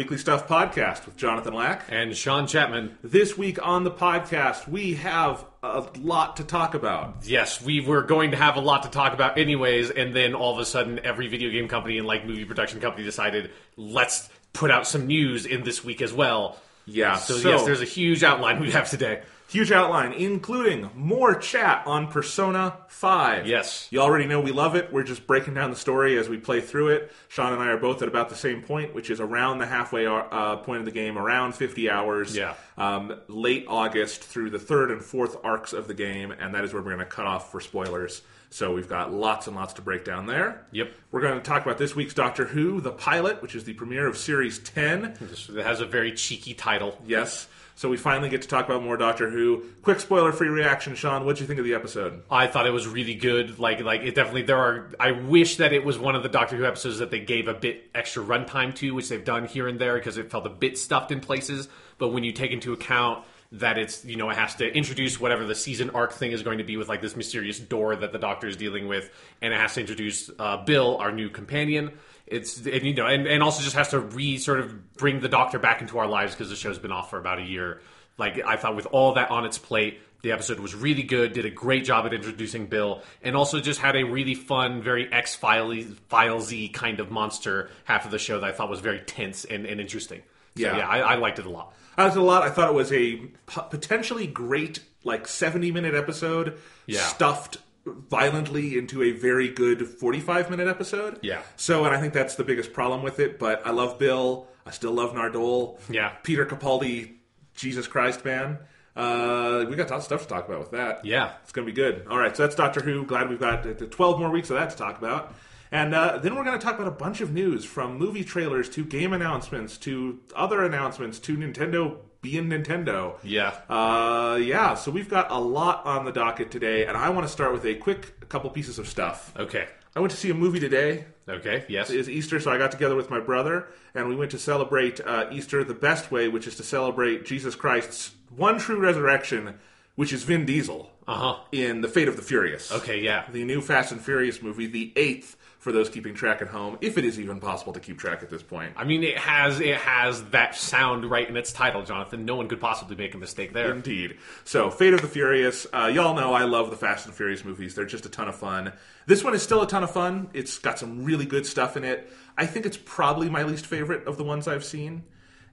Weekly Stuff Podcast with Jonathan Lack. And Sean Chapman. This week on the podcast, we have a lot to talk about. Yes, we were going to have a lot to talk about anyways, and then all of a sudden, every video game company and like movie production company decided, let's put out some news in this week as well. Yeah, So, yes, there's a huge outline we have today. Huge outline, including more chat on Persona 5. Yes. You already know we love it. We're just breaking down the story as we play through it. Sean and I are both at about the same point, which is around the halfway uh, point of the game, around 50 hours. Yeah. Um, late August through the third and fourth arcs of the game, and that is where we're going to cut off for spoilers. So we've got lots and lots to break down there. Yep. We're going to talk about this week's Doctor Who, the pilot, which is the premiere of Series 10. It has a very cheeky title. Yes. So we finally get to talk about more Doctor Who. Quick spoiler-free reaction, Sean. What'd you think of the episode? I thought it was really good. Like, like it definitely. There are. I wish that it was one of the Doctor Who episodes that they gave a bit extra runtime to, which they've done here and there because it felt a bit stuffed in places. But when you take into account that it's you know it has to introduce whatever the season arc thing is going to be with like this mysterious door that the Doctor is dealing with, and it has to introduce uh, Bill, our new companion. It's and, you know, and, and also just has to re sort of bring the Doctor back into our lives because the show's been off for about a year. Like I thought, with all that on its plate, the episode was really good. Did a great job at introducing Bill, and also just had a really fun, very X Filesy kind of monster half of the show that I thought was very tense and, and interesting. So, Yeah. yeah, I, I liked it a lot. I liked it a lot. I thought it was a potentially great, like seventy-minute episode, Yeah. stuffed violently into a very good forty-five minute episode. Yeah. So, and I think that's the biggest problem with it. But I love Bill. I still love Nardole. Yeah. Peter Capaldi, Jesus Christ, man. Uh, we got lots of stuff to talk about with that. Yeah. It's going to be good. All right, so that's Doctor Who. Glad we've got uh, 12 more weeks of that to talk about. And uh, then we're going to talk about a bunch of news from movie trailers to game announcements to other announcements to Nintendo being Nintendo. Yeah. Uh, yeah, so we've got a lot on the docket today, and I want to start with a quick couple pieces of stuff. Okay. I went to see a movie today. Okay. Yes. It's Easter, so I got together with my brother, and we went to celebrate uh, Easter the best way, which is to celebrate Jesus Christ's one true resurrection, which is Vin Diesel Uh huh. in The Fate of the Furious. Okay. Yeah. The new Fast and Furious movie, the eighth for those keeping track at home, if it is even possible to keep track at this point. I mean, it has it has that sound right in its title, Jonathan. No one could possibly make a mistake there. Indeed. So, Fate of the Furious. Uh, y'all know I love the Fast and Furious movies. They're just a ton of fun. This one is still a ton of fun. It's got some really good stuff in it. I think it's probably my least favorite of the ones I've seen.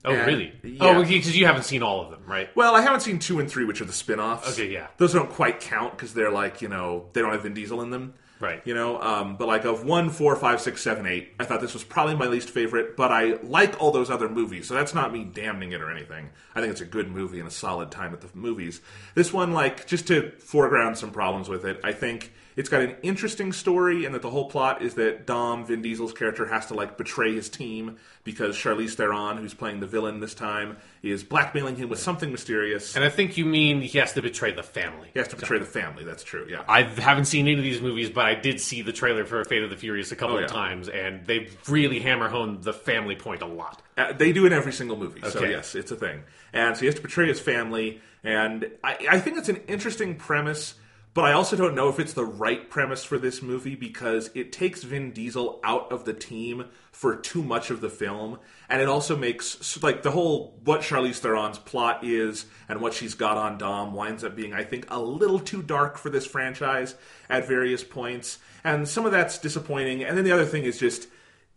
Oh, And- really? Yeah. Oh, because you haven't seen all of them, right? Well, I haven't seen two and three, which are the spin-offs. Okay, yeah. Those don't quite count because they're like you know they don't have Vin Diesel in them. Right. You know, um, but like of one, four, five, six, seven, eight, I thought this was probably my least favorite. But I like all those other movies, so that's not me damning it or anything. I think it's a good movie and a solid time at the movies. This one, like, just to foreground some problems with it, I think it's got an interesting story, and that the whole plot is that Dom, Vin Diesel's character, has to like betray his team because Charlize Theron, who's playing the villain this time, is blackmailing him with something mysterious. And I think you mean he has to betray the family. He has to betray the family. That's true. Yeah. I haven't seen any of these movies, but I did see the trailer for Fate of the Furious a couple Oh, yeah. of times, and they really hammer home the family point a lot. Uh, they do in every single movie. So Okay. yes, it's a thing. And so he has to betray his family. And I, I think it's an interesting premise, but I also don't know if it's the right premise for this movie because it takes Vin Diesel out of the team for too much of the film, and it also makes like the whole what Charlize Theron's plot is and what she's got on Dom winds up being, I think, a little too dark for this franchise at various points, and some of that's disappointing. And then the other thing is just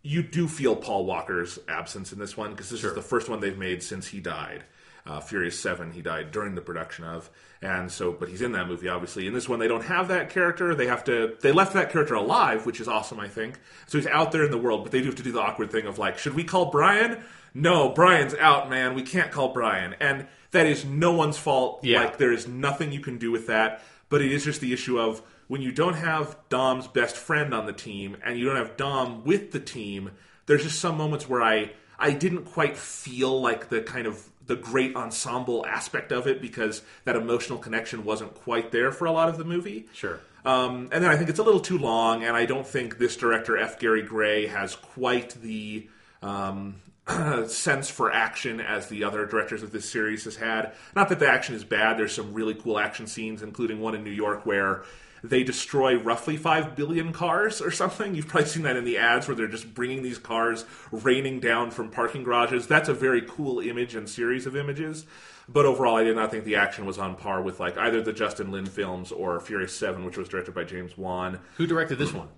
you do feel Paul Walker's absence in this one because this is the first one they've made since he died. Uh, Furious Seven, he died during the production of, and so, but he's in that movie obviously. In this one, they don't have that character. They have to. They left that character alive, which is awesome, I think. So he's out there in the world, but they do have to do the awkward thing of like, should we call Brian? No, Brian's out, man. We can't call Brian, and that is no one's fault. Yeah. Like there is nothing you can do with that. But it is just the issue of when you don't have Dom's best friend on the team and you don't have Dom with the team, there's just some moments where I I didn't quite feel like the kind of the great ensemble aspect of it because that emotional connection wasn't quite there for a lot of the movie. Sure. Um, and then I think it's a little too long, and I don't think this director F. Gary Gray has quite the um, sense for action as the other directors of this series has had. Not that the action is bad. There's some really cool action scenes, including one in New York where they destroy roughly 5 billion cars or something. You've probably seen that in the ads where they're just bringing these cars raining down from parking garages. That's a very cool image and series of images. But overall, I did not think the action was on par with like either the Justin Lin films or Furious 7, which was directed by James Wan. Who directed this one?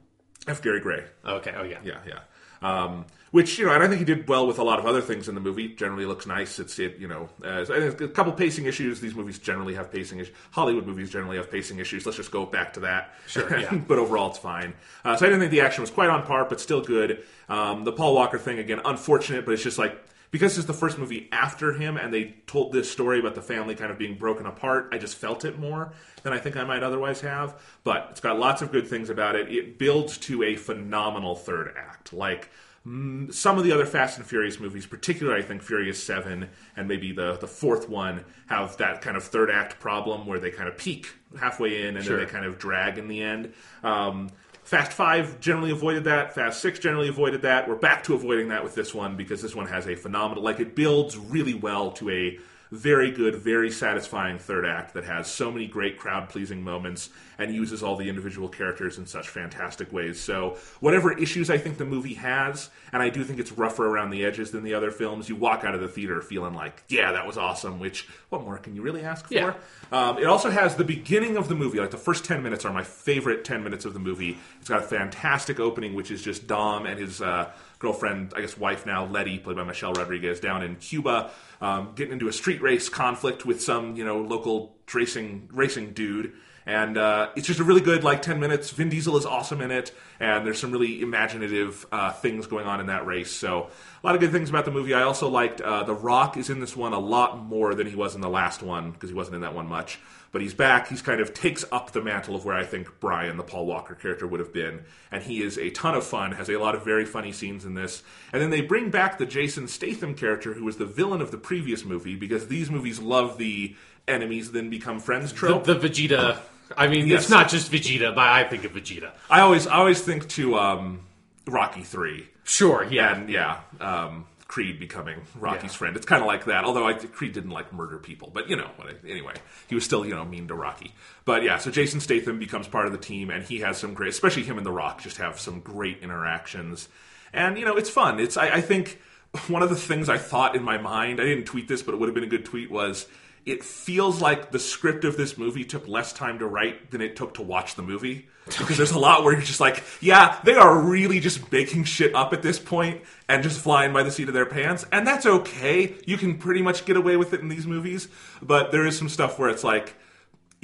F. Gary Gray. Okay. Oh yeah. Yeah, yeah. Um, which you know, and I think he did well with a lot of other things in the movie. Generally, looks nice. It's it, you know, uh, a couple pacing issues. These movies generally have pacing issues. Hollywood movies generally have pacing issues. Let's just go back to that. Sure, yeah. but overall, it's fine. Uh, so I didn't think the action was quite on par, but still good. Um, the Paul Walker thing again, unfortunate, but it's just like because it's the first movie after him and they told this story about the family kind of being broken apart, I just felt it more than I think I might otherwise have. But it's got lots of good things about it. It builds to a phenomenal third act. Like some of the other Fast and Furious movies, particularly I think Furious 7 and maybe the, the fourth one, have that kind of third act problem where they kind of peak halfway in and Sure. then they kind of drag in the end. Um, Fast 5 generally avoided that. Fast 6 generally avoided that. We're back to avoiding that with this one because this one has a phenomenal, like, it builds really well to a very good, very satisfying third act that has so many great crowd pleasing moments and uses all the individual characters in such fantastic ways. So, whatever issues I think the movie has, and I do think it's rougher around the edges than the other films, you walk out of the theater feeling like, yeah, that was awesome, which, what more can you really ask for? Yeah. Um, it also has the beginning of the movie, like the first 10 minutes are my favorite 10 minutes of the movie. It's got a fantastic opening, which is just Dom and his uh, girlfriend, I guess wife now, Letty, played by Michelle Rodriguez, down in Cuba, um, getting into a street race conflict with some, you know, local racing racing dude. And uh, it's just a really good, like, 10 minutes. Vin Diesel is awesome in it, and there's some really imaginative uh, things going on in that race. So, a lot of good things about the movie. I also liked uh, The Rock is in this one a lot more than he was in the last one, because he wasn't in that one much. But he's back. He's kind of takes up the mantle of where I think Brian, the Paul Walker character, would have been. And he is a ton of fun, has a lot of very funny scenes in this. And then they bring back the Jason Statham character, who was the villain of the previous movie, because these movies love the enemies then become friends The, trope. the Vegeta. I mean, Yes. it's not just Vegeta, but I think of Vegeta. I always I always think to um, Rocky Three. Sure. Yeah. and yeah, um, Creed becoming Rocky's Yeah. friend. It's kind of like that. Although I, Creed didn't like murder people, but you know, what- anyway, he was still you know mean to Rocky. But yeah, so Jason Statham becomes part of the team, and he has some great, especially him and The Rock, just have some great interactions, and you know, it's fun. It's I, I think one of the things I thought in my mind, I didn't tweet this, but it would have been a good tweet was. It feels like the script of this movie took less time to write than it took to watch the movie. Because there's a lot where you're just like, yeah, they are really just baking shit up at this point and just flying by the seat of their pants. And that's okay. You can pretty much get away with it in these movies. But there is some stuff where it's like,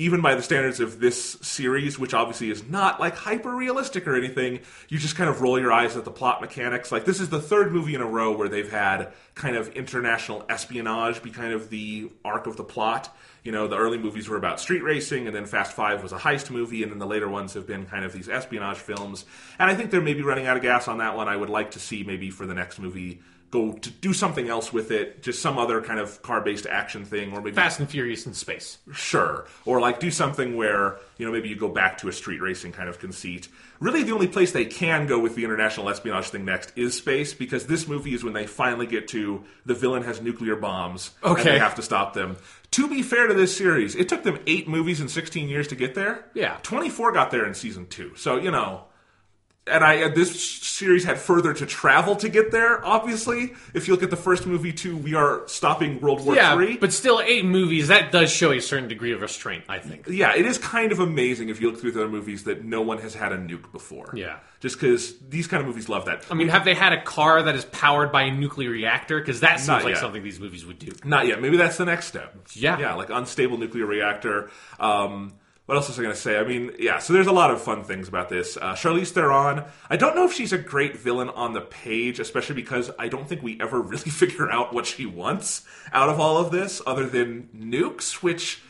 even by the standards of this series, which obviously is not like hyper realistic or anything, you just kind of roll your eyes at the plot mechanics. Like, this is the third movie in a row where they've had kind of international espionage be kind of the arc of the plot. You know, the early movies were about street racing, and then Fast Five was a heist movie, and then the later ones have been kind of these espionage films. And I think they're maybe running out of gas on that one. I would like to see maybe for the next movie go to do something else with it, just some other kind of car based action thing, or maybe Fast and Furious in space. Sure. Or like do something where, you know, maybe you go back to a street racing kind of conceit. Really, the only place they can go with the international espionage thing next is space, because this movie is when they finally get to the villain has nuclear bombs and Okay. they have to stop them. To be fair to this series, it took them eight movies in 16 years to get there. Yeah. 24 got there in season two. So, you know, and I this series had further to travel to get there. Obviously, if you look at the first movie too, we are stopping World War Yeah, Three. but still, eight movies that does show a certain degree of restraint. I think. yeah, it is kind of amazing if you look through the other movies that no one has had a nuke before. Yeah. Just because these kind of movies love that. I mean, have they had a car that is powered by a nuclear reactor? Because that seems Not like yet. something these movies would do. Not yet. Maybe that's the next step. Yeah. Yeah, like unstable nuclear reactor. Um, what else was I going to say? I mean, yeah, so there's a lot of fun things about this. Uh, Charlize Theron, I don't know if she's a great villain on the page, especially because I don't think we ever really figure out what she wants out of all of this other than nukes, which.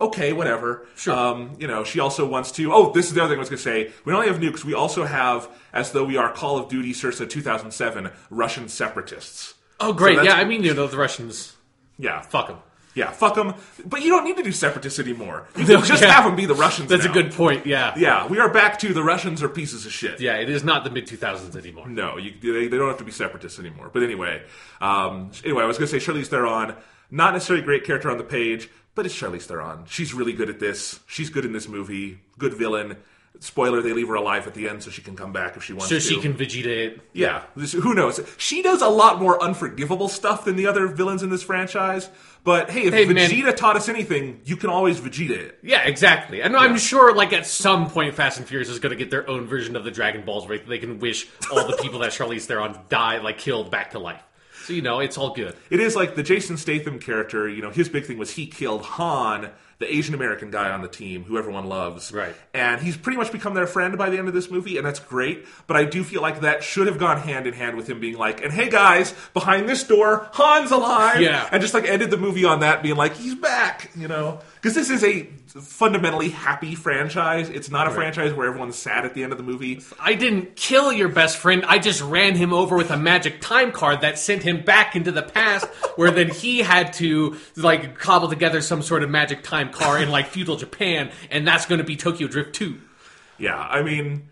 Okay, whatever. Sure. Um, you know, she also wants to. Oh, this is the other thing I was going to say. We not only have nukes, we also have, as though we are Call of Duty Circa 2007, Russian separatists. Oh, great! that's- yeah, I mean, you know, the Russians. Yeah, Fuck them. Yeah, fuck them. But you don't need to do separatists anymore. You can just Yeah. have them be the Russians. That's now. a good point. Yeah. Yeah, we are back to the Russians are pieces of shit. Yeah, it is not the mid two thousands anymore. No, you, they, they don't have to be separatists anymore. But anyway, um, anyway, I was going to say Charlize Theron, not necessarily a great character on the page, but it's Charlize Theron. She's really good at this. She's good in this movie. Good villain. Spoiler: They leave her alive at the end, so she can come back if she wants So to. she can Vegeta it. Yeah, this, who knows? She does a lot more unforgivable stuff than the other villains in this franchise. But hey, if Hey, man. Vegeta taught us anything, you can always Vegeta it. Yeah, exactly. And I'm sure, like, at some point, Fast and Furious is going to get their own version of the Dragon Balls where they can wish all the people that Charlize Theron died, like, killed back to life. So, you know, it's all good. It is like the Jason Statham character. You know, his big thing was he killed Han, the Asian American guy on the team, who everyone loves. Right. And he's pretty much become their friend by the end of this movie, and that's great. But I do feel like that should have gone hand in hand with him being like, "And hey guys, behind this door, Han's alive." Yeah. And just like ended the movie on that, being like, "He's back," you know, because this is a fundamentally happy franchise. It's not a franchise where everyone's sad at the end of the movie. I didn't kill your best friend. I just ran him over with a magic time card that sent him back into the past, where then he had to like cobble together some sort of magic time car in like feudal Japan, and that's going to be Tokyo Drift 2. Yeah, I mean,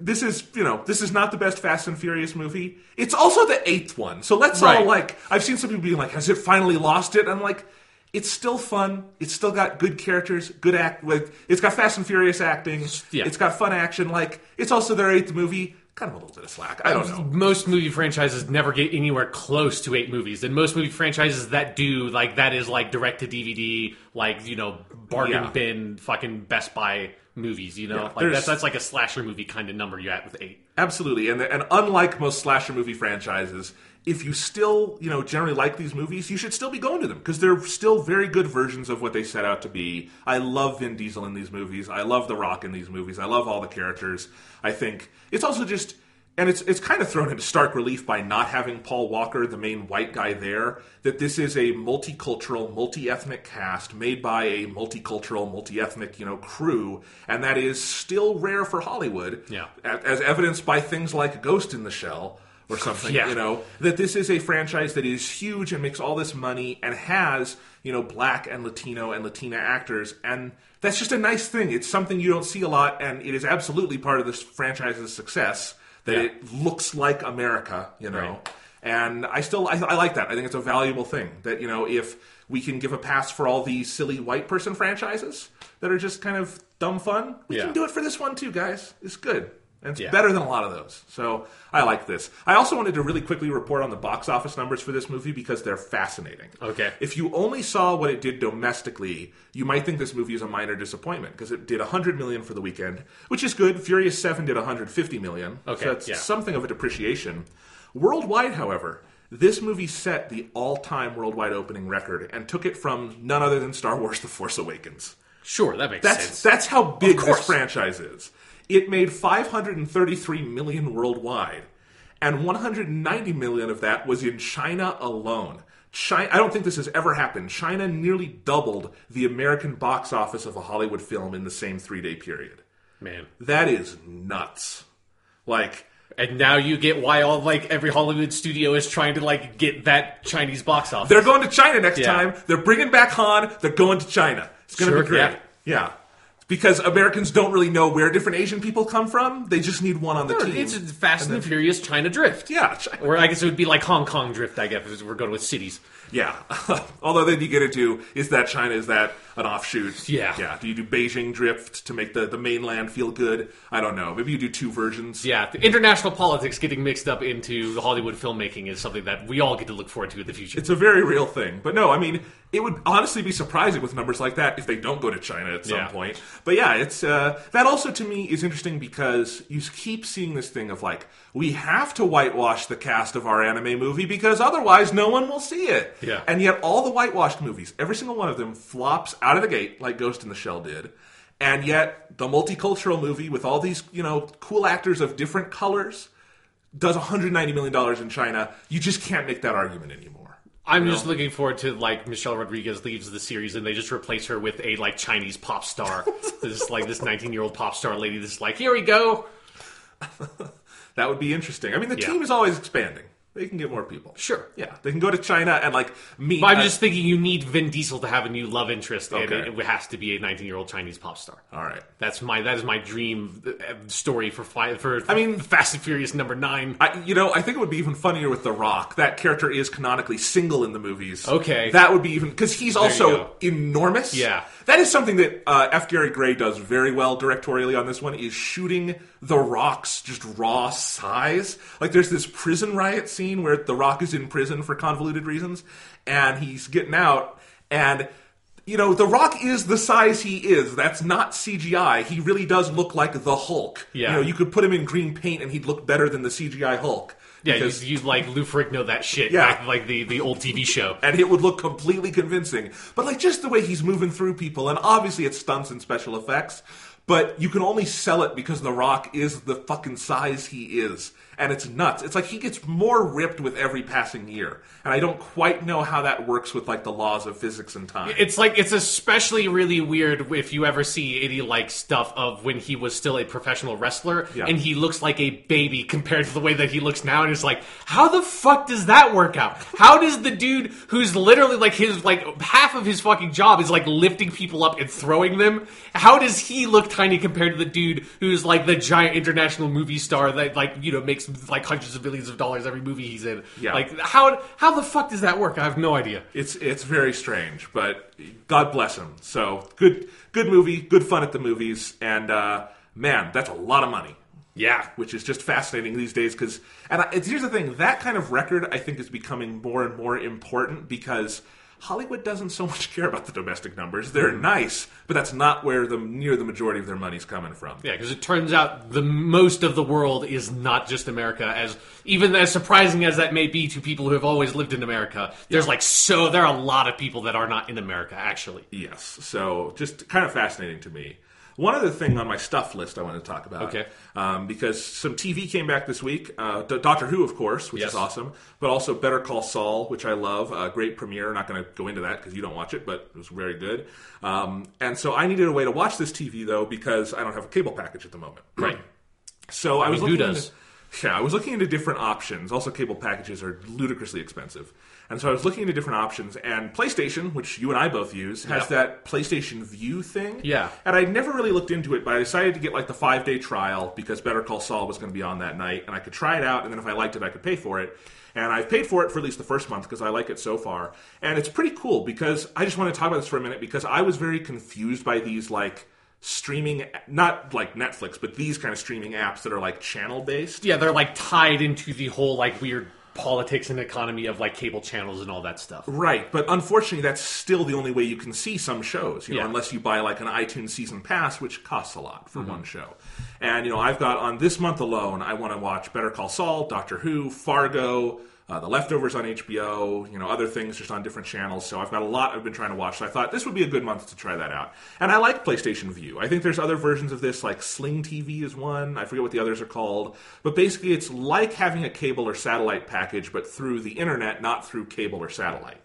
this is you know this is not the best Fast and Furious movie. It's also the eighth one, so let's all like. I've seen some people being like, "Has it finally lost it?" I'm like, it's still fun. It's still got good characters, good act. With it's got Fast and Furious acting. Yeah. It's got fun action. Like it's also their eighth movie. Kind of a little bit of slack. I don't know. Most movie franchises never get anywhere close to eight movies, and most movie franchises that do like that is like direct to DVD, like you know bargain Yeah. bin, fucking Best Buy movies. You know, like there's- that's that's like a slasher movie kind of number you're at with eight. Absolutely, and and unlike most slasher movie franchises, if you still you know generally like these movies, you should still be going to them because they're still very good versions of what they set out to be. I love Vin Diesel in these movies. I love The Rock in these movies. I love all the characters. I think it's also just. And it's it's kind of thrown into stark relief by not having Paul Walker, the main white guy there, that this is a multicultural, multi-ethnic cast made by a multicultural, multi-ethnic, you know, crew, and that is still rare for Hollywood Yeah. as evidenced by things like Ghost in the Shell or something. Yeah. You know that this is a franchise that is huge and makes all this money and has you know black and Latino and Latina actors, and that's just a nice thing. It's something you don't see a lot, and it is absolutely part of this franchise's success that Yeah. it looks like America. You know. Right. And I still I, I like that. I think it's a valuable thing that you know if we can give a pass for all these silly white person franchises that are just kind of dumb fun, we Yeah. can do it for this one too, guys. It's good. And it's Yeah. better than a lot of those. So I like this. I also wanted to really quickly report on the box office numbers for this movie because they're fascinating. Okay. If you only saw what it did domestically, you might think this movie is a minor disappointment because it did 100 million for the weekend, which is good. Furious 7 did 150 million. Okay, So that's yeah. something of a depreciation. Worldwide, however, this movie set the all-time worldwide opening record and took it from none other than Star Wars: The Force Awakens. Sure, that makes That's sense. that's how big this franchise is. It made 533 million worldwide, and 190 million of that was in China alone. China, I don't think this has ever happened. China nearly doubled the American box office of a Hollywood film in the same three-day period. Man. That is nuts. Like And now you get why all like every Hollywood studio is trying to like get that Chinese box office. they're going to China next Yeah. time. They're bringing back Han. They're going to China. It's going to Sure, be great. yeah. yeah. Because Americans don't really know where different Asian people come from. They just need one on the team. It's Fast and, Furious China Drift. Yeah, China. Or I guess it would be like Hong Kong Drift, I guess, if we're going with cities. Yeah. Although then you get into is that China is that an offshoot? Yeah. Yeah. Do you do Beijing drift to make the, the mainland feel good? I don't know. Maybe you do two versions. Yeah, the international politics getting mixed up into the Hollywood filmmaking is something that we all get to look forward to in the future. It's a very real thing. But no, I mean, it would honestly be surprising with numbers like that if they don't go to China at some Yeah. point. But yeah, it's uh, that also to me is interesting because you keep seeing this thing of like we have to whitewash the cast of our anime movie because otherwise no one will see it. Yeah. And yet all the whitewashed movies, every single one of them flops out of the gate like Ghost in the Shell did. And yet the multicultural movie with all these, you know, cool actors of different colors does 190 million dollars in China. You just can't make that argument anymore. I'm just looking forward to like Michelle Rodriguez leaves the series and they just replace her with a like Chinese pop star. this like this 19 year old pop star lady. That's like, here we go. That would be interesting. I mean, the Yeah. team is always expanding. They can get more people. Sure. Yeah, they can go to China and like meet. But I'm a- just thinking you need Vin Diesel to have a new love interest, and Okay. it, it has to be a 19 year old Chinese pop star. all right. That's my that is my dream uh, story for fi- for I mean- Fast and Furious number nine. I, you know, I think it would be even funnier with The Rock. That character is canonically single in the movies. Okay. that would be even because he's also enormous. Yeah. that is something that uh, F. Gary Gray does very well directorially on this one. Is shooting The Rock's just raw size. Like there's this prison riot scene where The Rock is in prison for convoluted reasons, and he's getting out and. You know, The Rock is the size he is. That's not CGI. He really does look like the Hulk. Yeah. You know, you could put him in green paint and he'd look better than the CGI Hulk. Yeah, Because- you, you like Lou Ferrigno that shit, Yeah. back, like the the old TV show. and it would look completely convincing. But like just the way he's moving through people, and obviously it's stunts and special effects, but you can only sell it because The Rock is the fucking size he is. And it's nuts. It's like he gets more ripped with every passing year. And I don't quite know how that works with like the laws of physics and time. It's like it's especially really weird if you ever see any like stuff of when he was still a professional wrestler Yeah. and he looks like a baby compared to the way that he looks now and it's like how the fuck does that work out? How does the dude who's literally like his like half of his fucking job is like lifting people up and throwing them? How does he look tiny compared to the dude who's like the giant international movie star that like you know makes like hundreds of billions of dollars every movie he's in? Yeah. Like how how the fuck does that work? I have no idea. It's it's very strange, but God bless him. So good good movie, good fun at the movies, and uh, man, that's a lot of money. Yeah. which is just fascinating these days. Because and I, it's, here's the thing: that kind of record, I think, is becoming more and more important because Hollywood doesn't so much care about the domestic numbers. They're mm. nice, but that's not where the near the majority of their money's coming from. Yeah, because it turns out the most of the world is not just America. As even as surprising as that may be to people who have always lived in America, there's like so there are a lot of people that are not in America actually. Yes, so just kind of fascinating to me. One other thing on my stuff list I wanted to talk about. Okay. Um, because some TV came back this week. Uh, D- Doctor Who, of course, which Yes. is awesome, but also Better Call Saul, which I love. Uh, great premiere. Not going to go into that because you don't watch it, but it was very good. Um, and so I needed a way to watch this TV though because I don't have a cable package at the moment. Right. So I, was mean, who looking does? Into, yeah, I was looking into different options. Also, cable packages are ludicrously expensive, and so I was looking into different options. And PlayStation, which you and I both use, has Yeah. that PlayStation Vue thing. Yeah. and I never really looked into it, but I decided to get like the five day trial because Better Call Saul was going to be on that night, and I could try it out, and then if I liked it, I could pay for it. And I've paid for it for at least the first month because I like it so far, and it's pretty cool. Because I just want to talk about this for a minute because I was very confused by these like streaming not like netflix but these kind of streaming apps that are like channel based Yeah, they're like tied into the whole like weird politics and economy of like cable channels and all that stuff. right but unfortunately that's still the only way you can see some shows you know Yeah. unless you buy like an itunes season pass which costs a lot for mm-hmm. one show and you know i've got on this month alone i want to watch better call saul doctor who fargo uh, the leftovers on hbo you know other things just on different channels. So i've got a lot i've been trying to watch. So i thought this would be a good month to try that out. And i like playstation vue. I think there's other versions of this like sling tv is one. I forget what the others are called. But basically it's like having a cable or satellite package but through the internet not through cable or satellite.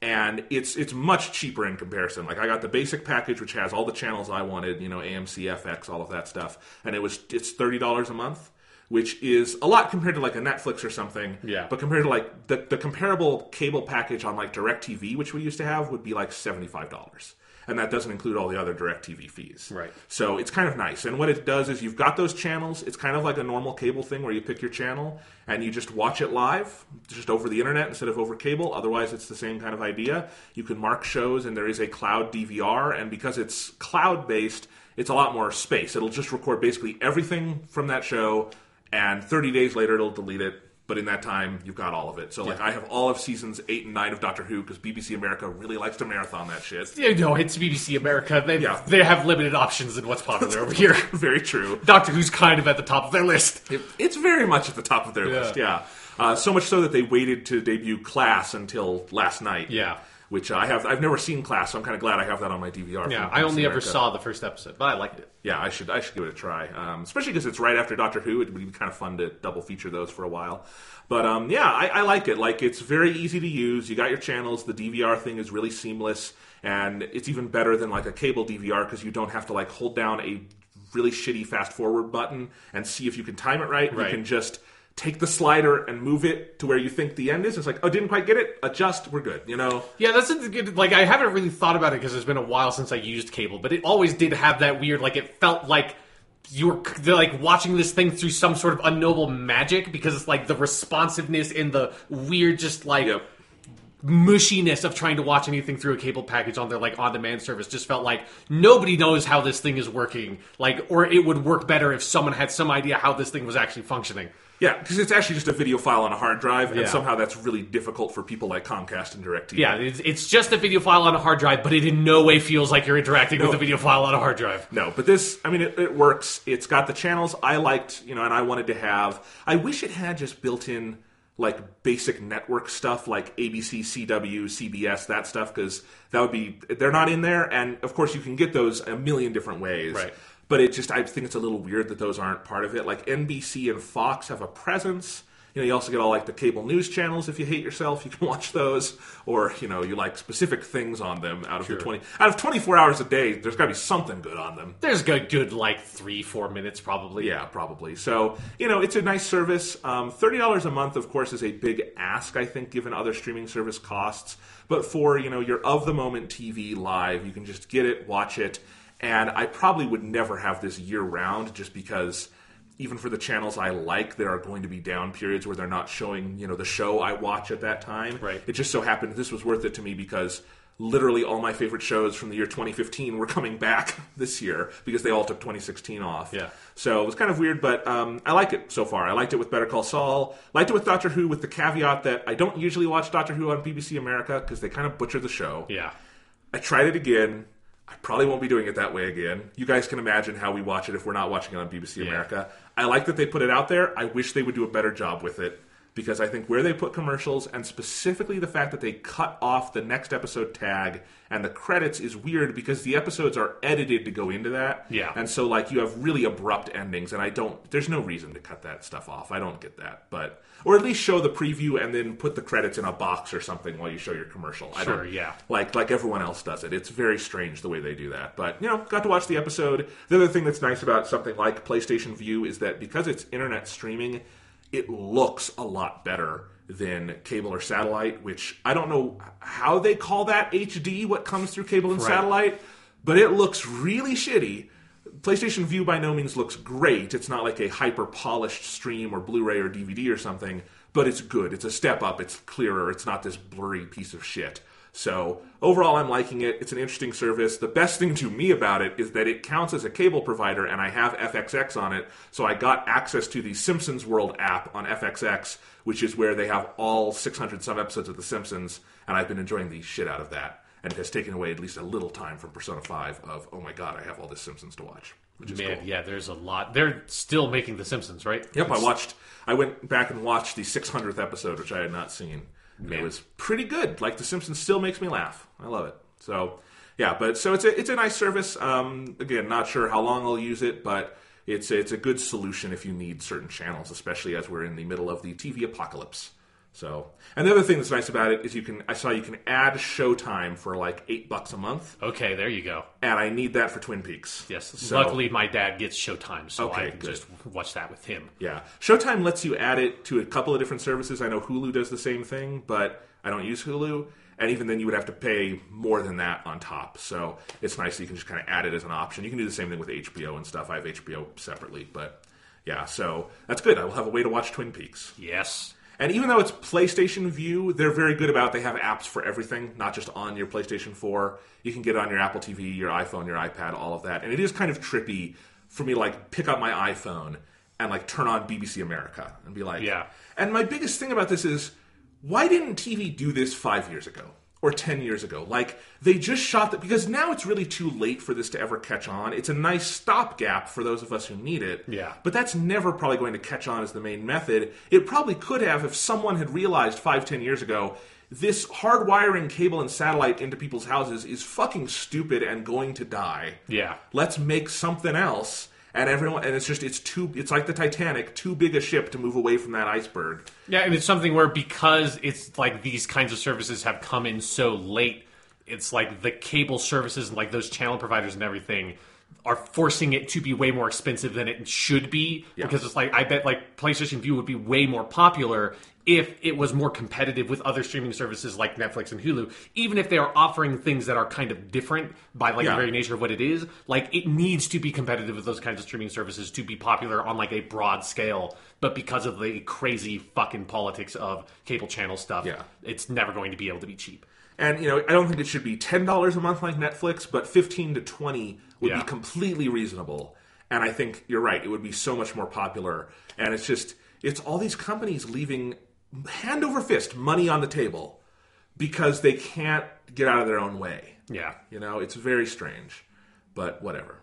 And it's it's much cheaper in comparison. Like I got the basic package, which has all the channels I wanted, you know, AMC, FX, all of that stuff, and it was it's thirty dollars a month, which is a lot compared to like a Netflix or something. Yeah. But compared to like the the comparable cable package on like DirecTV, which we used to have, would be like seventy five dollars. And that doesn't include all the other DirecTV fees. Right. So it's kind of nice. And what it does is you've got those channels. It's kind of like a normal cable thing where you pick your channel and you just watch it live, just over the internet instead of over cable. Otherwise, it's the same kind of idea. You can mark shows, and there is a cloud DVR. And because it's cloud based, it's a lot more space. It'll just record basically everything from that show, and 30 days later, it'll delete it. But in that time, you've got all of it. So, like, I have all of seasons eight and nine of Doctor Who because BBC America really likes to marathon that shit. Yeah, know, it's BBC America. They Yeah. they have limited options in what's popular over here. Very true. Doctor Who's kind of at the top of their list. It- it's very much at the top of their Yeah. list, yeah. Uh, so much so that they waited to debut Class until last night. Yeah. Which I have. I've never seen Class, so I'm kind of glad I have that on my DVR. Yeah, I only BBC ever saw the first episode, but I liked it. Yeah, I should. I should give it a try. Um, especially because it's right after Doctor Who. It would be kind of fun to double feature those for a while. But um, yeah, I, I like it. Like it's very easy to use. You got your channels. The DVR thing is really seamless, and it's even better than like a cable DVR because you don't have to like hold down a really shitty fast forward button and see if you can time it right. Right. You can just take the slider and move it to where you think the end is. It's like, oh, didn't quite get it. Adjust. We're good. You know. Yeah, that's a good. Like, I haven't really thought about it because it's been a while since I used cable, but it always did have that weird. Like, it felt like you were they're like watching this thing through some sort of unknowable magic because it's like the responsiveness and the weird, just like Yep. mushiness of trying to watch anything through a cable package on their like on demand service just felt like nobody knows how this thing is working like or it would work better if someone had some idea how this thing was actually functioning Yeah, because it's actually just a video file on a hard drive, and Yeah. somehow that's really difficult for people like Comcast and DirecTV. yeah it's, it's just a video file on a hard drive but it in no way feels like you're interacting with a video file on a hard drive No, but this, I mean, it, it works. It's got the channels I liked, you know, and I wanted to have. I wish it had just built in like basic network stuff like ABC, CW, CBS, that stuff, because that would be, they're not in there. And of course, you can get those a million different ways. Right. But it just, I think it's a little weird that those aren't part of it. Like NBC and Fox have a presence. You know, you also get all like the cable news channels. If you hate yourself, you can watch those, or you know, you like specific things on them. Out of your twenty, out of twenty four hours a day, there's got to be something good on them. there's a good like three four minutes probably Yeah, probably. So, you know, it's a nice service. Um, $30 a month, of course, is a big ask, I think, given other streaming service costs. But for, you know, your of the moment TV live, you can just get it, watch it. And I probably would never have this year round just because even for the channels I like, there are going to be down periods where they're not showing, you know, the show I watch at that time. Right. It just so happened this was worth it to me because literally all my favorite shows from the year 2015 were coming back this year because they all took 2016 off. Yeah. So it was kind of weird, but um, I like it so far. I liked it with Better Call Saul. Liked it with Doctor Who, with the caveat that I don't usually watch Doctor Who on BBC America because they kind of butcher the show. yeah I tried it again. I probably won't be doing it that way again. You guys can imagine how we watch it if we're not watching it on BBC America. I like that they put it out there. I wish they would do a better job with it because I think where they put commercials and specifically the fact that they cut off the next episode tag and the credits is weird because the episodes are edited to go into that. Yeah. And so like you have really abrupt endings and I don't there's no reason to cut that stuff off. I don't get that. But or at least show the preview and then put the credits in a box or something while you show your commercial. I Sure, don't, yeah. like like everyone else does it. It's very strange the way they do that. But you know, got to watch the episode. The other thing that's nice about something like PlayStation Vue is that because it's internet streaming, it looks a lot better than cable or satellite. Which I don't know how they call that HD. What comes through cable and Right. satellite, but it looks really shitty. PlayStation Vue by no means looks great. It's not like a hyper polished stream or Blu-ray or DVD or something, but it's good. It's a step up. It's clearer. It's not this blurry piece of shit. So overall, I'm liking it. It's an interesting service. The best thing to me about it is that it counts as a cable provider, and I have FXX on it, so I got access to the Simpsons World app on FXX, which is where they have all 600 some episodes of The Simpsons, and I've been enjoying the shit out of that. And it has taken away at least a little time from Persona 5 of, oh my god, I have all this Simpsons to watch, which is man cool. yeah there's a lot they're still making the simpsons right Yep, I watched. I went back and watched the 600th episode, which I had not seen. It was pretty good. Like The Simpsons still makes me laugh. I love it. So, yeah, but so it's a it's a nice service. Um, again, not sure how long I'll use it, but it's it's a good solution if you need certain channels, especially as we're in the middle of the TV apocalypse. So, and the other thing that's nice about it is you can. I saw you can add Showtime for like eight bucks a month, okay there you go and I need that for Twin Peaks. yes So- luckily my dad gets showtime so Okay, i can good. just watch that with him Yeah. Showtime lets you add it to a couple of different services. I know Hulu does the same thing, but I don't use Hulu. And even then, you would have to pay more than that on top. So it's nice that you can just kind of add it as an option. You can do the same thing with HBO and stuff. I have HBO separately, but yeah, so that's good. I will have a way to watch Twin Peaks. yes And even though it's PlayStation Vue, they're very good about they have apps for everything, not just on your PlayStation 4. You can get it on your Apple TV, your iPhone, your iPad, all of that. And it is kind of trippy for me to like pick up my iPhone and like turn on BBC America and be like, Yeah. And my biggest thing about this is why didn't TV do this 5 years ago? Or 10 years ago. Like, they just shot that because now it's really too late for this to ever catch on. It's a nice stopgap for those of us who need it. Yeah. But that's never probably going to catch on as the main method. It probably could have if someone had realized five, ten years ago this hardwiring cable and satellite into people's houses is fucking stupid and going to die. Yeah. Let's make something else. And everyone, and it's just, it's too, it's like the Titanic, too big a ship to move away from that iceberg. Yeah, and it's something where because it's like these kinds of services have come in so late, it's like the cable services and like those channel providers and everything are forcing it to be way more expensive than it should be Yeah. because it's like I bet like PlayStation Vue would be way more popular if it was more competitive with other streaming services like Netflix and Hulu, even if they are offering things that are kind of different by like Yeah. the very nature of what it is, like it needs to be competitive with those kinds of streaming services to be popular on like a broad scale. But because of the crazy fucking politics of cable channel stuff, Yeah. it's never going to be able to be cheap. And you know, I don't think it should be ten dollars a month like Netflix, but fifteen to twenty would Yeah. be completely reasonable. And I think you're right; it would be so much more popular. And it's just, it's all these companies leaving hand over fist money on the table because they can't get out of their own way. Yeah. You know, it's very strange, but whatever.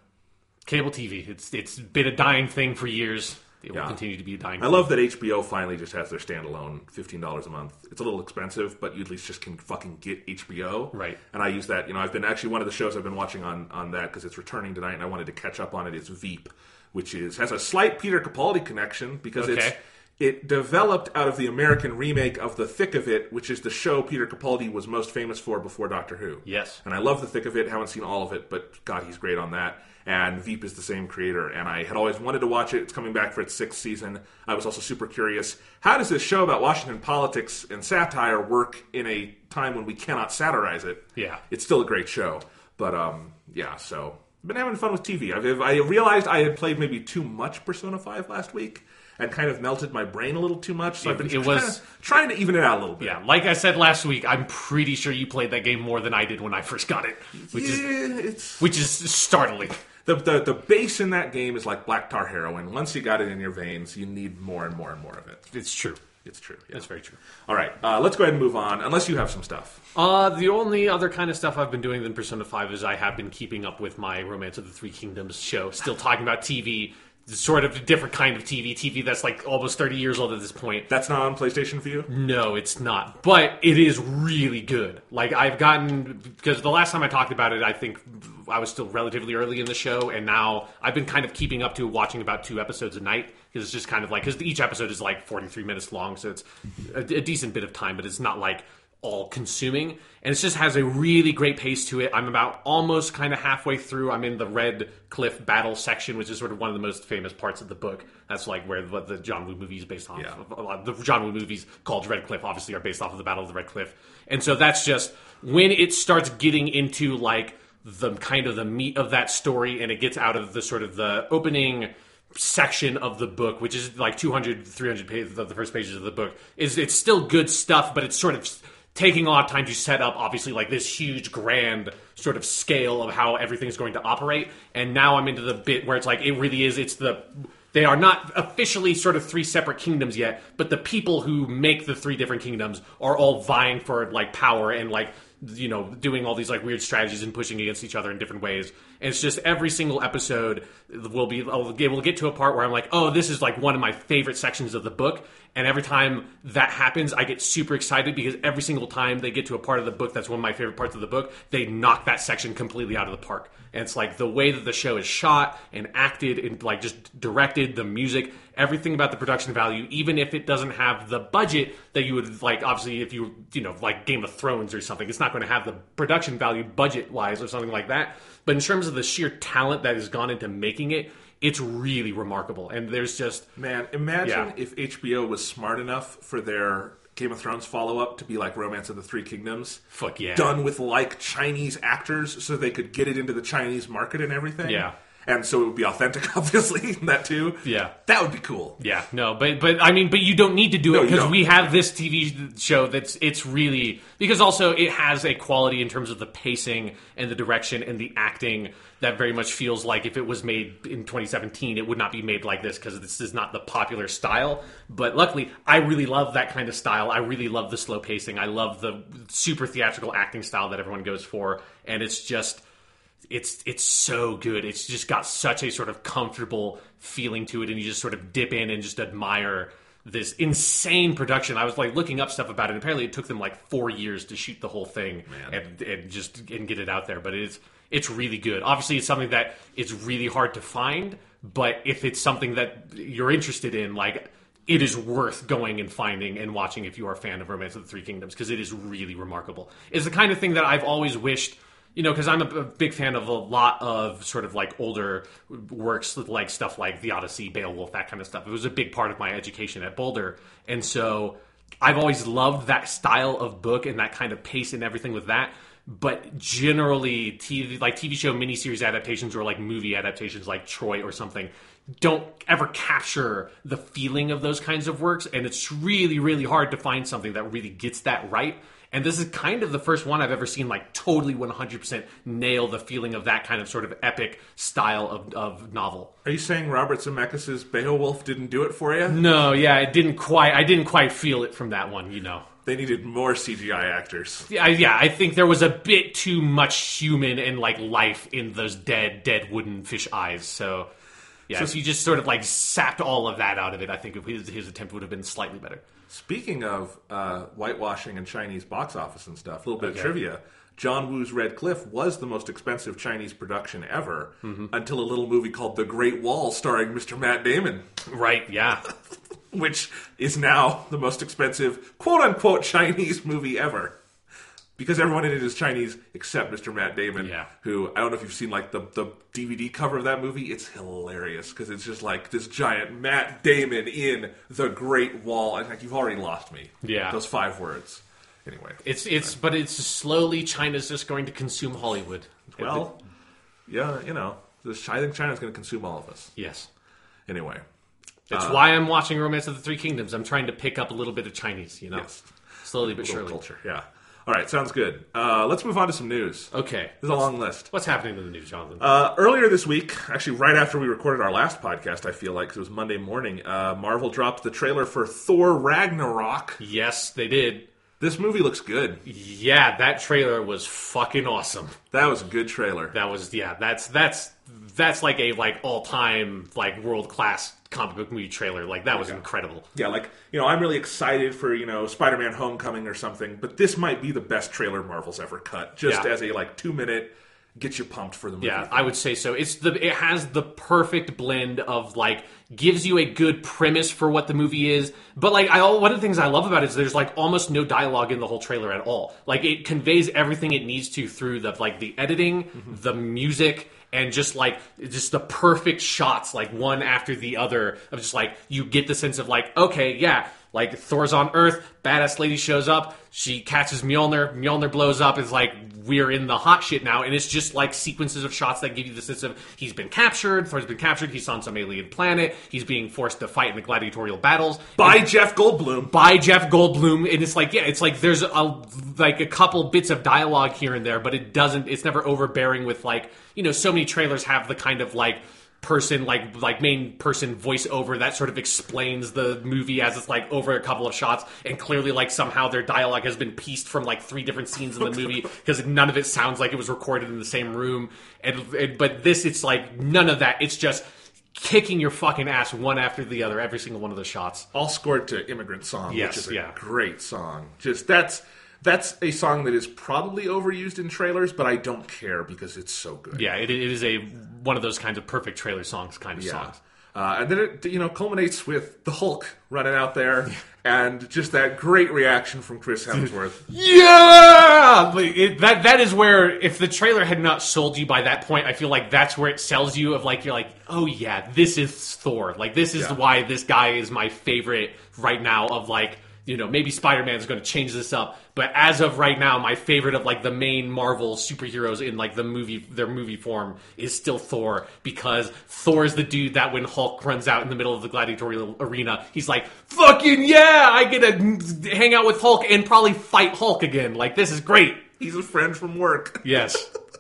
Cable TV, it's it's been a dying thing for years. It Yeah. will continue to be a dying I thing. love that HBO finally just has their standalone fifteen dollars a month. It's a little expensive, but you at least just can fucking get HBO. Right. And I use that. You know, I've been actually one of the shows I've been watching on on that because it's returning tonight, and I wanted to catch up on it. Is Veep, which is has a slight Peter Capaldi connection because it's Okay. It developed out of the American remake of The Thick of It, which is the show Peter Capaldi was most famous for before Doctor Who. Yes. And I love The Thick of It. Haven't seen all of it, but God, he's great on that. And Veep is the same creator, and I had always wanted to watch it. It's coming back for its sixth season. I was also super curious. How does this show about Washington politics and satire work in a time when we cannot satirize it? Yeah. It's still a great show. But um, yeah, so been having fun with TV. I've, I realized I had played maybe too much Persona 5 last week and kind of melted my brain a little too much. So I've been it was- kinda trying to even it out a little bit. Yeah, like I said last week, I'm pretty sure you played that game more than I did when I first got it, which is Yeah, it's which is startling. the, the the base in that game is like black tar heroin. Once you got it in your veins, you need more and more and more of it. It's true. It's true. Yeah. That's very true. All right, uh, let's go ahead and move on. Unless you have some stuff. Uh, the only other kind of stuff I've been doing than Persona 5 is I have been keeping up with my Romance of the Three Kingdoms show. Still talking about TV, sort of a different kind of TV. TV that's like almost 30 years old at this point. That's not on PlayStation Vue. No, it's not. But it is really good. Like I've gotten because the last time I talked about it, I think I was still relatively early in the show, and now I've been kind of keeping up to watching about two episodes a night because it's just kind of like because each episode is like forty three minutes long, so it's a, a decent bit of time, but it's not like all consuming. And it just has a really great pace to it. I'm about almost kind of halfway through. I'm in the red cliff battle section which is sort of one of the most famous parts of the book. That's like where what the john woo movie is based on Yeah. a lot of the John Woo movies called Red Cliff obviously are based off of the Battle of the Red Cliff. And so that's just when it starts getting into like the kind of the meat of that story and it gets out of the sort of the opening section of the book which is like 200 300 pages of the first pages of the book is it's still good stuff but it's sort of taking a lot of time to set up obviously like this huge grand sort of scale of how everything's going to operate. And now i'm into the bit where it's like it really is it's the they are not officially sort of three separate kingdoms yet but the people who make the three different kingdoms are all vying for like power and like you know doing all these like weird strategies and pushing against each other in different ways. And it's just every single episode will be I'll get, we'll get to a part where i'm like oh this is like one of my favorite sections of the book. And every time that happens i get super excited because every single time they get to a part of the book that's one of my favorite parts of the book they knock that section completely out of the park. And it's like the way that the show is shot and acted and like just directed the music everything about the production value even if it doesn't have the budget that you would like obviously if you you know like game of thrones or something it's not going to have the production value budget wise or something like that but in terms of the sheer talent that has gone into making it it's really remarkable and there's just Man, imagine Yeah. if HBO was smart enough for their Game of Thrones follow up to be like Romance of the Three Kingdoms. Fuck yeah. Done with like Chinese actors so they could get it into the Chinese market and everything. Yeah. And so it would be authentic, obviously, that too. Yeah. That would be cool. Yeah, no, but but I mean, but you don't need to do it because we have this TV show that's it's really because also it has a quality in terms of the pacing and the direction and the acting that very much feels like if it was made in 2017, it would not be made like this because this is not the popular style. But luckily, I really love that kind of style. I really love the slow pacing. I love the super theatrical acting style that everyone goes for, and it's just it's it's so good. It's just got such a sort of comfortable feeling to it, and you just sort of dip in and just admire this insane production. I was like looking up stuff about it. Apparently, it took them like four years to shoot the whole thing and, and just and get it out there. But it's it's really good. Obviously, it's something that it's really hard to find. But if it's something that you're interested in, like it is worth going and finding and watching if you are a fan of Romance of the Three Kingdoms because it is really remarkable. It's the kind of thing that I've always wished you know, because I'm a, a big fan of a lot of sort of like older works, like stuff like The Odyssey, Beowulf, that kind of stuff. It was a big part of my education at Boulder, and so I've always loved that style of book and that kind of pace and everything with that. But generally, TV like TV show miniseries adaptations or like movie adaptations, like Troy or something, don't ever capture the feeling of those kinds of works, and it's really, really hard to find something that really gets that right. And this is kind of the first one I've ever seen like totally 100% nail the feeling of that kind of sort of epic style of, of novel. Are you saying Robert Zemeckis' Beowulf didn't do it for you? No, yeah, it didn't quite. I didn't quite feel it from that one. You know. They needed more CGI actors. Yeah, yeah, I think there was a bit too much human and like life in those dead, dead wooden fish eyes. So, yeah, so, if you just sort of like sapped all of that out of it, I think his, his attempt would have been slightly better. Speaking of uh, whitewashing and Chinese box office and stuff, a little bit okay. of trivia. John Woo's Red Cliff was the most expensive Chinese production ever mm-hmm. until a little movie called The Great Wall starring Mr. Matt Damon. Right, yeah. Which is now the most expensive quote unquote Chinese movie ever because everyone in it is Chinese except Mr. Matt Damon. Yeah. Who I don't know if you've seen like the the DVD cover of that movie. It's hilarious because it's just like this giant Matt Damon in the Great Wall. And like you've already lost me. Yeah. Those five words. Anyway, it's it's but it's slowly China's just going to consume Hollywood. Well, yeah, you know, this, I think China's going to consume all of us. Yes. Anyway, that's uh, why I'm watching Romance of the Three Kingdoms. I'm trying to pick up a little bit of Chinese. You know, yes. slowly but surely. Culture, yeah. All right, sounds good. Uh, let's move on to some news. Okay. There's a long list. What's happening in the news, Jonathan? Uh, earlier this week, actually, right after we recorded our last podcast, I feel like 'cause it was Monday morning, uh, Marvel dropped the trailer for Thor Ragnarok. yes, they did. This movie looks good. Yeah, that trailer was fucking awesome. That was a good trailer. That was yeah. That's that's that's like a like all time like world class comic book movie trailer. Like that was Yeah. incredible. Yeah, like, you know, I'm really excited for, you know, Spider Man Homecoming or something, but this might be the best trailer Marvel's ever cut. Just Yeah. as a, like, two minute, get you pumped for the movie. Yeah, I would say so. It's the it has the perfect blend of like gives you a good premise for what the movie is, but like I all one of the things I love about it is there's like almost no dialogue in the whole trailer at all. Like it conveys everything it needs to through the like the editing, mm-hmm. the music and just like just the perfect shots like one after the other of just like you get the sense of like okay, yeah, like Thor's on Earth, badass lady shows up, she catches Mjolnir, Mjolnir blows up, is like we're in the hot shit now, and it's just like sequences of shots that give you the sense of he's been captured, Thor's been captured, he's on some alien planet, he's being forced to fight in the gladiatorial battles By And- Jeff Goldblum. by Jeff Goldblum, and it's like yeah, it's like there's a like a couple bits of dialogue here and there, but it doesn't. It's never overbearing with like you know so many trailers have the kind of like person like like main person voiceover that sort of explains the movie as it's like over a couple of shots and clearly like somehow their dialogue has been pieced from like three different scenes in the movie because none of it sounds like it was recorded in the same room and, and but this it's like none of that it's just kicking your fucking ass one after the other every single one of the shots all scored to Immigrant Song, Yes, which is a yeah. great song. Just that's that's a song that is probably overused in trailers, but I don't care because it's so good. Yeah, it, it is a one of those kinds of perfect trailer songs kind of Yeah. songs. Uh, and then it you know culminates with the Hulk running out there and just that great reaction from Chris Hemsworth. Yeah, Like, it, that that is where if the trailer had not sold you by that point, I feel like that's where it sells you of like you're like, oh yeah, this is Thor. Like this is Yeah. why this guy is my favorite right now. Of like you know maybe Spider Man is going to change this up, but as of right now, my favorite of like the main Marvel superheroes in like the movie their movie form is still Thor because Thor is the dude that when Hulk runs out in the middle of the gladiatorial arena, he's like, fucking yeah, I get to hang out with Hulk and probably fight Hulk again. Like this is great. He's a friend from work. Yes.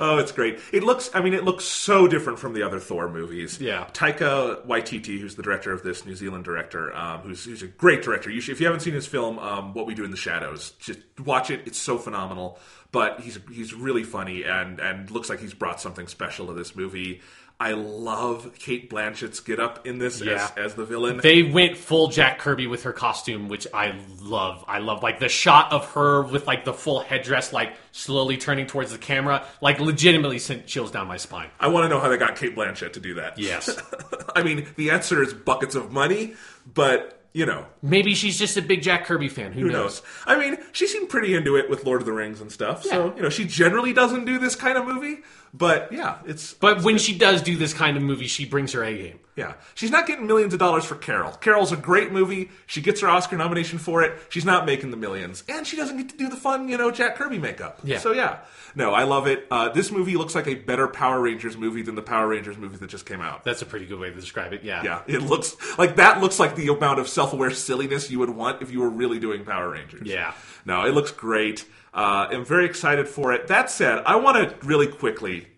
Oh, it's great. It looks, I mean, it looks so different from the other Thor movies. Yeah. Taika Waititi, who's the director of this New Zealand director, um, who's, who's a great director. You should, if you haven't seen his film, um, What We Do in the Shadows, just watch it. It's so phenomenal. But he's he's really funny and and looks like he's brought something special to this movie. I love Cate Blanchett's get up in this Yeah. as, as the villain. They went full Jack Kirby with her costume, which I love. I love like the shot of her with like the full headdress, like slowly turning towards the camera, like legitimately sent chills down my spine. I want to know how they got Cate Blanchett to do that. Yes. I mean, the answer is buckets of money, but you know, Maybe she's just a big Jack Kirby fan. Who, who knows? I mean, she seemed pretty into it with Lord of the Rings and stuff. So, you know, she generally doesn't do this kind of movie, but yeah, it's But when she does do this kind of movie, she brings her A game. Yeah. She's not getting millions of dollars for Carol. Carol's a great movie. She gets her Oscar nomination for it. She's not making the millions. And she doesn't get to do the fun, you know, Jack Kirby makeup. Yeah. So, yeah. No, I love it. Uh, this movie looks like a better Power Rangers movie than the Power Rangers movie that just came out. That's a pretty good way to describe it. Yeah. Yeah. It looks like that looks like the amount of self aware silliness you would want if you were really doing Power Rangers. Yeah. No, it looks great. Uh, I'm very excited for it. That said, I want to really quickly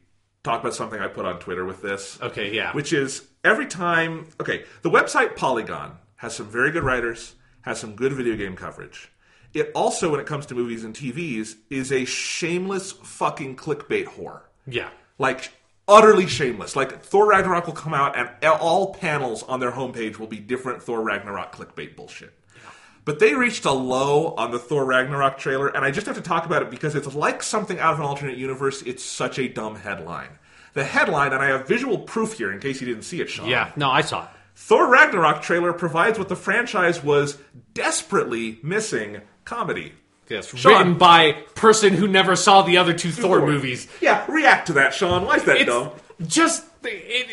talk about something I put on Twitter with this Okay. Yeah. which is every time okay the website polygon has some very good writers has some good video game coverage it also when it comes to movies and tvs is a shameless fucking clickbait whore yeah. like utterly shameless like thor ragnarok will come out and all panels on their homepage will be different thor ragnarok clickbait bullshit but they reached a low on the Thor Ragnarok trailer, and I just have to talk about it because it's like something out of an alternate universe. It's such a dumb headline. The headline, and I have visual proof here in case you didn't see it, Sean. Yeah. No, I saw it. Thor Ragnarok trailer provides what the franchise was desperately missing comedy. Yes. Sean. Written by person who never saw the other two Thor Thor. movies. Yeah, react to that, Sean. Why is that It's dumb? just it,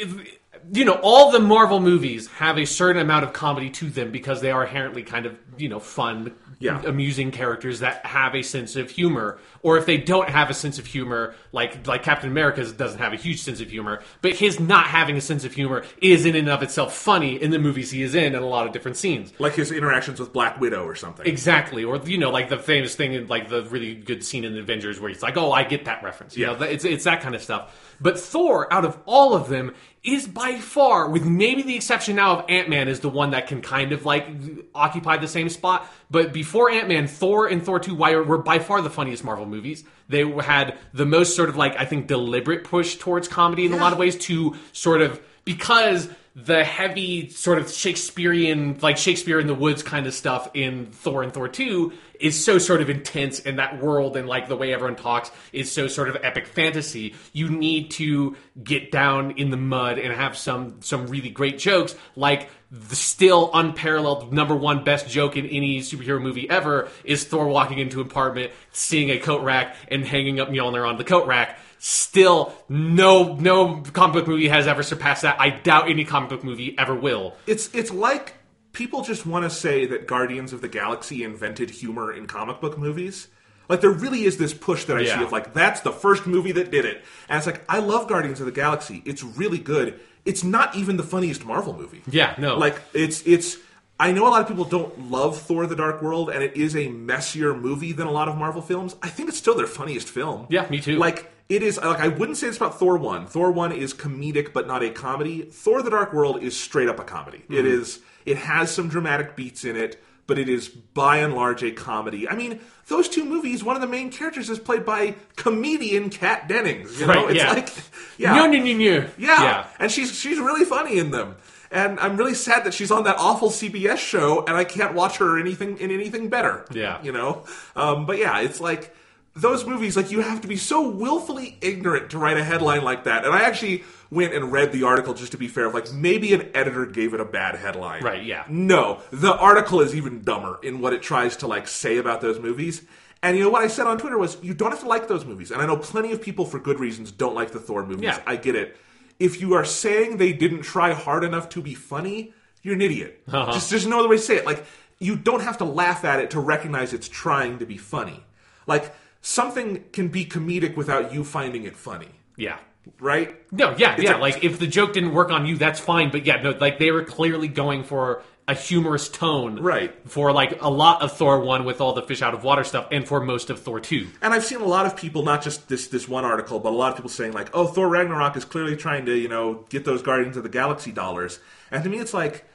it- you know all the Marvel movies have a certain amount of comedy to them because they are inherently kind of you know fun, Yeah. amusing characters that have a sense of humor. Or if they don't have a sense of humor, like like Captain America doesn't have a huge sense of humor, but his not having a sense of humor is in and of itself funny in the movies he is in in a lot of different scenes. Like his interactions with Black Widow or something. Exactly, or you know, like the famous thing, in like the really good scene in the Avengers, where he's like, "Oh, I get that reference." You Yeah. know, it's it's that kind of stuff. But Thor, out of all of them, is by far, with maybe the exception now of Ant Man, is the one that can kind of like occupy the same spot. But before Ant Man, Thor and Thor Two were, were by far the funniest Marvel movies. They had the most sort of like I think deliberate push towards comedy in a lot of ways to sort of because the heavy sort of Shakespearean, like Shakespeare in the Woods kind of stuff in Thor and Thor 2 is so sort of intense in that world and like the way everyone talks is so sort of epic fantasy. You need to get down in the mud and have some some really great jokes like the still unparalleled number one best joke in any superhero movie ever is Thor walking into an apartment, seeing a coat rack and hanging up Mjolnir on the coat rack still no no comic book movie has ever surpassed that. I doubt any comic book movie ever will. It's it's like people just want to say that Guardians of the Galaxy invented humor in comic book movies. Like there really is this push that I Yeah. see of like that's the first movie that did it, and it's like I love Guardians of the Galaxy. It's really good. It's not even the funniest Marvel movie. Yeah, no. Like it's it's. I know a lot of people don't love Thor: The Dark World, and it is a messier movie than a lot of Marvel films. I think it's still their funniest film. Yeah, me too. Like it is like I wouldn't say this about Thor one. Thor one is comedic but not a comedy. Thor: The Dark World is straight up a comedy. It Mm-hmm. is. It has some dramatic beats in it, but it is by and large a comedy. I mean, those two movies. One of the main characters is played by comedian Kat Dennings. You know, Right, it's yeah. like yeah, No, no, no, no. yeah. yeah. and she's she's really funny in them. And I'm really sad that she's on that awful CBS show, and I can't watch her anything in anything better. Yeah. you know. Um, but yeah, it's like those movies. Like you have to be so willfully ignorant to write a headline like that. And I actually went and read the article just to be fair. Of like maybe an editor gave it a bad headline. Right, yeah. No, the article is even dumber in what it tries to like say about those movies. And you know what I said on Twitter was you don't have to like those movies. And I know plenty of people for good reasons don't like the Thor movies. Yeah. I get it. If you are saying they didn't try hard enough to be funny, you're an idiot. Uh-huh. Just there's no other way to say it. Like you don't have to laugh at it to recognize it's trying to be funny. Like something can be comedic without you finding it funny, Yeah. Right? No, yeah, It's yeah. a- like if the joke didn't work on you, that's fine. But yeah, no, like they were clearly going for a humorous tone, Right. For like a lot of Thor one with all the fish out of water stuff, and for most of Thor two. And I've seen a lot of people, not just this this one article, but a lot of people saying like, "Oh, Thor Ragnarok is clearly trying to, you know, get those Guardians of the Galaxy dollars." And to me, it's like,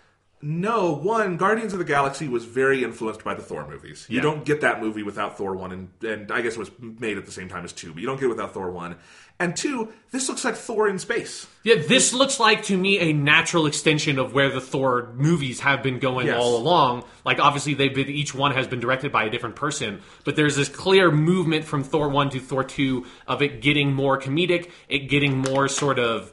no. One, Guardians of the Galaxy was very influenced by the Thor movies. You Yeah. don't get that movie without Thor one, and and I guess it was made at the same time as two, but you don't get it without Thor one. And two, this looks like Thor in space. Yeah, this looks like to me a natural extension of where the Thor movies have been going Yes. all along. Like obviously they've been each one has been directed by a different person, but there's this clear movement from Thor 1 to Thor 2 of it getting more comedic, it getting more sort of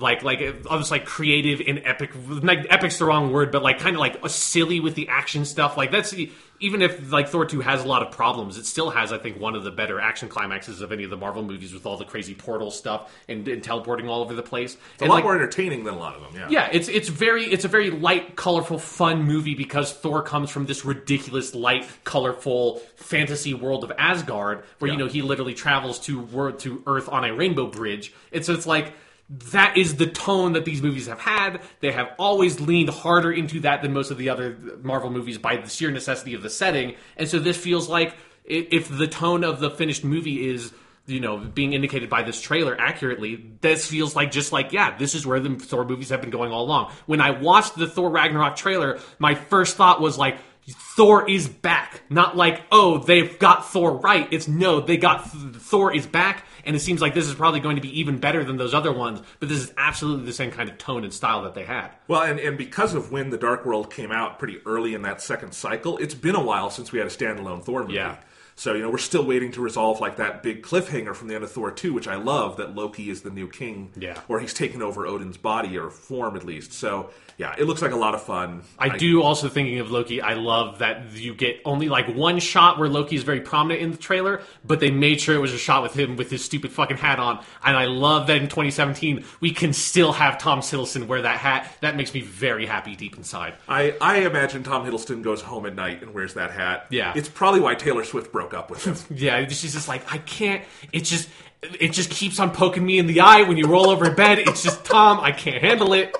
like like almost like creative and epic. Like epic's the wrong word, but like kind of like a silly with the action stuff. Like that's even if like Thor two has a lot of problems, it still has I think one of the better action climaxes of any of the Marvel movies with all the crazy portal stuff and, and teleporting all over the place. It's a And, lot like, more entertaining than a lot of them. Yeah. yeah, it's it's very it's a very light, colorful, fun movie because Thor comes from this ridiculous, light, colorful fantasy world of Asgard, where you know he literally travels to word to Earth on a rainbow bridge, and so it's like that is the tone that these movies have had. They have always leaned harder into that than most of the other Marvel movies by the sheer necessity of the setting, and so this feels like if the tone of the finished movie is you know, being indicated by this trailer accurately, this feels like just like, yeah, this is where the Thor movies have been going all along. When I watched the Thor Ragnarok trailer, my first thought was like, Thor is back. Not like, oh, they've got Thor right. It's no, they got Thor is back, and it seems like this is probably going to be even better than those other ones, but this is absolutely the same kind of tone and style that they had. Well, and, and because of when The Dark World came out pretty early in that second cycle, it's been a while since we had a standalone Thor movie. Yeah. So, you know, we're still waiting to resolve like that big cliffhanger from the end of Thor 2, which I love that Loki is the new king. Yeah. Or he's taken over Odin's body or form at least. So, yeah, it looks like a lot of fun. I do also thinking of Loki. I love that you get only like one shot where Loki is very prominent in the trailer, but they made sure it was a shot with him with his stupid fucking hat on. And I love that in 2017 we can still have Tom Hiddleston wear that hat. That makes me very happy deep inside. I, I imagine Tom Hiddleston goes home at night and wears that hat. Yeah. It's probably why Taylor Swift broke up with him. Yeah, she's just like I can't. It just it just keeps on poking me in the eye when you roll over in bed. It's just Tom. I can't handle it.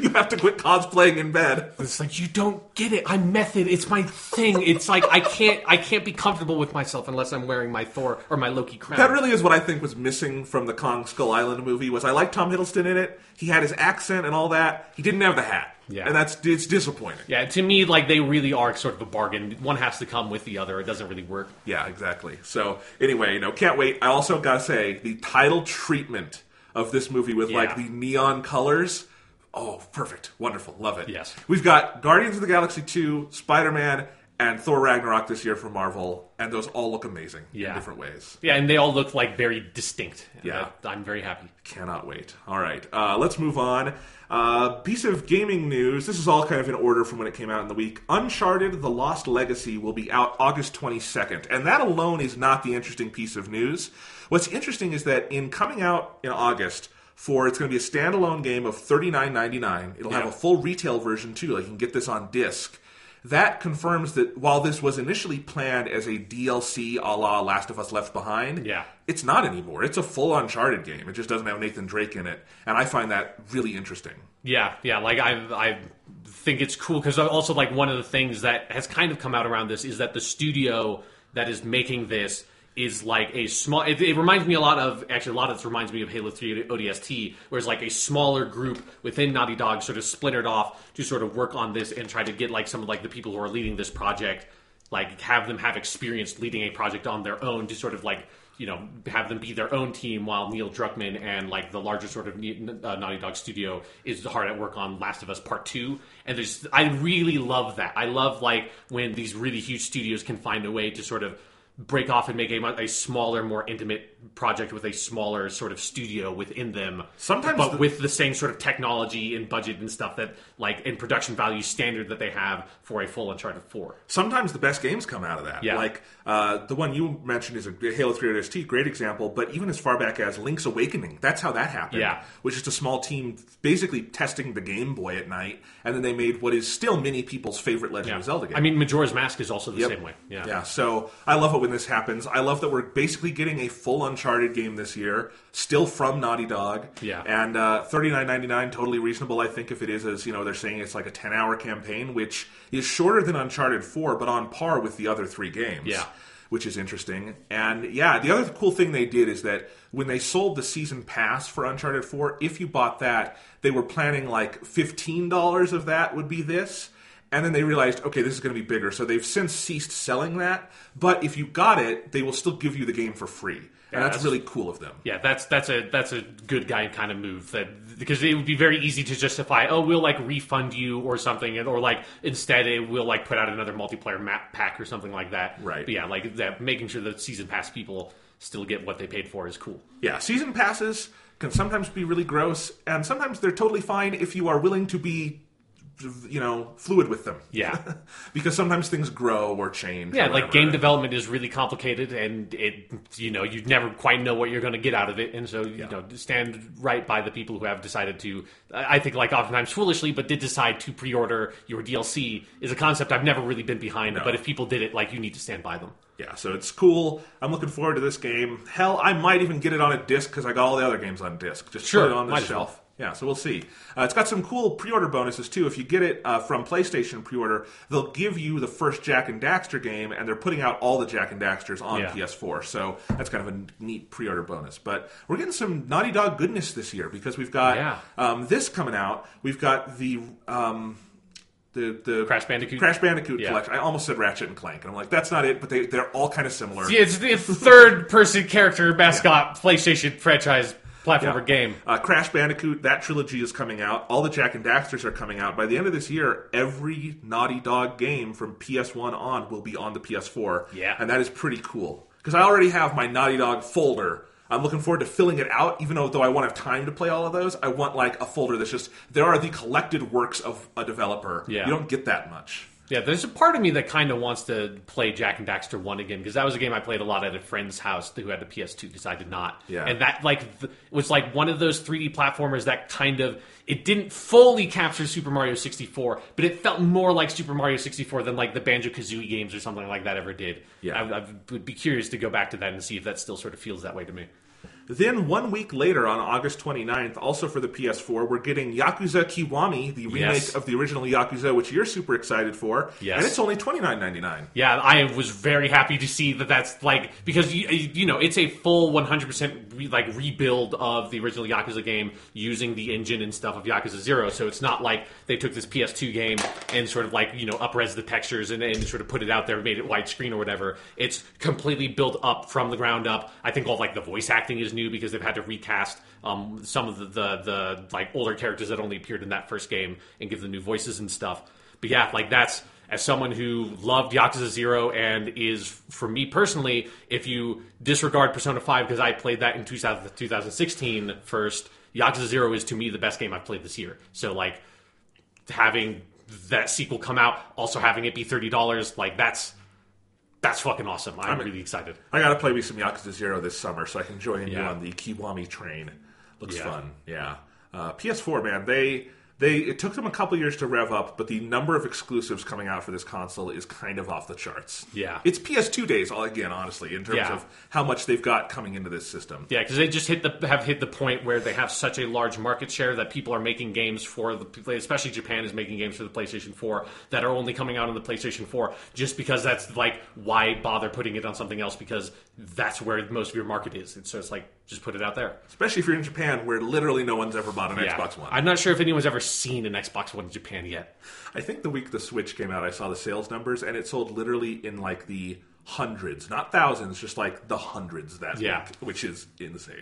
You have to quit cosplaying in bed. It's like you don't get it. I'm method. It's my thing. It's like I can't I can't be comfortable with myself unless I'm wearing my Thor or my Loki crown. That really is what I think was missing from the Kong Skull Island movie. Was I like Tom Hiddleston in it? He had his accent and all that. He didn't have the hat. Yeah. and that's it's disappointing. Yeah, to me, like they really are sort of a bargain. One has to come with the other. It doesn't really work. Yeah, exactly. So anyway, you know, can't wait. I also gotta say the title treatment of this movie with like the neon colors. Oh, perfect, wonderful, love it. Yes. we've got Guardians of the Galaxy two, Spider Man, and Thor Ragnarok this year from Marvel, and those all look amazing in Yeah. different ways. Yeah, and they all look like very distinct. Yeah. I, am very happy. Cannot wait. All right, uh, let's move on. Uh, piece of gaming news. This is all kind of in order from when it came out in the week. Uncharted: The Lost Legacy will be out August 22nd, and that alone is not the interesting piece of news. What's interesting is that in coming out in August. For it's going to be a standalone game of thirty nine ninety nine. It'll have a full retail version too. Like you can get this on disc. That confirms that while this was initially planned as a DLC a la Last of Us Left Behind, Yeah. it's not anymore. It's a full Uncharted game. It just doesn't have Nathan Drake in it, and I find that really interesting. Yeah, yeah. Like I, I think it's cool because also like one of the things that has kind of come out around this is that the studio that is making this is like a small. It, it reminds me a lot of actually a lot of this reminds me of Halo Three ODST, where it's like a smaller group within Naughty Dog sort of splintered off to sort of work on this and try to get like some of like the people who are leading this project, like have them have experience leading a project on their own to sort of like you know, have them be their own team while Neil Druckmann and like the larger sort of uh, Naughty Dog studio is hard at work on Last of Us Part Two. And there's, I really love that. I love like when these really huge studios can find a way to sort of break off and make a, a smaller, more intimate project with a smaller sort of studio within them. Sometimes but the- with the same sort of technology and budget and stuff that like in production value standard that they have for a full Uncharted Four. Sometimes the best games come out of that. Yeah. Like uh, the one you mentioned is a Halo 3 ODST, great example. But even as far back as Link's Awakening, that's how that happened. Yeah. Which is a small team basically testing the Game Boy at night, and then they made what is still many people's favorite Legend of Zelda game. I mean, Majora's Mask is also the Yep. same way. Yeah. Yeah, so I love it when this happens. I love that we're basically getting a full Uncharted game this year, still from Naughty Dog. Yeah. And uh, thirty nine ninety nine, totally reasonable. I think if it is, as you know, they're saying it's like a ten hour campaign, which is shorter than Uncharted Four, but on par with the other three games. Yeah. Which is interesting. And yeah, the other cool thing they did is that when they sold the season pass for Uncharted 4, if you bought that, they were planning like $15 of that would be this. And then they realized, okay, this is going to be bigger. So they've since ceased selling that. But if you got it, they will still give you the game for free. Yeah, that's, that's- really cool of them. Yeah, that's that's a that's a good guy kind of move that because it would be very easy to justify oh we'll like refund you or something or like instead it will like put out another multiplayer map pack or something like that. Right. But yeah, like that making sure that season pass people still get what they paid for is cool. Yeah, season passes can sometimes be really gross, and sometimes they're totally fine if you are willing to be, you know, fluid with them. Yeah. because sometimes things grow or change. Yeah, or like game development is really complicated, and it you know you never quite know what you're going to get out of it, and so you know stand right by the people who have decided to. I think like oftentimes foolishly, but did decide to pre-order your DLC is a concept I've never really been behind. But if people did it, like you need to stand by them. Yeah, so it's cool. I'm looking forward to this game. Hell, I might even get it on a disc because I got all the other games on disc. Just Sure, put it on the shelf. well. Yeah, so we'll see. Uh, it's got some cool pre-order bonuses too. If you get it uh, from PlayStation pre-order, they'll give you the first Jak and Daxter game, and they're putting out all the Jak and Daxters on Yeah. PS4. So that's kind of a neat pre-order bonus. But we're getting some Naughty Dog goodness this year because we've got Yeah. um, this coming out. We've got the um, the the Crash Bandicoot? Crash Bandicoot Yeah. collection. I almost said Ratchet and Clank, and I'm like, that's not it. But they they're all kind of similar. Yeah, it's the third-person character mascot PlayStation franchise platformer Yeah. game. Uh, Crash Bandicoot, that trilogy is coming out. All the Jak and Daxters are coming out. By the end of this year, every Naughty Dog game from PS1 on will be on the PS4. Yeah. And that is pretty cool. Because I already have my Naughty Dog folder. I'm looking forward to filling it out, even though, though I won't have time to play all of those. I want like a folder that's just there are the collected works of a developer. Yeah. You don't get that much. Yeah, there's a part of me that kind of wants to play Jak and Daxter 1 again because that was a game I played a lot at a friend's house who had a PS2 because I did not. Yeah. And that like th- was like one of those 3D platformers that kind of it didn't fully capture Super Mario 64, but it felt more like Super Mario 64 than like the Banjo Kazooie games or something like that ever did. Yeah. I, I would be curious to go back to that and see if that still sort of feels that way to me. Then one week later, on August 29th, also for the PS4, we're getting Yakuza Kiwami, the remake Yes. of the original Yakuza, which you're super excited for. Yes. And it's only twenty nine ninety nine. Yeah, I was very happy to see that that's like because you, you know it's a full 100% re, like rebuild of the original Yakuza game using the engine and stuff of Yakuza 0 so it's not like they took this PS2 game and sort of like you know upres the textures and, and sort of put it out there made it widescreen or whatever it's completely built up from the ground up I think all like the voice acting is new because they've had to recast um, some of the, the the like older characters that only appeared in that first game and give them new voices and stuff but yeah like that's as someone who loved Yakuza Zero and is, for me personally, if you disregard Persona 5 because I played that in 2000, 2016 first, Yakuza Zero is to me the best game I've played this year. So, like, having that sequel come out, also having it be $30, like, that's. That's fucking awesome. I'm, really excited. I gotta play me some Yakuza Zero this summer so I can join you on the Kiwami train. Looks Yeah. fun. Yeah. Uh, PS4, man, they they it took them a couple years to rev up, but the number of exclusives coming out for this console is kind of off the charts. Yeah. It's PS2 days all again, honestly, in terms Yeah. of how much they've got coming into this system. Yeah, because they just hit the have hit the point where they have such a large market share that people are making games for the especially Japan is making games for the PlayStation 4 that are only coming out on the PlayStation 4 just because that's like why bother putting it on something else because that's where most of your market is. And so it's like just put it out there. Especially if you're in Japan where literally no one's ever bought an Yeah. Xbox One. I'm not sure if anyone's ever seen an Xbox One in Japan yet. I think the week the Switch came out, I saw the sales numbers, and it sold literally in like the hundreds, not thousands, just like the hundreds that Yeah. week, which is insane.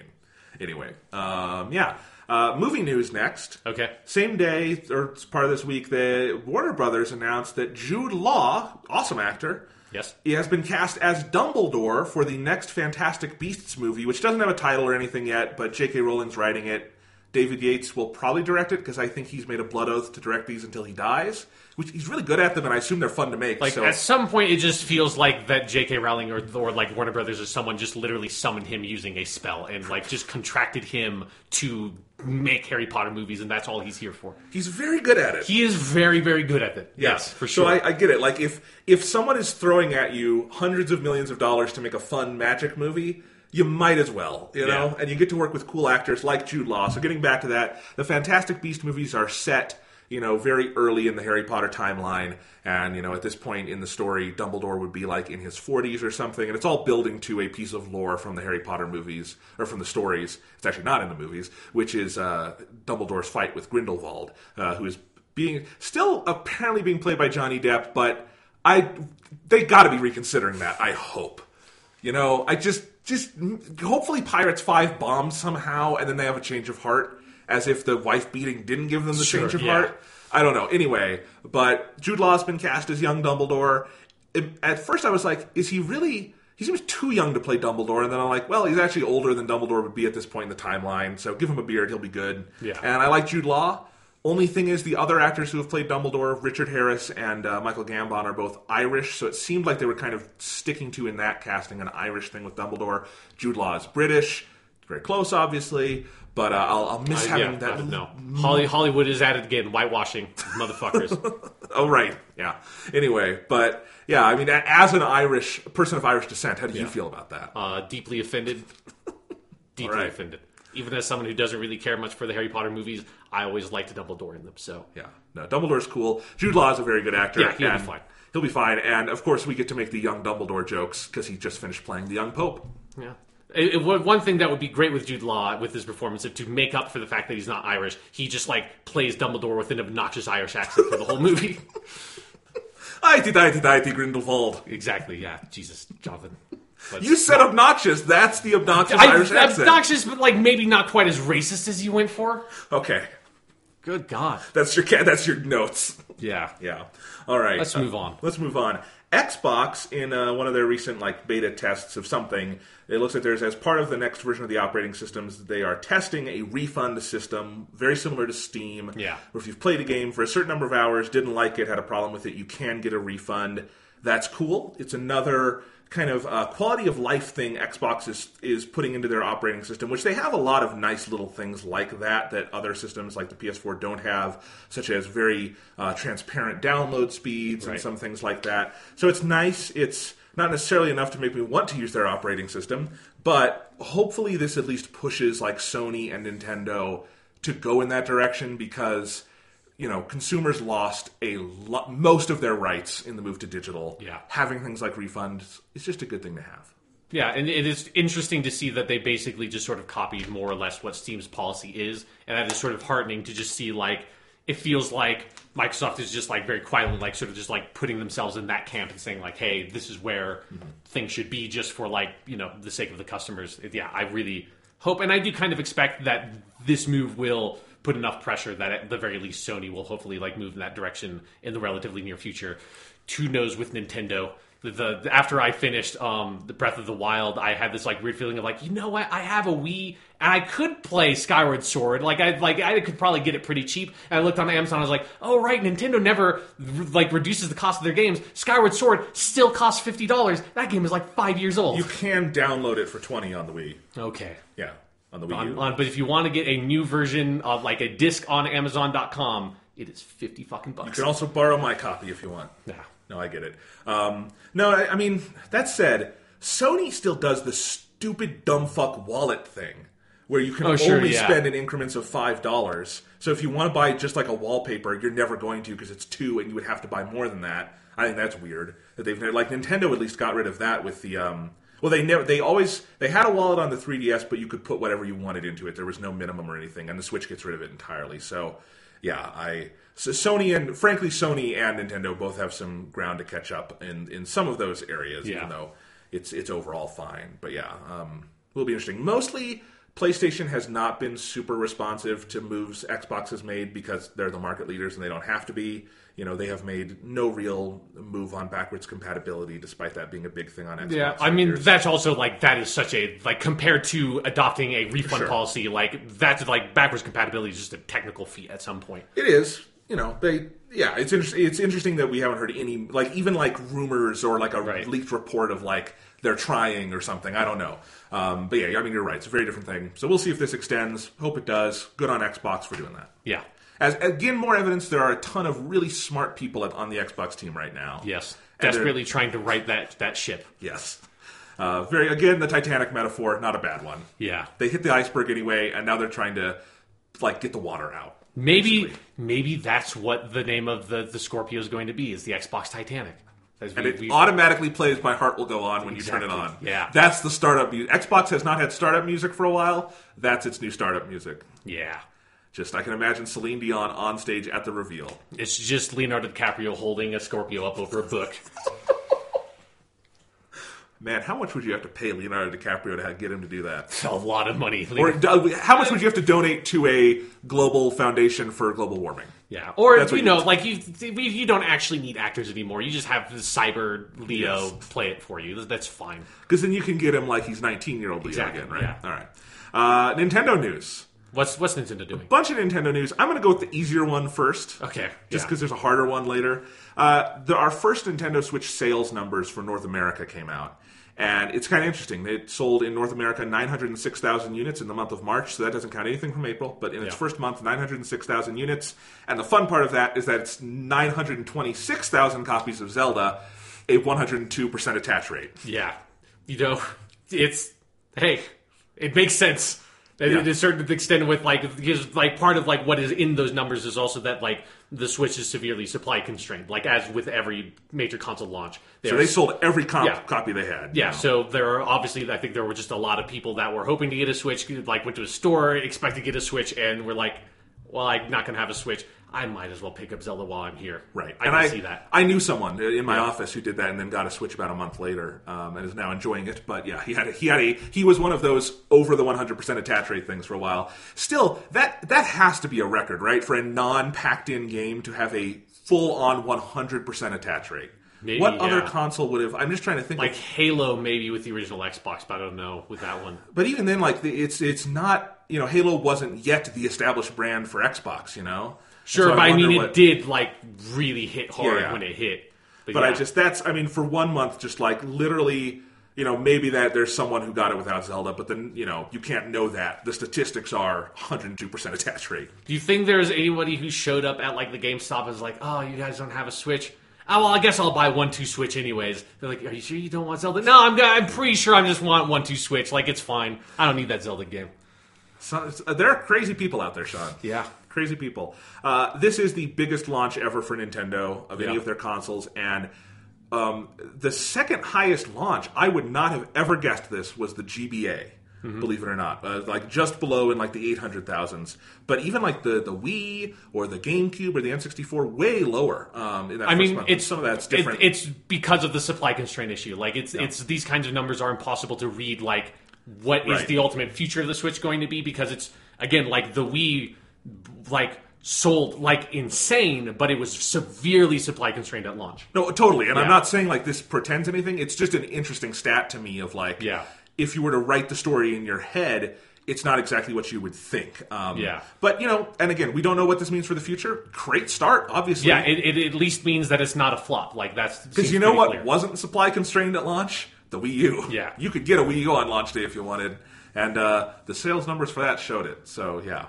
Anyway, um, yeah. Uh, movie news next. Okay. Same day, or it's part of this week, the Warner Brothers announced that Jude Law, awesome actor, Yes. he has been cast as Dumbledore for the next Fantastic Beasts movie, which doesn't have a title or anything yet, but J.K. Rowling's writing it. David Yates will probably direct it because I think he's made a blood oath to direct these until he dies, which he's really good at them, and I assume they're fun to make. Like so at some point, it just feels like that J.K. Rowling or, or like Warner Brothers or someone just literally summoned him using a spell and like just contracted him to make Harry Potter movies, and that's all he's here for. he's very good at it. He is very, very good at it. Yeah. Yes, for sure. So I, I get it. Like if if someone is throwing at you hundreds of millions of dollars to make a fun magic movie, you might as well, you know. Yeah. And you get to work with cool actors like Jude Law. So getting back to that, the Fantastic Beast movies are set, you know, very early in the Harry Potter timeline, and you know at this point in the story, Dumbledore would be like in his 40s or something, and it's all building to a piece of lore from the Harry Potter movies or from the stories. It's actually not in the movies, which is uh, Dumbledore's fight with Grindelwald, uh, who is being still apparently being played by Johnny Depp, but I they got to be reconsidering that. I hope. You know, I just just hopefully Pirates Five bombs somehow, and then they have a change of heart, as if the wife beating didn't give them the Sure, change of yeah. heart. I don't know. Anyway, but Jude Law's been cast as young Dumbledore. It- at first, I was like, is he really? he seems too young to play Dumbledore. And then I'm like, well, he's actually older than Dumbledore would be at this point in the timeline. So give him a beard, he'll be good. Yeah. And I like Jude Law. Only thing is, the other actors who have played Dumbledore, Richard Harris and uh, Michael Gambon, are both Irish. So it seemed like they were kind of sticking to in that casting an Irish thing with Dumbledore. Jude Law is British, very close, obviously. But uh, I'll, I'll miss Uh, having yeah, that. Don't. Holly, Hollywood is at it again, whitewashing motherfuckers. Oh, right. Yeah. Anyway, but yeah, I mean, as an Irish person of Irish descent, how do you feel about that? uh, deeply offended. Deeply right. offended. Even as someone who doesn't really care much for the Harry Potter movies, I always liked Dumbledore in them. So yeah. No, Dumbledore's cool. Jude Law is a very good actor. Yeah, he'll be fine. He'll be fine. And of course, we get to make the young Dumbledore jokes because he just finished playing the young Pope. yeah. It, it- one thing that would be great with Jude Law with his performance, is to make up for the fact that he's not Irish, he just like plays Dumbledore with an obnoxious Irish accent for the whole movie. Ighty, dighty, dighty, Grindelwald. exactly. Yeah. Jesus, Jonathan. Let's- You said obnoxious. That's the obnoxious I, Irish accent. obnoxious, but like maybe not quite as racist as you went for. Okay. Good God. That's your that's your notes. Yeah. Yeah. All right. Let's move on. Let's move on. Xbox, in uh, one of their recent like beta tests of something, it looks like there's as part of the next version of the operating systems, they are testing a refund system very similar to Steam. Yeah. Where if you've played a game for a certain number of hours, didn't like it, had a problem with it, you can get a refund. That's cool. It's another kind of uh, quality of life thing Xbox is is putting into their operating system, which they have a lot of nice little things like that that other systems like the PS4 don't have, such as very uh, transparent download speeds and some things like that. So it's nice. It's not necessarily enough to make me want to use their operating system, but hopefully this at least pushes like Sony and Nintendo to go in that direction because you know consumers lost a lot most of their rights in the move to digital. Yeah. having things like refunds is just a good thing to have. Yeah, and it is interesting to see that they basically just sort of copied more or less what Steam's policy is, and that is sort of heartening to just see like it feels like Microsoft is just like very quietly like sort of just like putting themselves in that camp and saying like, hey, this is where mm-hmm. things should be just for like you know the sake of the customers. Yeah, I really hope, and I do kind of expect that this move will put enough pressure that at the very least Sony will hopefully like move in that direction in the relatively near future. Who knows with Nintendo? The, the after I finished um, the Breath of the Wild, I had this like weird feeling of like, you know what? I have a Wii and I could play Skyward Sword. Like I like I could probably get it pretty cheap. And I looked on Amazon. I was like, oh right, Nintendo never like reduces the cost of their games. Skyward Sword still costs fifty dollars. That game is like five years old. You can download it for twenty on the Wii. okay. Yeah, on the Wii U. on, but if you want to get a new version of like a disc on Amazon.com, it is fifty fucking bucks. You can also borrow my copy if you want. Yeah. No, I get it. Um, no, I, I mean that said, Sony still does the stupid dumb fuck wallet thing where you can Oh, sure, only yeah. spend in increments of five dollars. So if you want to buy just like a wallpaper, you're never going to because it's two, and you would have to buy more than that. I think that's weird that they've like Nintendo at least got rid of that with the. Um, well, they never. They always they had a wallet on the 3DS, but you could put whatever you wanted into it. There was no minimum or anything, and the Switch gets rid of it entirely. So, yeah, I so Sony and frankly Sony and Nintendo both have some ground to catch up in in some of those areas, Yeah. even though it's it's overall fine. But yeah, um, will be interesting. Mostly. PlayStation has not been super responsive to moves Xbox has made because they're the market leaders and they don't have to be. You know, they have made no real move on backwards compatibility, despite that being a big thing on Xbox. Yeah, I mean years. that's also like that is such a like compared to adopting a refund Sure. policy, like that's like backwards compatibility is just a technical feat at some point. It is. You know, they. Yeah, it's interesting. It's interesting that we haven't heard any, like, even like rumors or like a Right. leaked report of like they're trying or something. I don't know. Um, but yeah, I mean, you're right. It's a very different thing. So we'll see if this extends. Hope it does. Good on Xbox for doing that. Yeah. As again, more evidence. There are a ton of really smart people at, on the Xbox team right now. Yes. Desperately trying to right that that ship. Yes. Uh, very again, the Titanic metaphor, not a bad one. Yeah. They hit the iceberg anyway, and now they're trying to like get the water out. Maybe basically. maybe that's what the name of the the Scorpio is going to be is the Xbox Titanic. As And we- it we- automatically plays "My Heart Will Go On" when you turn it on. Yeah. that's the startup music. Xbox has not had startup music for a while. That's its new startup music. yeah. Just I can imagine Celine Dion on stage at the reveal. It's just Leonardo DiCaprio holding a Scorpio up over a book. Man, how much would you have to pay Leonardo DiCaprio to get him to do that? A lot of money. Or how much would you have to donate to a global foundation for global warming? yeah, or That's you you- know, like you, you don't actually need actors anymore. You just have the cyber Leo Yes. play it for you. That's fine. Because then you can get him like he's 19 year old Leo Exactly, again, right? yeah. All right. Uh, Nintendo news. What's what's Nintendo doing? A Bunch of Nintendo news. I'm going to go with the easier one first. Okay, Just yeah. because there's a harder one later. Uh, the, our first Nintendo Switch sales numbers for North America came out. And it's kind of interesting. It sold in North America 906,000 units in the month of March, so that doesn't count anything from April. But in its Yeah. first month, 906,000 units. And the fun part of that is that it's 926,000 copies of Zelda, a 102% attach rate. Yeah, you know, it's hey, it makes sense. Yeah. To a certain extent, with like because like part of like what is in those numbers is also that like the Switch is severely supply constrained. Like as with every major console launch, So they sold every comp- Yeah. copy they had. Yeah, you know. so there are obviously I think there were just a lot of people that were hoping to get a Switch, like went to a store expecting to get a Switch, and were like, "Well, I'm not going to have a Switch. I might as well pick up Zelda while I'm here." Right, I and can I see that. I knew someone in my office who did that, and then got a Switch about a month later, um, and is now enjoying it. But yeah, he had a, he had a he was one of those over the 100 percent attach rate things for a while. Still, that that has to be a record, right, for a non packed in game to have a full on 100 percent attach rate. Maybe, what other console would have? I'm just trying to think. Like of, Halo, maybe with the original Xbox, but I don't know with that one. but even then, like the, it's it's not you know Halo wasn't yet the established brand for Xbox, you know. Sure, So but I wonder mean, what- it did like really hit hard Yeah. when it hit. But yeah. I just that's I mean for one month just like literally you know maybe that there's someone who got it without Zelda but then you know you can't know that the statistics are 102% attach rate. Do you think there's anybody who showed up at like the GameStop and was like, "Oh, you guys don't have a Switch"? Oh well, I guess I'll buy one two Switch anyways. They're like, "Are you sure you don't want Zelda?" No, I'm. I'm pretty sure I just want one two Switch. Like it's fine. I don't need that Zelda game. So, uh, there are crazy people out there, Sean. Yeah. Crazy people. Uh, this is the biggest launch ever for Nintendo of any Yeah. of their consoles, and um, the second highest launch, I would not have ever guessed this, was the GBA. Mm-hmm. Believe it or not, uh, like just below in like the eight hundred thousands, but even like the the Wii or the GameCube or the N64, way lower. Um, in that I first mean, month. it's some of that's it- different. it's because of the supply constraint issue. Like it's it's these kinds of numbers are impossible to read. Like what is Right. the ultimate future of the Switch going to be? Because it's again like the Wii, like sold like insane, but it was severely supply constrained at launch. No, totally. And I'm not saying like this pretends anything. It's just an interesting stat to me of like, Yeah. if you were to write the story in your head, it's not exactly what you would think. Um, Yeah. But, you know, and again, we don't know what this means for the future. Great start, obviously. Yeah, it, it at least means that it's not a flop. Like that's Because you know what clear. wasn't supply constrained at launch? The Wii U. Yeah. You could get a Wii U on launch day if you wanted. And uh, the sales numbers for that showed it. So, yeah.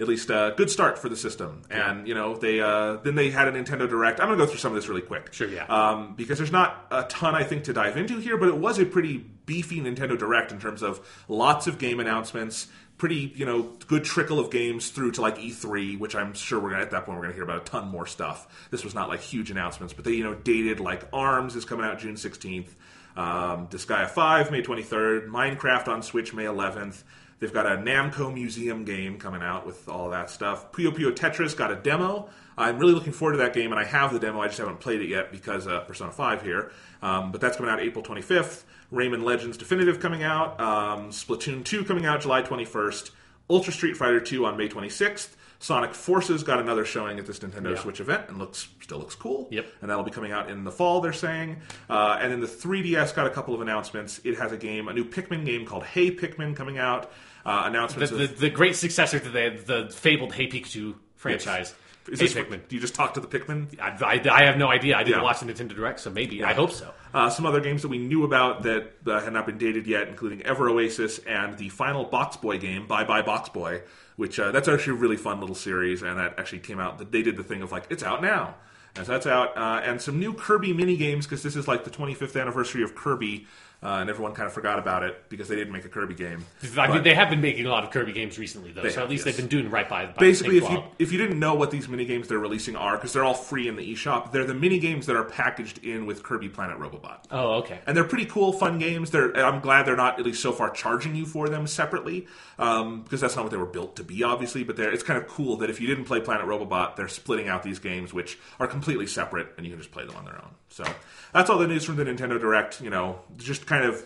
At least a good start for the system. And, you know, they uh, then they had a Nintendo Direct. I'm going to go through some of this really quick. Sure, yeah. Um, because there's not a ton, I think, to dive into here, but it was a pretty beefy Nintendo Direct in terms of lots of game announcements, pretty, you know, good trickle of games through to like E3, which I'm sure we're gonna at that point we're gonna hear about a ton more stuff. This was not like huge announcements, but they, you know, dated like Arms is coming out June 16th, um, Disgaea 5 May 23rd, Minecraft on Switch May 11th. They've got a Namco Museum game coming out with all that stuff. Puyo Puyo Tetris got a demo. I'm really looking forward to that game, and I have the demo. I just haven't played it yet because uh, Persona 5 here. Um, but that's coming out April 25th. Rayman Legends Definitive coming out. Um, Splatoon 2 coming out July 21st. Ultra Street Fighter 2 on May 26th. Sonic Forces got another showing at this Nintendo Yeah. Switch event and looks still looks cool. Yep. And that'll be coming out in the fall, they're saying. Uh, and then the 3DS got a couple of announcements. It has a game, a new Pikmin game called Hey Pikmin coming out. Uh, the, announcements the, of the great successor to the the fabled Hey Pikachu franchise. Is hey this Pikmin. Do you just talk to the Pikmin? I, I, I have no idea. I didn't Yeah. watch the Nintendo Direct, so maybe I hope so. Uh, some other games that we knew about that uh, had not been dated yet, including Ever Oasis and the final Box Boy game, Bye Bye Box Boy, which uh, that's actually a really fun little series, and that actually came out. They did the thing of like it's out now, and so that's out, uh, and some new Kirby mini games because this is like the 25th anniversary of Kirby, uh, and everyone kind of forgot about it because they didn't make a Kirby game. I mean, they have been making a lot of Kirby games recently, though, so have, at least yes. they've been doing right by. The by basically if you if you didn't know what these mini games they're releasing are because they're all free in the eShop, they're the mini games that are packaged in with Kirby Planet Robobot. Oh, okay. and they're pretty cool, fun games. They're I'm glad they're not at least so far charging you for them separately um, because that's not what they were built to be, obviously. But they're, it's kind of cool that if you didn't play Planet Robobot, they're splitting out these games which are completely separate and you can just play them on their own. So that's all the news from the Nintendo Direct. You know, just kind of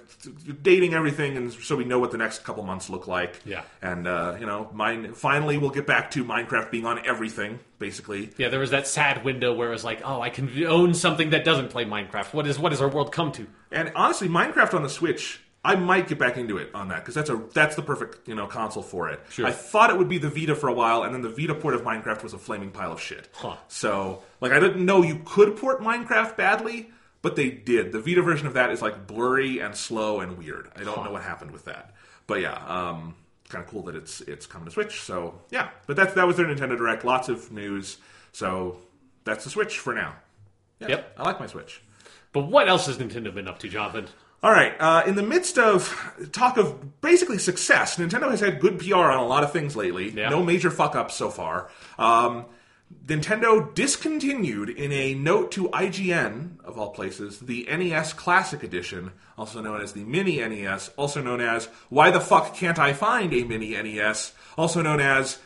dating everything, and so we know what the next couple months look like. Yeah. and uh, you know, mine finally we'll get back to Minecraft being on everything, basically. Yeah, there was that sad window where it was like, oh, I can own something that doesn't play Minecraft. What is what does our world come to? And honestly, Minecraft on the Switch, I might get back into it on that because that's a that's the perfect you know console for it. Sure. I thought it would be the Vita for a while, and then the Vita port of Minecraft was a flaming pile of shit. Huh. So like I didn't know you could port Minecraft badly, but they did. The Vita version of that is like blurry and slow and weird. I don't know what happened with that, but yeah. Um, Kind of cool that it's it's coming to Switch. So yeah, but that's that was their Nintendo Direct. Lots of news. So that's the Switch for now. Yeah, Yep. I like my Switch. But what else has Nintendo been up to, Jonathan? All right. Uh, in the midst of talk of basically success, Nintendo has had good PR on a lot of things lately. Yeah. No major fuck ups so far. Um, Nintendo discontinued in a note to IGN, of all places, the NES Classic Edition, also known as the Mini NES, also known as Why the Fuck Can't I Find a Mini NES, also known as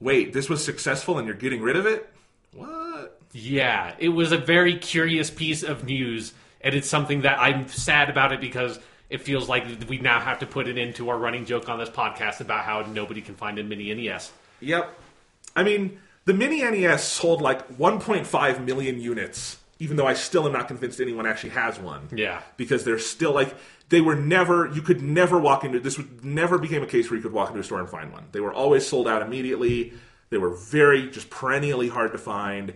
Wait, this was successful and you're getting rid of it? What? Yeah, it was a very curious piece of news, and it's something that I'm sad about it because it feels like we now have to put it into our running joke on this podcast about how nobody can find a mini NES. Yep. I mean, the Mini NES sold like 1.5 million units, even though I still am not convinced anyone actually has one. Yeah. Because they're still like, they were never, you could never walk into, this would never became a case where you could walk into a store and find one. They were always sold out immediately. They were very, just perennially hard to find.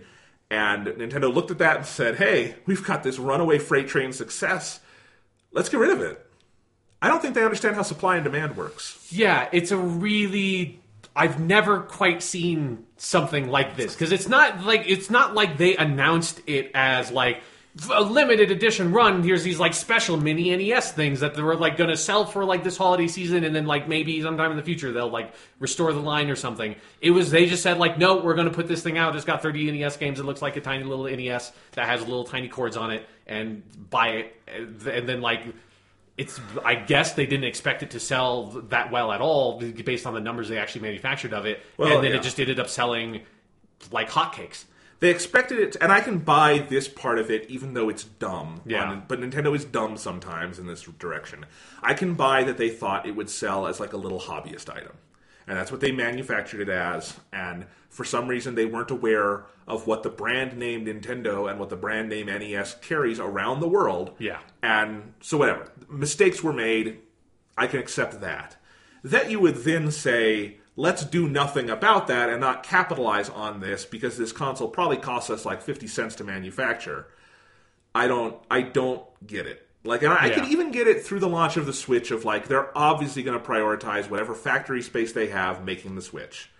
And Nintendo looked at that and said, hey, we've got this runaway freight train success. Let's get rid of it. I don't think they understand how supply and demand works. Yeah, it's a really I've never quite seen something like this because it's not like it's not like they announced it as like a limited edition run. Here's these like special mini NES things that they were like going to sell for like this holiday season, and then like maybe sometime in the future they'll like restore the line or something. It was they just said like, no, we're going to put this thing out. It's got 30 NES games. It looks like a tiny little NES that has little tiny cords on it, and buy it, and then like it's I guess they didn't expect it to sell that well at all based on the numbers they actually manufactured of it, Well, and then yeah. it just ended up selling like hotcakes. They expected it, and I can buy this part of it, even though it's dumb. Yeah. On- but Nintendo is dumb sometimes in this direction. I can buy that they thought it would sell as like a little hobbyist item, and that's what they manufactured it as. And for some reason, they weren't aware of what the brand name Nintendo and what the brand name NES carries around the world. Yeah. And so, whatever mistakes were made, I can accept that. That you would then say, let's do nothing about that and not capitalize on this because this console probably costs us like 50 cents to manufacture. I don't I don't get it. Like and I, I can even get it through the launch of the Switch of like they're obviously going to prioritize whatever factory space they have making the Switch.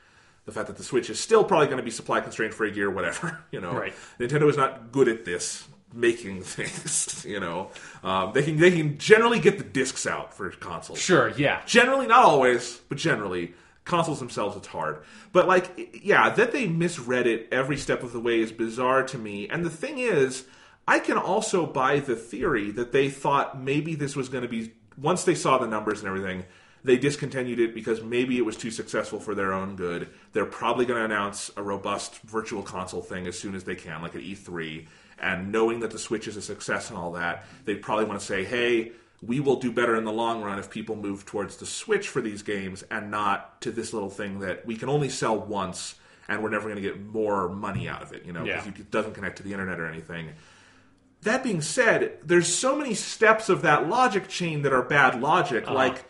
The fact that the Switch is still probably going to be supply constrained for a year, whatever. You know, Right. Nintendo is not good at this making things. You know, um, they can they can generally get the discs out for consoles. Sure, yeah, Generally, not always, but generally, consoles themselves, it's hard. But like, yeah, that they misread it every step of the way is bizarre to me. And the thing is, I can also buy the theory that they thought maybe this was going to be once they saw the numbers and everything. They discontinued it because maybe it was too successful for their own good. They're probably going to announce a robust virtual console thing as soon as they can, like at E3. And knowing that the Switch is a success and all that, they'd probably want to say, hey, we will do better in the long run if people move towards the Switch for these games and not to this little thing that we can only sell once and we're never going to get more money out of it, you know, Yeah. it doesn't connect to the internet or anything. That being said, there's so many steps of that logic chain that are bad logic. Uh-huh. Like,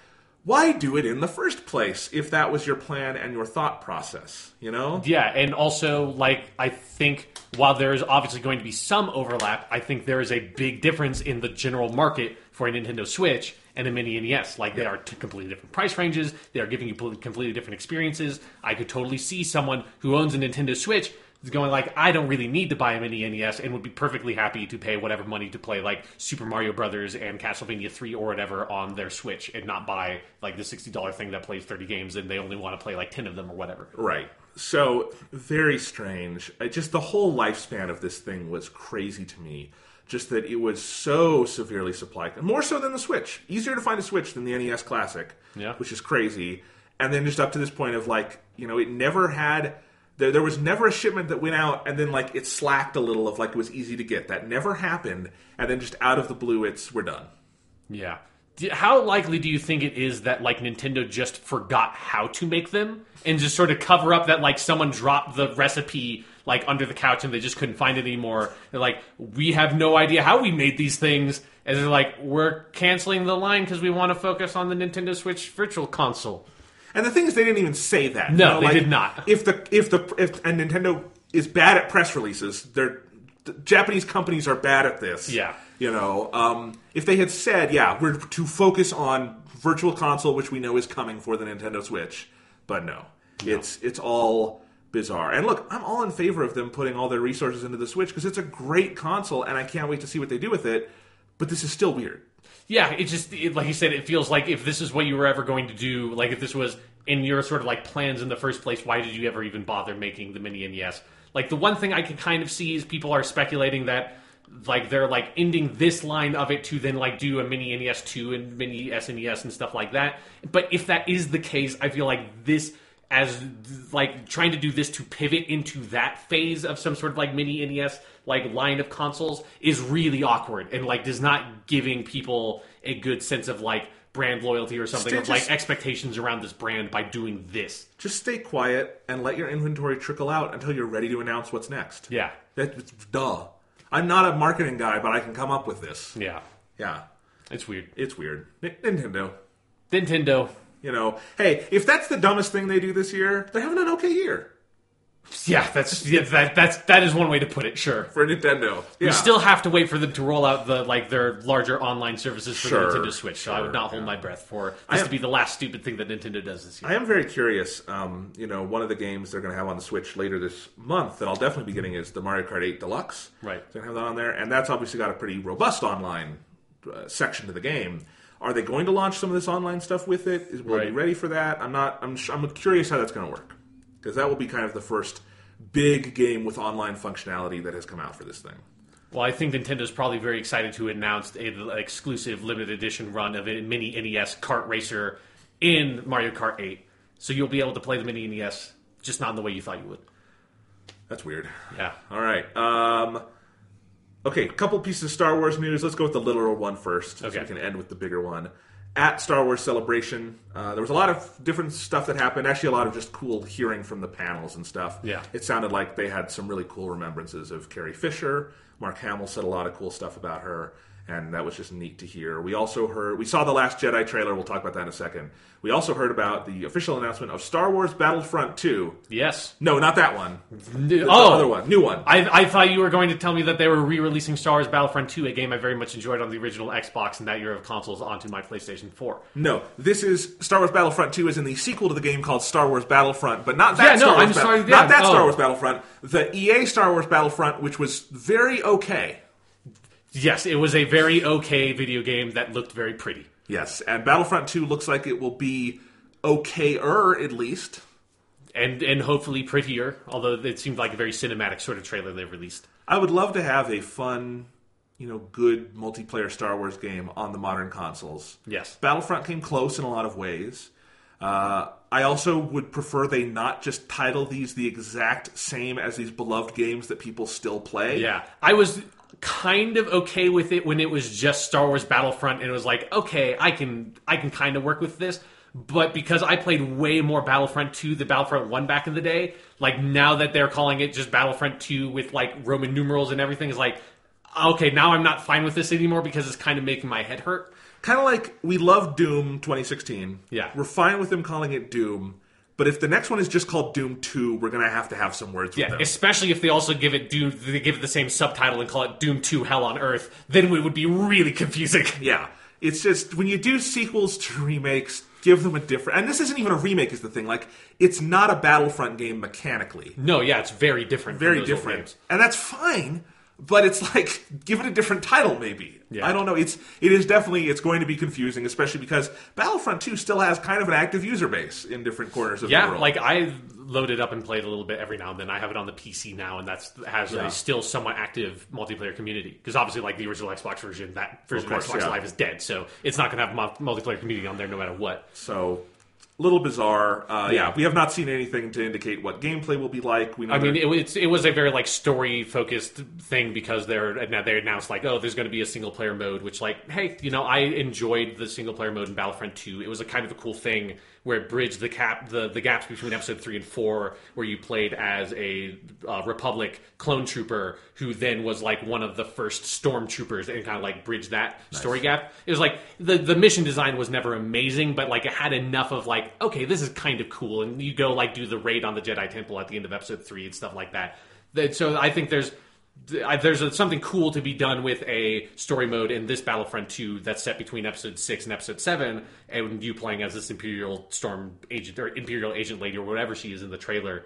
why do it in the first place if that was your plan and your thought process? You know? yeah, and also like I think while there is obviously going to be some overlap, I think there is a big difference in the general market for a Nintendo Switch and a mini NES. Like they are two completely different price ranges. They are giving you pl- completely different experiences. I could totally see someone who owns a Nintendo Switch is going like, I don't really need to buy a mini NES and would be perfectly happy to pay whatever money to play like Super Mario Brothers and Castlevania 3 or whatever on their Switch and not buy like the $60 thing that plays 30 games and they only want to play like 10 of them or whatever. Right. So very strange. Just the whole lifespan of this thing was crazy to me. Just that it was so severely supply, more so than the Switch. Easier to find a Switch than the NES Classic, Yeah. which is crazy. And then just up to this point of like, you know, it never had. There, there was never a shipment that went out and then like it slacked a little of like it was easy to get. That never happened. And then just out of the blue, it's we're done. Yeah. How likely do you think it is that like Nintendo just forgot how to make them and just sort of cover up that like someone dropped the recipe like under the couch and they just couldn't find it anymore? They're like, we have no idea how we made these things, and they're like, we're canceling the line because we want to focus on the Nintendo Switch Virtual Console. And the thing is, they didn't even say that. No, they did not. If the if the if and Nintendo is bad at press releases, they're the Japanese companies are bad at this. Yeah. you know, um, if they had said, yeah, we're to focus on Virtual Console, which we know is coming for the Nintendo Switch, but no, it's it's all bizarre. And look, I'm all in favor of them putting all their resources into the Switch because it's a great console, and I can't wait to see what they do with it. But this is still weird. Yeah, it just it, like you said, it feels like if this is what you were ever going to do, like if this was in your sort of like plans in the first place, why did you ever even bother making the mini NES? Like the one thing I can kind of see is people are speculating that like they're like ending this line of it to then like do a mini NES two and mini SNES and stuff like that. But if that is the case, I feel like this as like trying to do this to pivot into that phase of some sort of like mini NES like line of consoles is really awkward and like does not giving people a good sense of like brand loyalty or something Stay of like just- expectations around this brand by doing this. Just stay quiet and let your inventory trickle out until you're ready to announce what's next. Yeah. That's duh. I'm not a marketing guy, but I can come up with this. Yeah. Yeah, It's weird. it's weird. N- Nintendo. Nintendo. You know, hey, if that's the dumbest thing they do this year, they're having an okay year Yeah, that's yeah, that that's that is one way to put it, sure. for Nintendo. Yeah. We still have to wait for them to roll out the like their larger online services for Sure, the Nintendo Switch. So I would not hold my breath for this am- to be the last stupid thing that Nintendo does this year. I am very curious. Um, you know, one of the games they're going to have on the Switch later this month that I'll definitely be getting is the Mario Kart 8 Deluxe. Right. They're going to have that on there, and that's obviously got a pretty robust online uh, section to the game. Are they going to launch some of this online stuff with it? Is will it be Right. ready for that? I'm not. I'm. sh- I'm curious how that's going to work because that will be kind of the first big game with online functionality that has come out for this thing. Well, I think Nintendo's probably very excited to announce an exclusive limited edition run of a mini NES kart racer in Mario Kart 8. So you'll be able to play the mini NES, just not in the way you thought you would. That's weird. Yeah. All right. Um, okay, a couple pieces of Star Wars news. Let's go with the literal one first, so Okay. we can end with the bigger one. At Star Wars Celebration, uh, there was a lot of different stuff that happened. Actually, a lot of just cool hearing from the panels and stuff. Yeah. it sounded like they had some really cool remembrances of Carrie Fisher. Mark Hamill said a lot of cool stuff about her, and that was just neat to hear. We also heard we saw the Last Jedi trailer. We'll talk about that in a second. We also heard about the official announcement of Star Wars Battlefront 2. Yes. No, not that one. The oh, other one, new one. I, I thought you were going to tell me that they were re-releasing Star Wars Battlefront 2, a game I very much enjoyed on the original Xbox and that year of consoles onto my PlayStation 4. No, this is Star Wars Battlefront 2 is in the sequel to the game called Star Wars Battlefront, but not that Yeah, no, Star Wars I'm Ba- sorry, yeah, not that Star oh. Wars Battlefront, the EA Star Wars Battlefront which was very okay. Yes, it was a very okay video game that looked very pretty. Yes, and Battlefront 2 looks like it will be okayer at least. And and hopefully prettier, although it seemed like a very cinematic sort of trailer they released. I would love to have a fun, you know, good multiplayer Star Wars game on the modern consoles. Yes. Battlefront came close in a lot of ways. Uh, I also would prefer they not just title these the exact same as these beloved games that people still play. Yeah. I was kind of okay with it when it was just Star Wars Battlefront and it was like, okay, I can I can kind of work with this. But because I played way more Battlefront 2 than Battlefront 1 back in the day, like now that they're calling it just Battlefront 2 with like Roman numerals and everything is like okay, now I'm not fine with this anymore because it's kind of making my head hurt. Kind of like we love Doom 2016. Yeah. We're fine with them calling it Doom, but if the next one is just called Doom 2, we're going to have to have some words Yeah, with them. especially if they also give it Doom they give it the same subtitle and call it Doom 2 Hell on Earth, then it would be really confusing. Yeah. It's just when you do sequels to remakes, give them a different. And this isn't even a remake, is the thing. Like, it's not a Battlefront game mechanically. No, yeah, it's very different. Very different. games. And that's fine, but it's like, give it a different title, maybe. Yeah. I don't know. It's it is definitely it's going to be confusing, especially because Battlefront 2 still has kind of an active user base in different corners of the world. Yeah, like I loaded up and played a little bit every now and then. I have it on the PC now, and that's has Yeah. a still somewhat active multiplayer community. Because obviously, like the original Xbox version, that version of, course, Xbox yeah. Live is dead, so it's not going to have a multiplayer community on there no matter what. So little bizarre. Uh, yeah. we have not seen anything to indicate what gameplay will be like. We know I mean, it, was- it was a very like story focused thing because they're now they announced like, oh, there's going to be a single player mode, which like, hey, you know, I enjoyed the single player mode in Battlefront 2. It was a kind of a cool thing where it bridged the cap the the gaps between episode three and four, where you played as a uh, Republic clone trooper who then was like one of the first stormtroopers and kind of like bridged that story gap. It was like the the mission design was never amazing, but like it had enough of like, okay, this is kind of cool, and you go like do the raid on the Jedi Temple at the end of episode three and stuff like that. That- So I think there's I- there's a, something cool to be done with a story mode in this Battlefront 2 that's set between episode 6 and episode 7 and you playing as this Imperial Storm agent or Imperial agent lady or whatever she is in the trailer.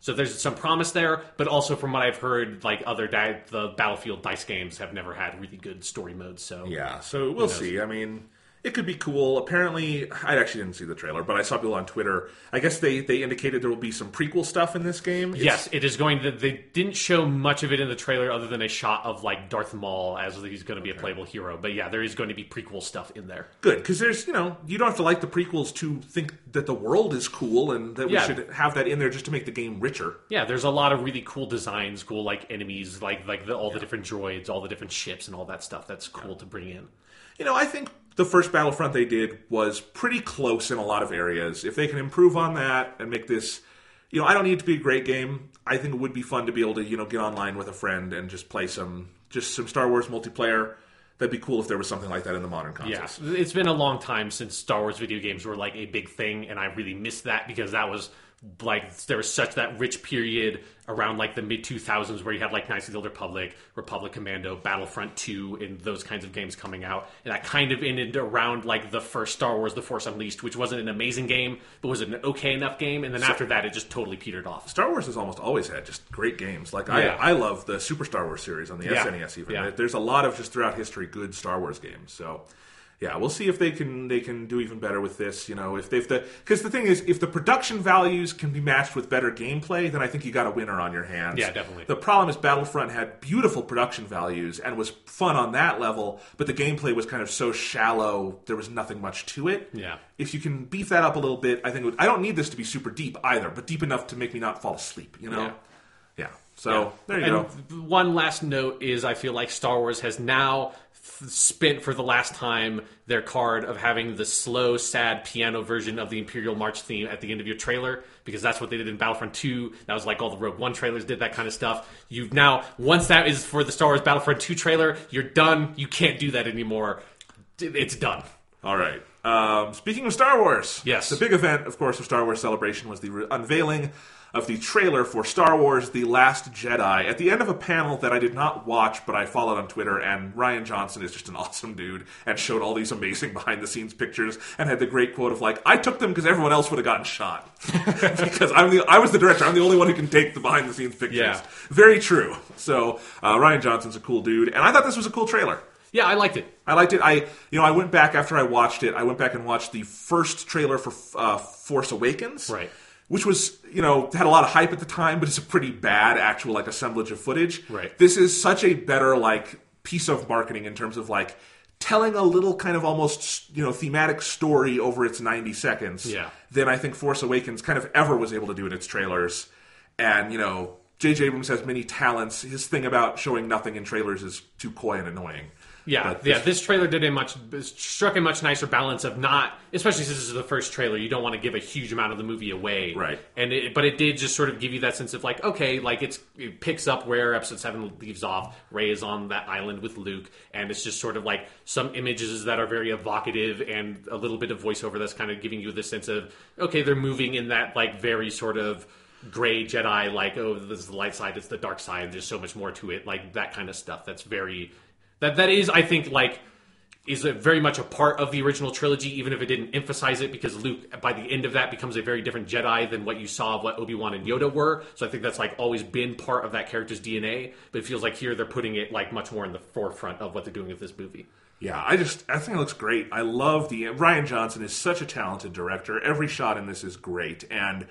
So there's some promise there, but also from what I've heard, like other di- the Battlefield DICE games have never had really good story modes. So Yeah, so we'll see. I mean, it could be cool. Apparently, I actually didn't see the trailer, but I saw people on Twitter. I guess they, they indicated there will be some prequel stuff in this game. It's- Yes, it is going to. They didn't show much of it in the trailer, other than a shot of like Darth Maul as he's going to be a playable hero. But yeah, there is going to be prequel stuff in there. good because there's you know you don't have to like the prequels to think that the world is cool and that we Yeah. should have that in there just to make the game richer. Yeah, there's a lot of really cool designs, cool like enemies, like like the, all the different droids, all the different ships, and all that stuff. That's cool to bring in. You know, I think the first Battlefront they did was pretty close in a lot of areas. If they can improve on that and make this, you know, I don't need to be a great game. I think it would be fun to be able to, you know, get online with a friend and just play some just some Star Wars multiplayer. That'd be cool if there was something like that in the modern Yeah, it's been a long time since Star Wars video games were like a big thing, and I really miss that because that was like there was such that rich period around like the mid 2000s where you had like Knights of the Old Republic, Republic Commando, Battlefront 2, and those kinds of games coming out. And that kind of ended around like the first Star Wars: The Force Unleashed, which wasn't an amazing game, but was an okay enough game. And then after that, it just totally petered off. Star Wars has almost always had just great games. Like Yeah. I, I love the Super Star Wars series on the Yeah. SNES. Even Yeah. there's a lot of just throughout history good Star Wars games. So yeah, we'll see if they can they can do even better with this. You know, if they if the because the thing is, if the production values can be matched with better gameplay, then I think you got a winner on your hands. Yeah, definitely. The problem is Battlefront had beautiful production values and was fun on that level, but the gameplay was kind of so shallow. There was nothing much to it. Yeah. If you can beef that up a little bit, I think would, I don't need this to be super deep either, but deep enough to make me not fall asleep. You know. Yeah. Yeah. So there you and go. one last note is I feel like Star Wars has now spent for the last time their card of having the slow, sad piano version of the Imperial March theme at the end of your trailer because that's what they did in Battlefront 2. That was like all the Rogue One trailers did that kind of stuff. You've now once that is for the Star Wars Battlefront 2 trailer, you're done. You can't do that anymore. It's done. All right. Um, speaking of Star Wars, Yes. the big event, of course, of Star Wars Celebration was the re- unveiling of the trailer for Star Wars: The Last Jedi. At the end of a panel that I did not watch, but I followed on Twitter, and Rian Johnson is just an awesome dude, and showed all these amazing behind-the-scenes pictures, and had the great quote of like, "I took them because everyone else would have gotten shot because I'm the I was the director. I'm the only one who can take the behind-the-scenes pictures." Yeah. Very true. So uh, Rian Johnson's a cool dude, and I thought this was a cool trailer. Yeah, I liked it. I liked it. I, you know, I went back after I watched it. I went back and watched the first trailer for uh, Force Awakens, Right. Which was, you know, had a lot of hype at the time, but it's a pretty bad actual like assemblage of footage. Right. This is such a better like piece of marketing in terms of like telling a little kind of almost you know thematic story over its 90 seconds Yeah. than I think Force Awakens kind of ever was able to do in its trailers. And you know, J.J. Abrams has many talents. His thing about showing nothing in trailers is too coy and annoying. Yeah, But yeah. This trailer did a much struck a much nicer balance of not, especially since this is the first trailer. You don't want to give a huge amount of the movie away, Right. And it, but it did just sort of give you that sense of like, okay, like it's it picks up where Episode Seven leaves off. Rey is on that island with Luke, and it's just sort of like some images that are very evocative and a little bit of voiceover that's kind of giving you the sense of okay, they're moving in that like very sort of gray Jedi, like oh, this is the light side, it's the dark side. There's so much more to it, like that kind of stuff. That's very that that is, I think, like is very much a part of the original trilogy, even if it didn't emphasize it, because Luke, by the end of that, becomes a very different Jedi than what you saw of what Obi Wan and Yoda were. So I think that's like always been part of that character's DNA. But it feels like here they're putting it like much more in the forefront of what they're doing with this movie. Yeah, I just I think it looks great. I love the Rian Johnson is such a talented director. Every shot in this is great and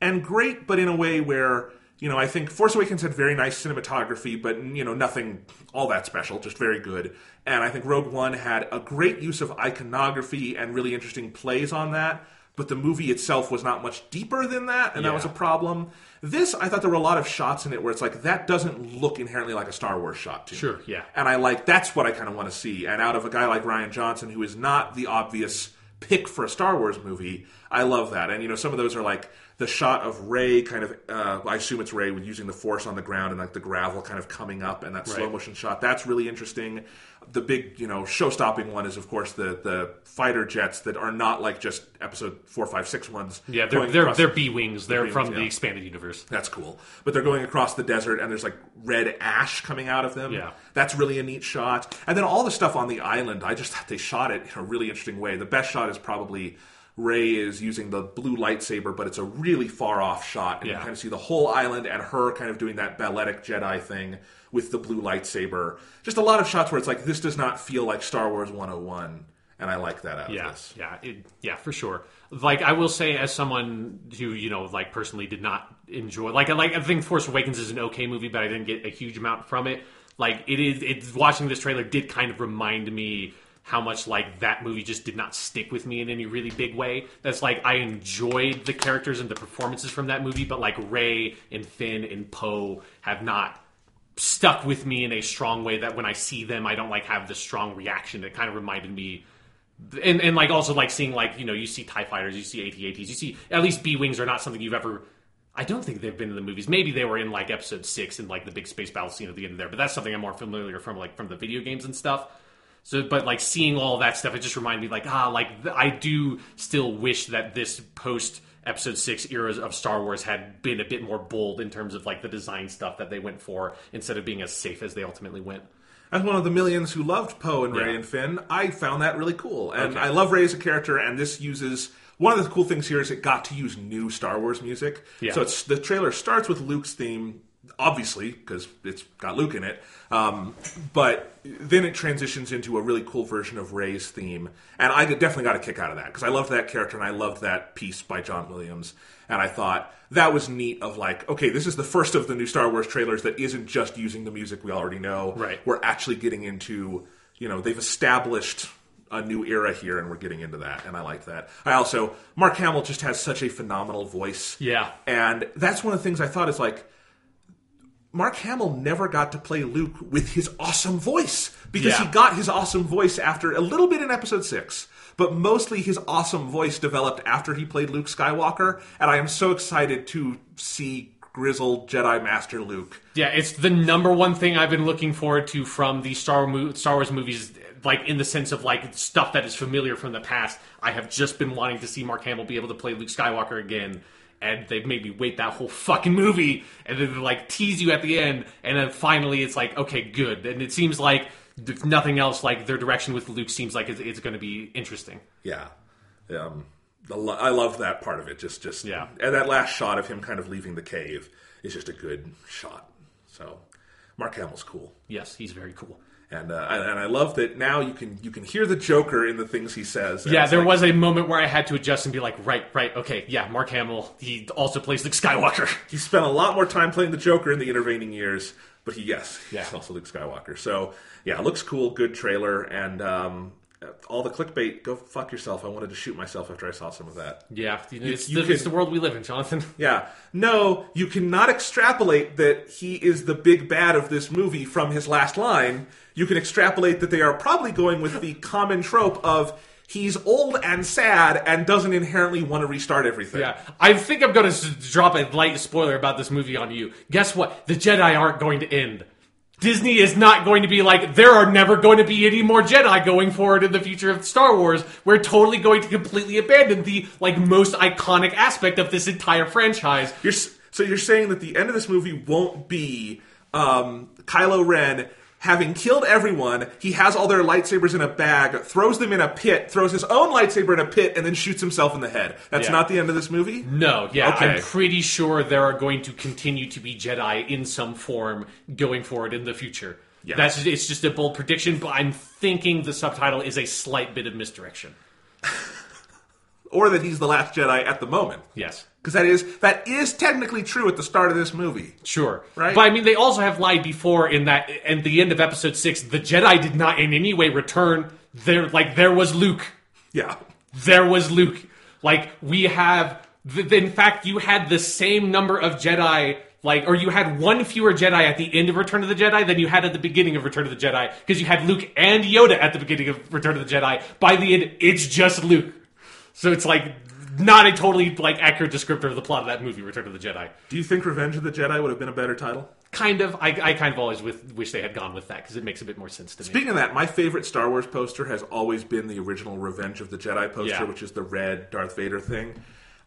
and great, but in a way where you know I think Force Awakens had very nice cinematography, but you know nothing all that special, just very good. And I think Rogue One had a great use of iconography and really interesting plays on that. but the movie itself was not much deeper than that, and that was a problem. This, I thought there were a lot of shots in it where it's like that doesn't look inherently like a Star Wars shot to me. Sure, yeah. And I like that's what I kind of want to see. And out of a guy like Rian Johnson, who is not the obvious pick for a Star Wars movie, I love that. And you know, some of those are like the shot of Rey, kind of. Uh, I assume it's Rey with using the Force on the ground and like the gravel kind of coming up, and that slow motion shot. That's really interesting. The big, you know, show-stopping one is, of course, the the fighter jets that are not like just Episode four, five, six ones. Yeah, they're they're, they're B wings. They're B-wings, from yeah. the expanded universe. that's cool. But they're going across the desert and there's like red ash coming out of them. Yeah. That's really a neat shot. And then all the stuff on the island, I just thought they shot it in a really interesting way. The best shot is probably Rey is using the blue lightsaber, but it's a really far off shot. And you kind of see the whole island and her kind of doing that balletic Jedi thing with the blue lightsaber. Just a lot of shots where it's like, this does not feel like Star Wars 101. And I like that out of Yeah, this. yeah, it, yeah, for sure. Like I will say, as someone who you know, like personally, did not enjoy. Like I like I think Force Awakens is an okay movie, but I didn't get a huge amount from it. Like it is, it's watching this trailer did kind of remind me how much like that movie just did not stick with me in any really big way. That's like I enjoyed the characters and the performances from that movie, but like Rey and Finn and Poe have not stuck with me in a strong way that when I see them, I don't like have the strong reaction. It kind of reminded me and and like also like seeing like you know you see Tie fighters, you see AT-ATs, you see at least B wings are not something you've ever. I don't think they've been in the movies. Maybe they were in like episode six in like the big space battle scene at the end there, but that's something I'm more familiar from like from the video games and stuff. So, but like seeing all that stuff, it just reminded me like ah, like th- I do still wish that this post episode six eras of Star Wars had been a bit more bold in terms of like the design stuff that they went for instead of being as safe as they ultimately went. As one of the millions who loved Poe and Rey and Finn, I found that really cool. And Okay. I love Rey as a character, and this uses one of the cool things here is it got to use new Star Wars music. Yeah. So it's the trailer starts with Luke's theme, obviously, because it's got Luke in it. Um, but then it transitions into a really cool version of Rey's theme. And I definitely got a kick out of that because I loved that character and I loved that piece by John Williams. And I thought that was neat of like, okay, this is the first of the new Star Wars trailers that isn't just using the music we already know. Right. We're actually getting into, you know, they've established a new era here and we're getting into that. And I like that. I also, Mark Hamill just has such a phenomenal voice. Yeah. And that's one of the things I thought is like, Mark Hamill never got to play Luke with his awesome voice because Yeah. he got his awesome voice after a little bit in episode six, but mostly his awesome voice developed after he played Luke Skywalker. And I am so excited to see grizzled Jedi Master Luke. Yeah, it's the number one thing I've been looking forward to from the Star Wars movies, like in the sense of like stuff that is familiar from the past. I have just been wanting to see Mark Hamill be able to play Luke Skywalker again. And they've made me wait that whole fucking movie, and then they like tease you at the end, and then finally it's like, okay, good. And it seems like, if nothing else, like their direction with Luke seems like it's, it's going to be interesting. Yeah. Um, I love that part of it. Just, just Yeah. And that last shot of him kind of leaving the cave is just a good shot. So, Mark Hamill's cool. Yes, he's very cool. And uh, I- and I love that now you can you can hear the Joker in the things he says. Yeah, there like- was a moment where I had to adjust and be like, right, right, okay, yeah, Mark Hamill, he also plays Luke Skywalker. He spent a lot more time playing the Joker in the intervening years, but he yes, he's Yeah. also Luke Skywalker. So yeah, looks cool, good trailer, and um, all the clickbait. Go fuck yourself. I wanted to shoot myself after I saw some of that. Yeah, it's, you the, it's the world we live in, Jonathan. Yeah. No, you cannot extrapolate that he is the big bad of this movie from his last line. You can extrapolate that they are probably going with the common trope of he's old and sad and doesn't inherently want to restart everything. Yeah, I think I'm going to drop a light spoiler about this movie on you. Guess what? The Jedi aren't going to end. Disney is not going to be like, there are never going to be any more Jedi going forward in the future of Star Wars. We're totally going to completely abandon the like most iconic aspect of this entire franchise. You're, so you're saying that the end of this movie won't be um, Kylo Ren having killed everyone. He has all their lightsabers in a bag, throws them in a pit, throws his own lightsaber in a pit, and then shoots himself in the head. That's Yeah. not the end of this movie. No, yeah, Okay. I'm pretty sure there are going to continue to be Jedi in some form going forward in the future. Yeah. That's it's just a bold prediction, but I'm thinking the subtitle is a slight bit of misdirection. Or that he's the last Jedi at the moment. Yes. Because that is that is technically true at the start of this movie. Sure. Right? But I mean, they also have lied before in that, at the end of episode six, the Jedi did not in any way return. There, like, there was Luke. Yeah. There was Luke. Like we have, th- in fact, you had the same number of Jedi. Like, or you had one fewer Jedi at the end of Return of the Jedi than you had at the beginning of Return of the Jedi, because you had Luke and Yoda at the beginning of Return of the Jedi. By the end, it's just Luke. So it's like not a totally like accurate descriptor of the plot of that movie, Return of the Jedi. Do you think Revenge of the Jedi would have been a better title? Kind of. I, I kind of always with, wish they had gone with that because it makes a bit more sense to me. Speaking of that, my favorite Star Wars poster has always been the original Revenge of the Jedi poster, Yeah. which is the red Darth Vader thing.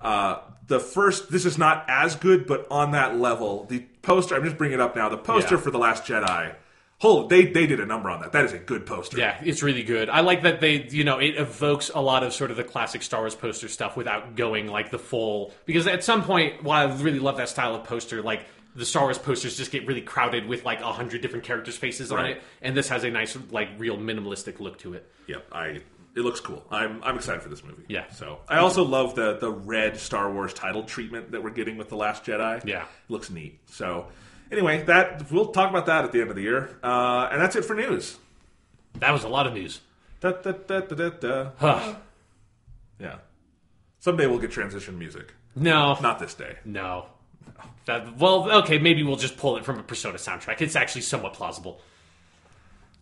Uh, the first, this is not as good, but on that level, the poster. I'm just bringing it up now. The poster Yeah. for the Last Jedi. Hold, they they did a number on that. That is a good poster. Yeah, it's really good. I like that they, you know, it evokes a lot of sort of the classic Star Wars poster stuff without going like the full. Because at some point, while I really love that style of poster, like the Star Wars posters just get really crowded with like a hundred different characters' faces on it, and this has a nice, like, real minimalistic look to it. Yep, I. It looks cool. I'm I'm excited for this movie. Yeah. So I also love the the red Star Wars title treatment that we're getting with the Last Jedi. Yeah. It looks neat. So anyway, that we'll talk about that at the end of the year, uh, and that's it for news. That was a lot of news. Da, da, da, da, da, da. Huh. Yeah. Someday we'll get transition music. No, Not this day. no. That, well, okay, maybe we'll just pull it from a Persona soundtrack. It's actually somewhat plausible.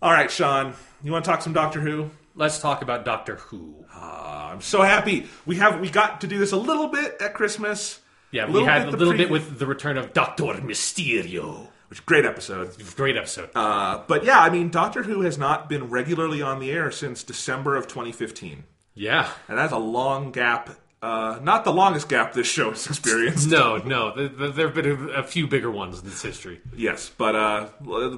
All right, Sean, you want to talk some Doctor Who? Let's talk about Doctor Who. Ah, I'm so happy we have we got to do this a little bit at Christmas. Yeah, we had a little bit with the return of Doctor Mysterio. which great episode. Great episode. Uh, but yeah, I mean, Doctor Who has not been regularly on the air since December of 2015, yeah. and that's a long gap. Uh, not the longest gap this show has experienced. No, no. th- th- There have been a, a few bigger ones in this history. Yes, but uh,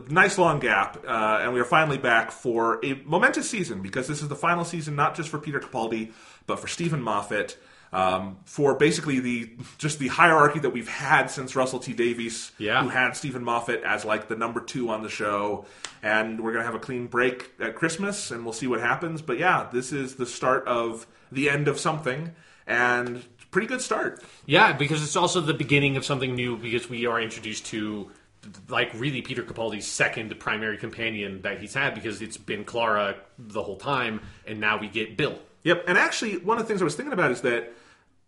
nice long gap, uh, and we are finally back for a momentous season because this is the final season, not just for Peter Capaldi, but for Steven Moffat. Um, for basically the just the hierarchy that we've had since Russell T Davies, Yeah. who had Steven Moffat as like the number two on the show, and we're gonna have a clean break at Christmas, and we'll see what happens. But yeah, this is the start of the end of something, and pretty good start. Yeah, because it's also the beginning of something new because we are introduced to like really Peter Capaldi's second primary companion that he's had because it's been Clara the whole time and now we get Bill. Yep, and actually, one of the things I was thinking about is that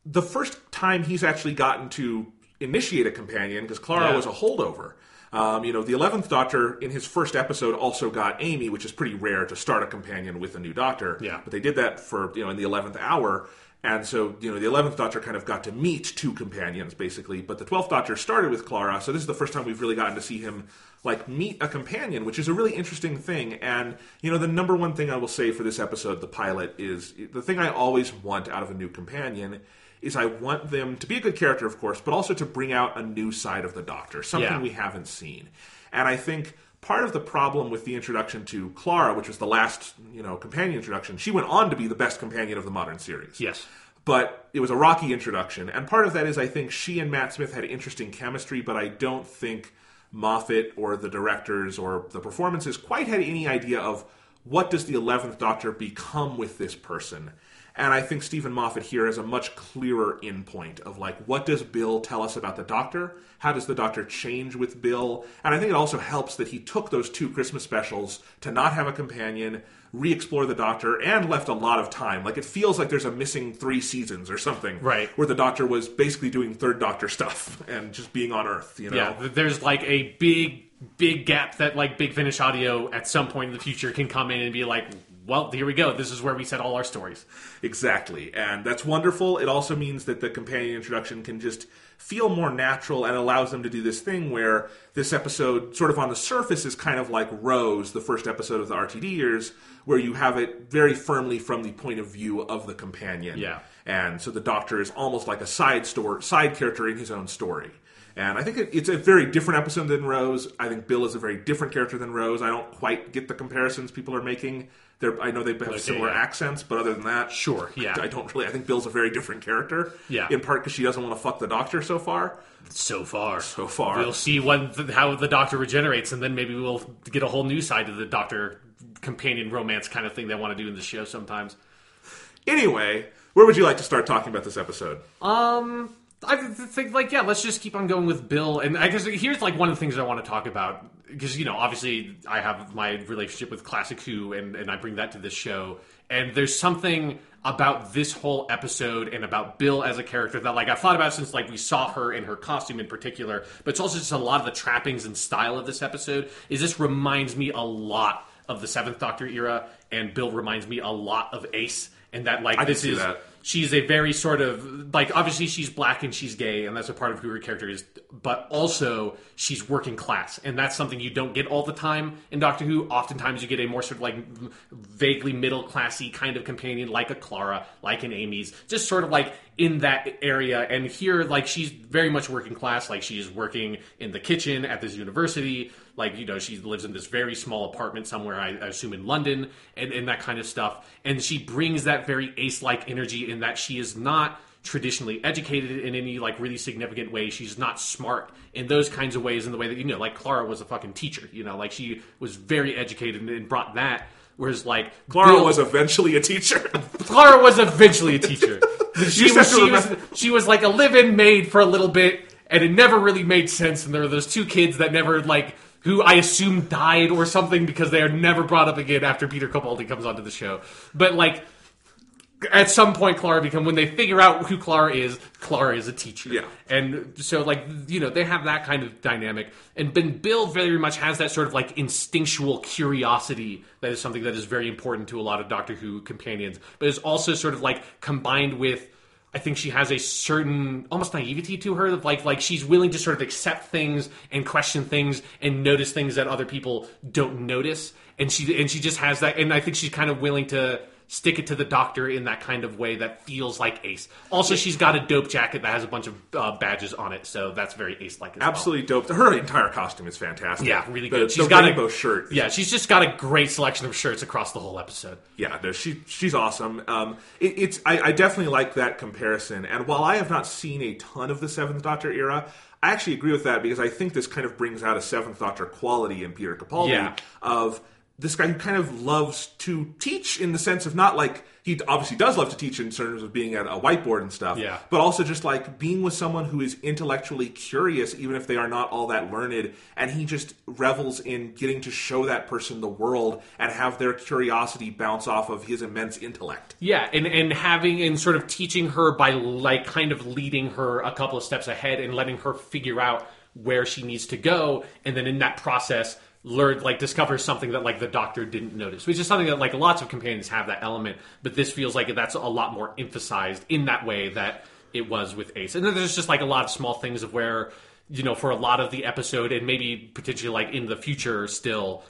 the first time he's actually gotten to initiate a companion, because Clara Yeah. was a holdover. Um, you know, the eleventh Doctor in his first episode also got Amy, which is pretty rare to start a companion with a new Doctor. Yeah. but they did that for you know in the eleventh hour, and so you know the eleventh Doctor kind of got to meet two companions basically. But the twelfth Doctor started with Clara, so this is the first time we've really gotten to see him like meet a companion, which is a really interesting thing. And you know, the number one thing I will say for this episode, the pilot, is the thing I always want out of a new companion is I want them to be a good character, of course, but also to bring out a new side of the Doctor, something Yeah. we haven't seen. And I think part of the problem with the introduction to Clara, which was the last, you know, companion introduction, she went on to be the best companion of the modern series Yes. but it was a rocky introduction. And part of that is I think she and Matt Smith had interesting chemistry, but I don't think Moffat or the directors or the performances quite had any idea of what does the 11th Doctor become with this person. And I think Steven Moffat here has a much clearer in point of like, what does Bill tell us about the Doctor? How does the Doctor change with Bill? And I think it also helps that he took those two Christmas specials to not have a companion, re explore the Doctor, and left a lot of time. Like, it feels like there's a missing three seasons or something. Right. Where the Doctor was basically doing third Doctor stuff and just being on Earth, you know? Yeah, there's like a big, big gap that like Big Finish Audio at some point in the future can come in and be like, well, here we go. This is where we set all our stories. Exactly. And that's wonderful. It also means that the companion introduction can just feel more natural and allows them to do this thing where this episode, sort of on the surface, is kind of like Rose, the first episode of the RTD years, where you have it very firmly from the point of view of the companion. Yeah. And so the Doctor is almost like a side story, side character in his own story. And I think it, it's a very different episode than Rose. I think Bill is a very different character than Rose. I don't quite get the comparisons people are making. They're, I know they have similar yeah. accents, but other than that, Sure, yeah. I don't really. I think Bill's a very different character. Yeah. In part because she doesn't want to fuck the Doctor so far. So far. So far. We'll see when how the Doctor regenerates, and then maybe we'll get a whole new side to the Doctor companion romance kind of thing they want to do in the show sometimes. Anyway, where would you like to start talking about this episode? Um, I think like yeah, let's just keep on going with Bill. And I guess here's like one of the things I want to talk about because you know obviously I have my relationship with Classic Who, and and I bring that to this show. And there's something about this whole episode and about Bill as a character that like I've thought about since like we saw her in her costume in particular, but it's also just a lot of the trappings and style of this episode. Is this reminds me a lot of the Seventh Doctor era, and Bill reminds me a lot of Ace, and that like I this is that. She's a very sort of like obviously she's black and she's gay and that's a part of who her character is but also she's working class and that's something you don't get all the time in doctor who. Oftentimes you get a more sort of like vaguely middle classy kind of companion like a clara like an amy's just sort of like in that area. And here like she's very much working class. Like she's working in the kitchen at this university. Like you know she lives in this very small apartment somewhere i, I assume in london and, and that kind of stuff. And she brings that very ace-like energy in that she is not traditionally educated in any like really significant way. She's not smart in those kinds of ways in the way that you know like clara was a fucking teacher you know? Like she was very educated and brought that whereas like Clara Bill- was eventually a teacher. Clara was eventually a teacher. She was, she, was, she was like a live-in maid for a little bit, and it never really made sense. And there were those two kids that never like who I assume died or something because they are never brought up again after Peter Capaldi comes onto the show. But like at some point Clara become when they figure out who Clara is, Clara is a teacher. Yeah. And so like you know, they have that kind of dynamic. And Ben Bill very much has that sort of like instinctual curiosity that is something that is very important to a lot of Doctor Who companions. But is also sort of like combined with I think she has a certain almost naivety to her, like like she's willing to sort of accept things and question things and notice things that other people don't notice, and she and she just has that, and I think she's kind of willing to stick it to the doctor in that kind of way that feels like Ace. Also, she's got a dope jacket that has a bunch of uh, badges on it, so that's very Ace-like as well. Absolutely dope. Her entire costume is fantastic. Yeah, really good. The, She's got rainbow a shirt. Yeah, she's just got a great selection of shirts across the whole episode. Yeah, no, she she's awesome. Um, it, it's I, I definitely like that comparison. And while I have not seen a ton of the Seventh Doctor era, I actually agree with that because I think this kind of brings out a Seventh Doctor quality in Peter Capaldi Yeah. of this guy who kind of loves to teach in the sense of not like he obviously does love to teach in terms of being at a whiteboard and stuff, Yeah. but also just like being with someone who is intellectually curious, even if they are not all that learned, and he just revels in getting to show that person the world and have their curiosity bounce off of his immense intellect. Yeah, and and having and sort of teaching her by like kind of leading her a couple of steps ahead and letting her figure out where she needs to go, and then in that process learn like discover something that like the doctor didn't notice, which is something that like lots of companions have that element, but this feels like that's a lot more emphasized in that way that it was with Ace. And then there's just like a lot of small things of where you know for a lot of the episode and maybe potentially like in the future still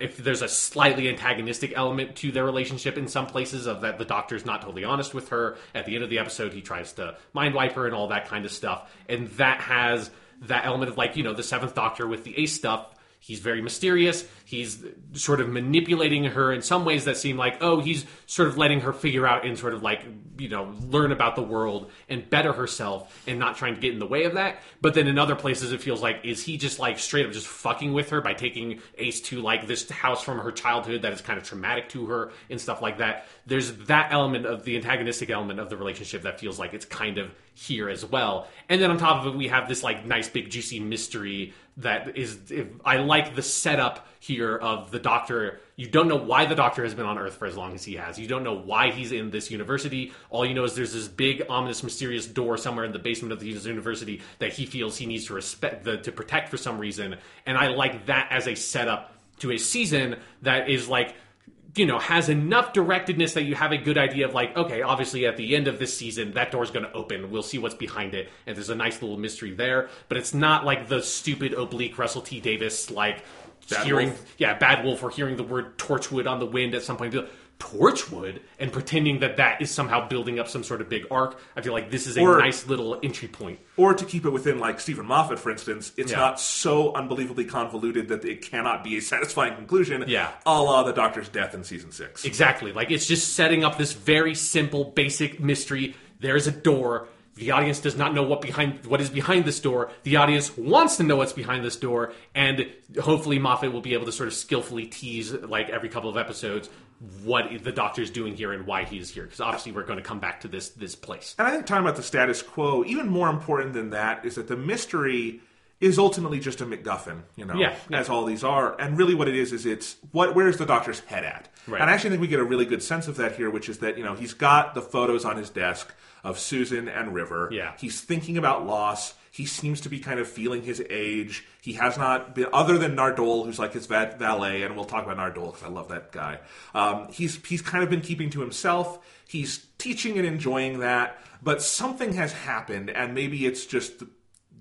if there's a slightly antagonistic element to their relationship in some places of that the doctor's not totally honest with her at the end of the episode he tries to mind wipe her and all that kind of stuff and that has that element of like you know the seventh doctor with the ace stuff he's very mysterious he's sort of manipulating her in some ways that seem like oh he's sort of letting her figure out and sort of like you know learn about the world and better herself and not trying to get in the way of that. But then in other places it feels like is he just like straight up just fucking with her by taking ace to like this house from her childhood that is kind of traumatic to her and stuff like that? There's that element of the antagonistic element of the relationship that feels like it's kind of here as well. And then on top of it we have this like nice big juicy mystery that is if, i like the setup here of the doctor. You don't know why the doctor has been on earth for as long as he has. You don't know why he's in this university. All you know is there's this big ominous mysterious door somewhere in the basement of the university that he feels he needs to respect the, to protect for some reason. And i like that as a setup to a season that is like you know, has enough directedness that you have a good idea of like, okay, obviously at the end of this season, that door's going to open. We'll see what's behind it, and there's a nice little mystery there. But it's not like the stupid oblique Russell T Davies like Bad hearing, Wolf. yeah, Bad Wolf or hearing the word Torchwood on the wind at some point. Torchwood and pretending that that is somehow building up some sort of big arc. I feel like this is a Or- nice little entry point. Or to keep it within like Steven Moffat, for instance, it's Yeah. not so unbelievably convoluted that it cannot be a satisfying conclusion. Yeah. a la the Doctor's death in season six. Exactly. Like it's just setting up this very simple, basic mystery. There's a door. The audience does not know what behind what is behind this door. The audience wants to know what's behind this door, and hopefully Moffat will be able to sort of skillfully tease, like every couple of episodes, what the Doctor's doing here and why he's here. Because obviously we're going to come back to this this place. And I think talking about the status quo, even more important than that, is that the mystery is ultimately just a MacGuffin, you know, Yeah, yeah. as all these are. And really, what it is is it's what where's the doctor's head at? Right. And I actually think we get a really good sense of that here, which is that you know he's got the photos on his desk of Susan and River. Yeah. he's thinking about loss. He seems to be kind of feeling his age. He has not been, other than Nardole, who's like his va- valet, and we'll talk about Nardole because I love that guy. Um, he's he's kind of been keeping to himself. He's teaching and enjoying that, but something has happened, and maybe it's just the,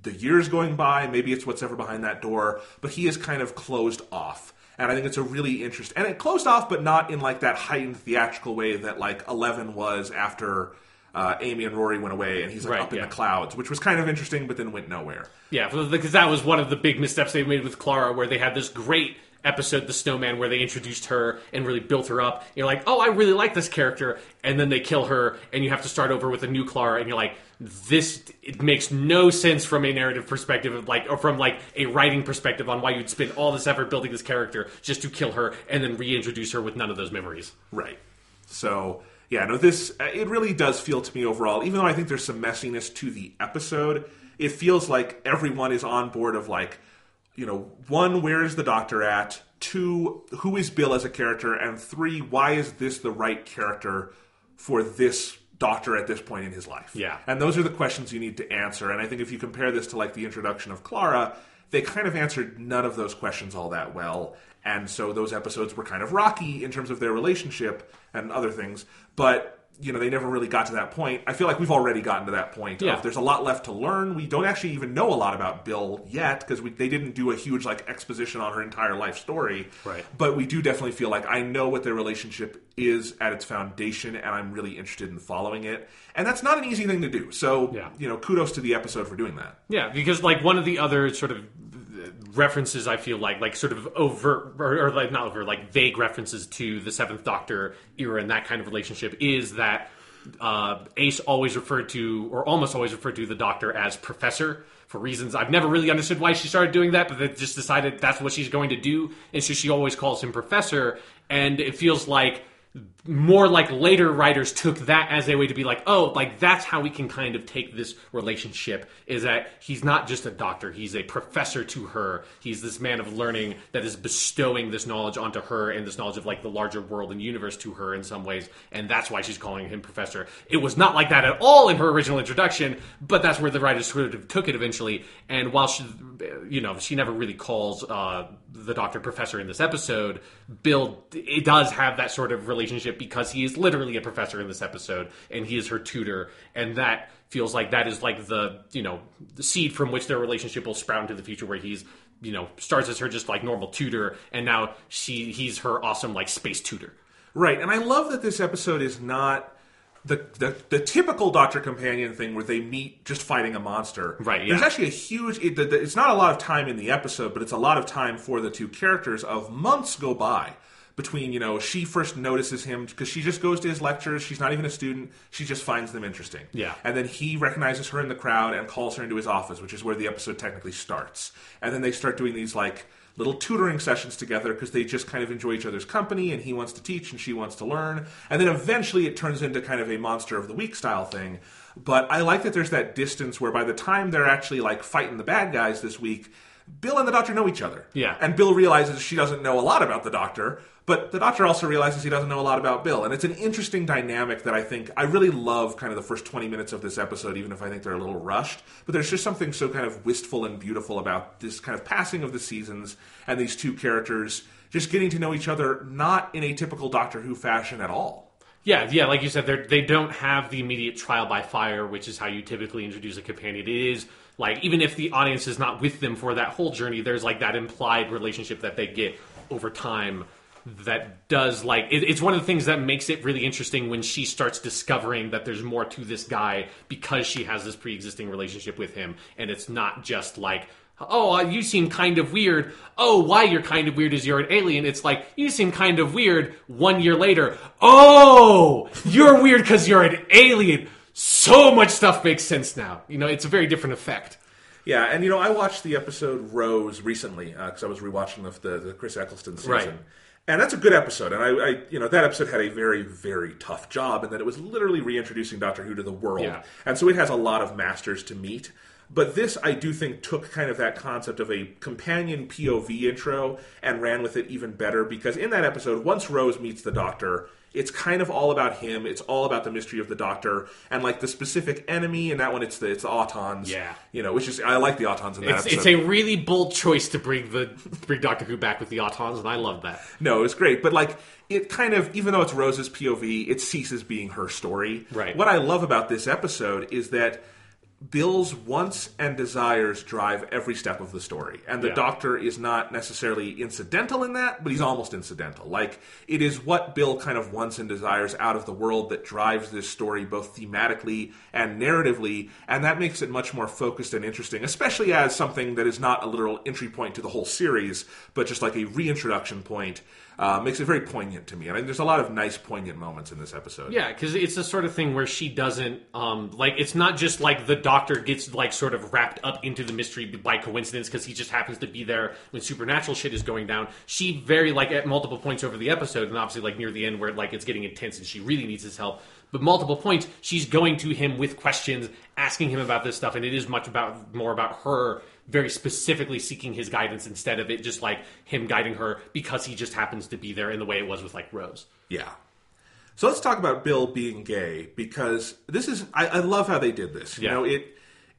the years going by. Maybe it's what's ever behind that door. But he is kind of closed off. And I think it's a really interesting, and it closed off, but not in like that heightened theatrical way that like Eleven was after uh, Amy and Rory went away, and he's like Right, up in the clouds, which was kind of interesting, but then went nowhere. Yeah, because that was one of the big missteps they made with Clara, where they had this great episode, The Snowman, where they introduced her and really built her up. You're like, oh, I really like this character, and then they kill her, and you have to start over with a new Clara, and you're like, this it makes no sense from a narrative perspective, of like, or from like a writing perspective on why you'd spend all this effort building this character just to kill her and then reintroduce her with none of those memories. Right. So yeah, no, this uh, it really does feel to me overall, even though I think there's some messiness to the episode, it feels like everyone is on board of like, you know, one, where is the doctor at? Two, who is Bill as a character? And three, why is this the right character for this doctor at this point in his life? Yeah. And those are the questions you need to answer. And I think if you compare this to like the introduction of Clara, they kind of answered none of those questions all that well. And so those episodes were kind of rocky in terms of their relationship and other things. But, you know, they never really got to that point. I feel like we've already gotten to that point. Yeah. Of there's a lot left to learn. We don't actually even know a lot about Bill yet because they didn't do a huge like exposition on her entire life story. Right. But we do definitely feel like I know what their relationship is at its foundation, and I'm really interested in following it. And that's not an easy thing to do. So, Yeah. you know, kudos to the episode for doing that. Yeah, because like one of the other sort of references I feel like like sort of overt or, or like not over like vague references to the Seventh Doctor era and that kind of relationship is that uh, Ace always referred to or almost always referred to the Doctor as Professor for reasons I've never really understood why she started doing that, but they just decided that's what she's going to do, and so she always calls him Professor, and it feels like more like later writers took that as a way to be like, oh, like that's how we can kind of take this relationship is that he's not just a doctor, he's a professor to her. He's this man of learning that is bestowing this knowledge onto her and this knowledge of like the larger world and universe to her in some ways, and that's why she's calling him professor. It was not like that at all in her original introduction, but that's where the writers sort of took it eventually. And while she, you know, she never really calls uh, the doctor professor in this episode, Bill it does have that sort of relationship because he is literally a professor in this episode and he is her tutor and that feels like that is like the you know the seed from which their relationship will sprout into the future where he's you know starts as her just like normal tutor and now she he's her awesome like space tutor Right, and I love that this episode is not the, the the typical Doctor Companion thing where they meet just fighting a monster. Right, There's actually a huge. It, it's not a lot of time in the episode, but it's a lot of time for the two characters. Of months go by between you know she first notices him because she just goes to his lectures. She's not even a student. She just finds them interesting. Yeah. And then he recognizes her in the crowd and calls her into his office, which is where the episode technically starts. And then they start doing these like little tutoring sessions together because they just kind of enjoy each other's company and he wants to teach and she wants to learn. And then eventually it turns into kind of a monster of the week style thing. But I like that there's that distance where by the time they're actually like fighting the bad guys this week, Bill and the doctor know each other. Yeah. And Bill realizes she doesn't know a lot about the doctor, but the doctor also realizes he doesn't know a lot about Bill. And it's an interesting dynamic that I think I really love kind of the first 20 minutes of this episode, even if I think they're a little rushed. But there's just something so kind of wistful and beautiful about this kind of passing of the seasons and these two characters just getting to know each other, not in a typical Doctor Who fashion at all. Yeah, yeah, like you said, they're- don't have the immediate trial by fire, which is how you typically introduce a companion. It is like even if the audience is not with them for that whole journey, there's like that implied relationship that they get over time that does like it, it's one of the things that makes it really interesting when she starts discovering that there's more to this guy because she has this pre-existing relationship with him and it's not just like oh uh, you seem kind of weird oh why you're kind of weird is you're an alien it's like you seem kind of weird one year later oh you're weird because you're an alien so much stuff makes sense now. You know, it's a very different effect. Yeah, and you know, I watched the episode Rose recently because I was rewatching the, the, the Chris Eccleston season. Right. And that's a good episode, and I, I, you know, that episode had a very, very tough job, in that it was literally reintroducing Doctor Who to the world, Yeah. and so it has a lot of masters to meet. But this, I do think, took kind of that concept of a companion POV intro and ran with it even better because in that episode, once Rose meets the Doctor, it's kind of all about him. It's all about the mystery of the Doctor and like the specific enemy. And that one, it's the it's the Autons. Yeah. you know, which is I like the Autons in that It's, it's a really bold choice to bring the bring Doctor Who back with the Autons, and I love that. No, it's great, but like it kind of even though it's Rose's POV, it ceases being her story. Right. What I love about this episode is that Bill's wants and desires drive every step of the story. And the Yeah. doctor is not necessarily incidental in that, but he's almost incidental. Like it is what Bill kind of wants and desires out of the world that drives this story both thematically and narratively, and that makes it much more focused and interesting, especially as something that is not a literal entry point to the whole series, but just like a reintroduction point. Uh, makes it very poignant to me, and I think there's a lot of nice, poignant moments in this episode. Yeah, because it's the sort of thing where she doesn't um, like. It's not just like the Doctor gets like sort of wrapped up into the mystery by coincidence because he just happens to be there when supernatural shit is going down. She very like at multiple points over the episode, and obviously like near the end where like it's getting intense and she really needs his help. But multiple points, she's going to him with questions, asking him about this stuff, and it is much about more about her very specifically seeking his guidance instead of it just like him guiding her because he just happens to be there in the way it was with like Rose. Yeah. So let's talk about Bill being gay because this is I, I love how they did this. You Yeah. know, it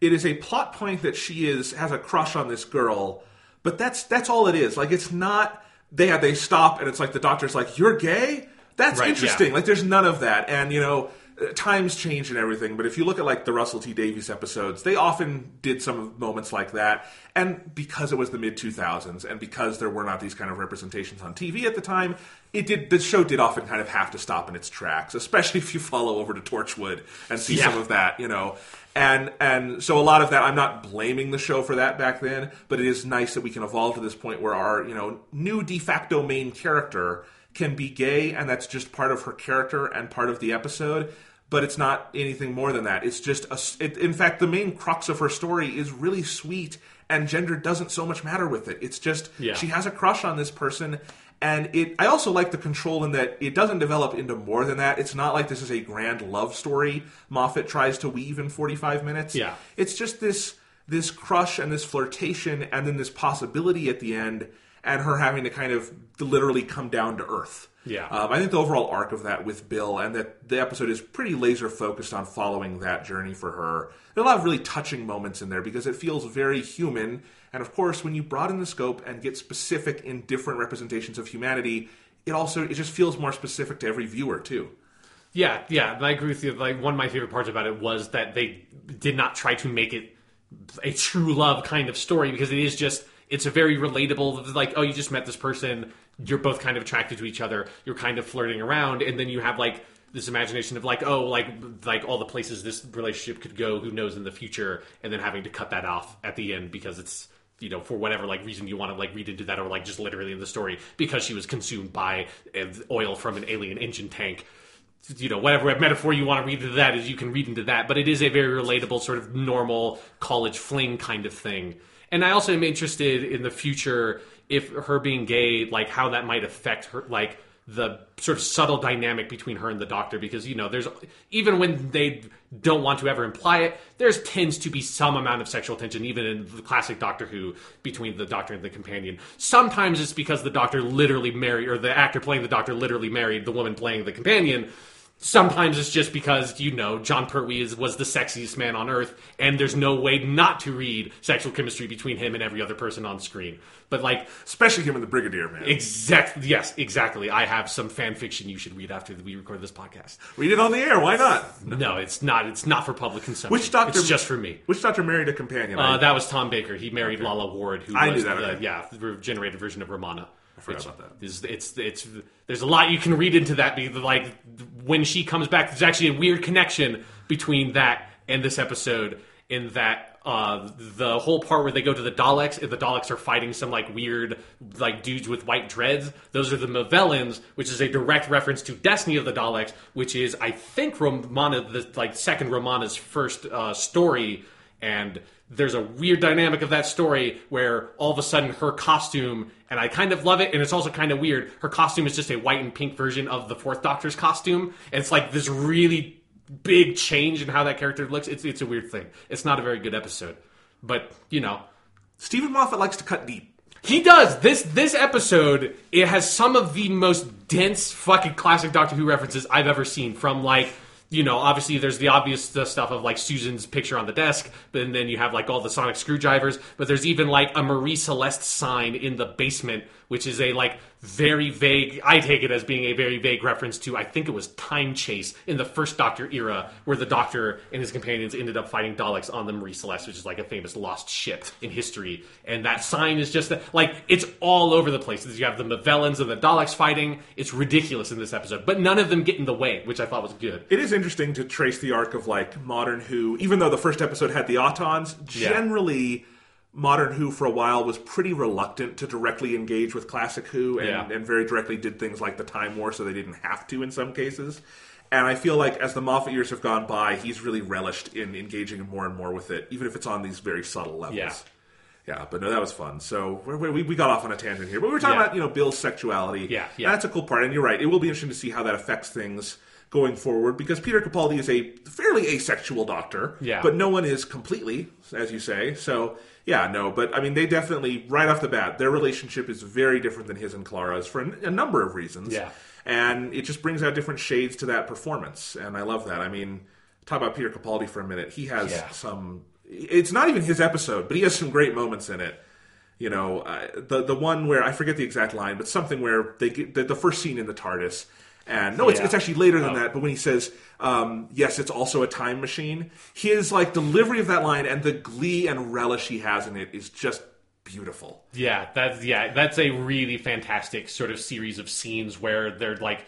it is a plot point that she is has a crush on this girl, but that's that's all it is. Like it's not they have, they stop and it's like the doctor's like you're gay. That's Right, interesting. yeah. Like there's none of that, and you know. Uh, Times change and everything, but if you look at like the Russell T Davies episodes, they often did some moments like that. And because it was the mid 2000s, and because there were not these kind of representations on TV at the time, it did the show did often kind of have to stop in its tracks, especially if you follow over to Torchwood and see Yeah. some of that, you know. And and so a lot of that I'm not blaming the show for that back then, but it is nice that we can evolve to this point where our, you know, new de facto main character can be gay and that's just part of her character and part of the episode, but it's not anything more than that. It's just a it, in fact the main crux of her story is really sweet and gender doesn't so much matter with it. It's just Yeah. she has a crush on this person and it I also like the control in that it doesn't develop into more than that. It's not like this is a grand love story Moffat tries to weave in 45 minutes. Yeah. It's just this this crush and this flirtation and then this possibility at the end and her having to kind of literally come down to earth. Yeah. Um, I think the overall arc of that with Bill and that the episode is pretty laser focused on following that journey for her. There are a lot of really touching moments in there because it feels very human. And of course, when you broaden the scope and get specific in different representations of humanity, it also it just feels more specific to every viewer too. Yeah, yeah, I agree with you. Like one of my favorite parts about it was that they did not try to make it a true love kind of story because it is just it's a very relatable like oh you just met this person you're both kind of attracted to each other you're kind of flirting around and then you have like this imagination of like oh like like all the places this relationship could go who knows in the future and then having to cut that off at the end because it's you know for whatever like reason you want to like read into that or like just literally in the story because she was consumed by uh, oil from an alien engine tank. You know whatever metaphor you want to read into that is you can read into that but it is a very relatable sort of normal college fling kind of thing and i also am interested in the future if her being gay like how that might affect her like the sort of subtle dynamic between her and the doctor. Because you know there's even when they don't want to ever imply it there's tends to be some amount of sexual tension even in the classic doctor who between the doctor and the companion. Sometimes it's because the doctor literally married or the actor playing the doctor literally married the woman playing the companion Sometimes it's just because you know Jon Pertwee is, was the sexiest man on earth, and there's no way not to read sexual chemistry between him and every other person on screen. But like, Especially him and the Brigadier man. Exactly. yes, exactly. I have some fan fiction you should read after we record this podcast. Read it on the air, why not? No, it's not. It's not for public consumption. Which doctor It's just for me. Which doctor married a companion? Uh, that was Tom Baker. He married Lalla Ward, who I knew was that, the okay. yeah the regenerated version of Romana. Forgot about that. Is, it's it's there's a lot you can read into that. Because like when she comes back, there's actually a weird connection between that and this episode. in that uh, the whole part where they go to the Daleks, if the Daleks are fighting some like weird like dudes with white dreads, those are the Movellans, which is a direct reference to Destiny of the Daleks, which is I think Romana the like second Romana's first uh, story, and there's a weird dynamic of that story where all of a sudden her costume and I kind of love it and it's also kind of weird her costume is just a white and pink version of the fourth doctor's costume and it's like this really big change in how that character looks it's it's a weird thing it's not a very good episode but you know Steven Moffat likes to cut deep. he does this this episode. It has some of the most dense fucking classic Doctor Who references I've ever seen. From like you know, obviously there's the obvious stuff of like Susan's picture on the desk, but then you have like all the sonic screwdrivers. But there's even like a Mary Celeste sign in the basement, which is a like very vague. I take it as being a very vague reference to I think it was The Chase in the first Doctor era, where the Doctor and his companions ended up fighting Daleks on the Mary Celeste, which is like a famous lost ship in history. And that sign is just like it's all over the place. You have the Movellans and the Daleks fighting. It's ridiculous in this episode, but none of them get in the way, which I thought was good. It is interesting to trace the arc of like modern Who, even though the first episode had the Autons. Yeah. Modern Who for a while was pretty reluctant to directly engage with classic Who, and, Yeah. and very directly did things like the Time War, so they didn't have to in some cases. And I feel like as the Moffat years have gone by, he's really relished in engaging more and more with it, even if it's on these very subtle levels. Yeah. Yeah, but no, that was fun. So we we we got off on a tangent here, but we were talking Yeah. about you know Bill's sexuality. Yeah, yeah. That's a cool part, and you're right. It will be interesting to see how that affects things going forward because Peter Capaldi is a fairly asexual doctor. Yeah. but no one is completely, as you say. So yeah, no, but I mean, they definitely right off the bat, their relationship is very different than his and Clara's for a, a number of reasons. Yeah. and it just brings out different shades to that performance, and I love that. I mean, talk about Peter Capaldi for a minute. He has Yeah. some. It's not even his episode, but he has some great moments in it. You know, uh, the the one where I forget the exact line, but something where they get the, the first scene in the TARDIS, and no, it's, Yeah. it's actually later than Oh. that. But when he says, um, "Yes, it's also a time machine," his like delivery of that line and the glee and relish he has in it is just beautiful. Yeah, that's yeah, that's a really fantastic sort of series of scenes where they're like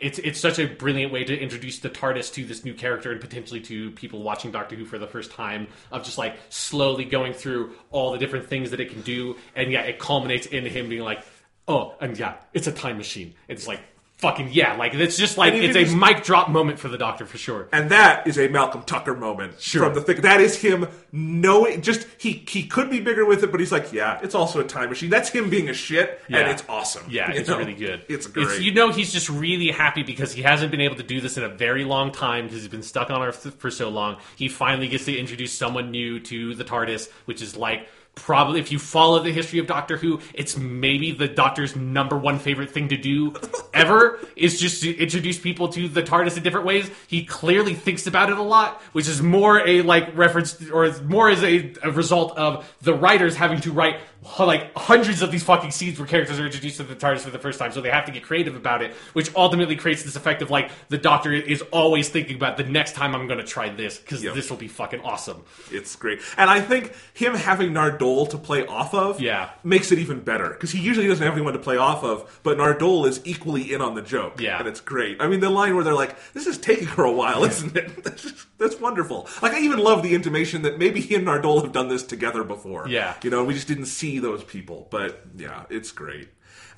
it's it's such a brilliant way to introduce the TARDIS to this new character and potentially to people watching Doctor Who for the first time of just like slowly going through all the different things that it can do and yeah, it culminates in him being like, "Oh, and yeah, it's a time machine." It's like fucking yeah, like it's just like it's a just- mic drop moment for the Doctor for sure. And that is a Malcolm Tucker moment Sure. from the thing. That is him knowing just he he could be bigger with it, but he's like, yeah, it's also a time machine. That's him being a shit, and it's awesome. Yeah, You it's know? really good. It's great. you know, he's just really happy because he hasn't been able to do this in a very long time because he's been stuck on Earth for so long. He finally gets to introduce someone new to the TARDIS, which is like probably if you follow the history of Doctor Who, it's maybe the Doctor's number one favorite thing to do ever is just to introduce people to the TARDIS in different ways. He clearly thinks about it a lot, which is more a like reference or more as a, a result of the writers having to write like hundreds of these fucking scenes where characters are introduced to the TARDIS for the first time, so they have to get creative about it, which ultimately creates this effect of like the Doctor is always thinking about the next time I'm going to try this because Yep. this will be fucking awesome. It's great. And I think him having Nardole to play off of Yeah. makes it even better because he usually doesn't have anyone to play off of, but Nardole is equally in on the joke. Yeah. And it's great. I mean, the line where they're like, this is taking her a while, isn't it? That's, just- that's wonderful. Like, I even love the intimation that maybe he and Nardole have done this together before. Yeah. You know, we just didn't see those people. But yeah, it's great.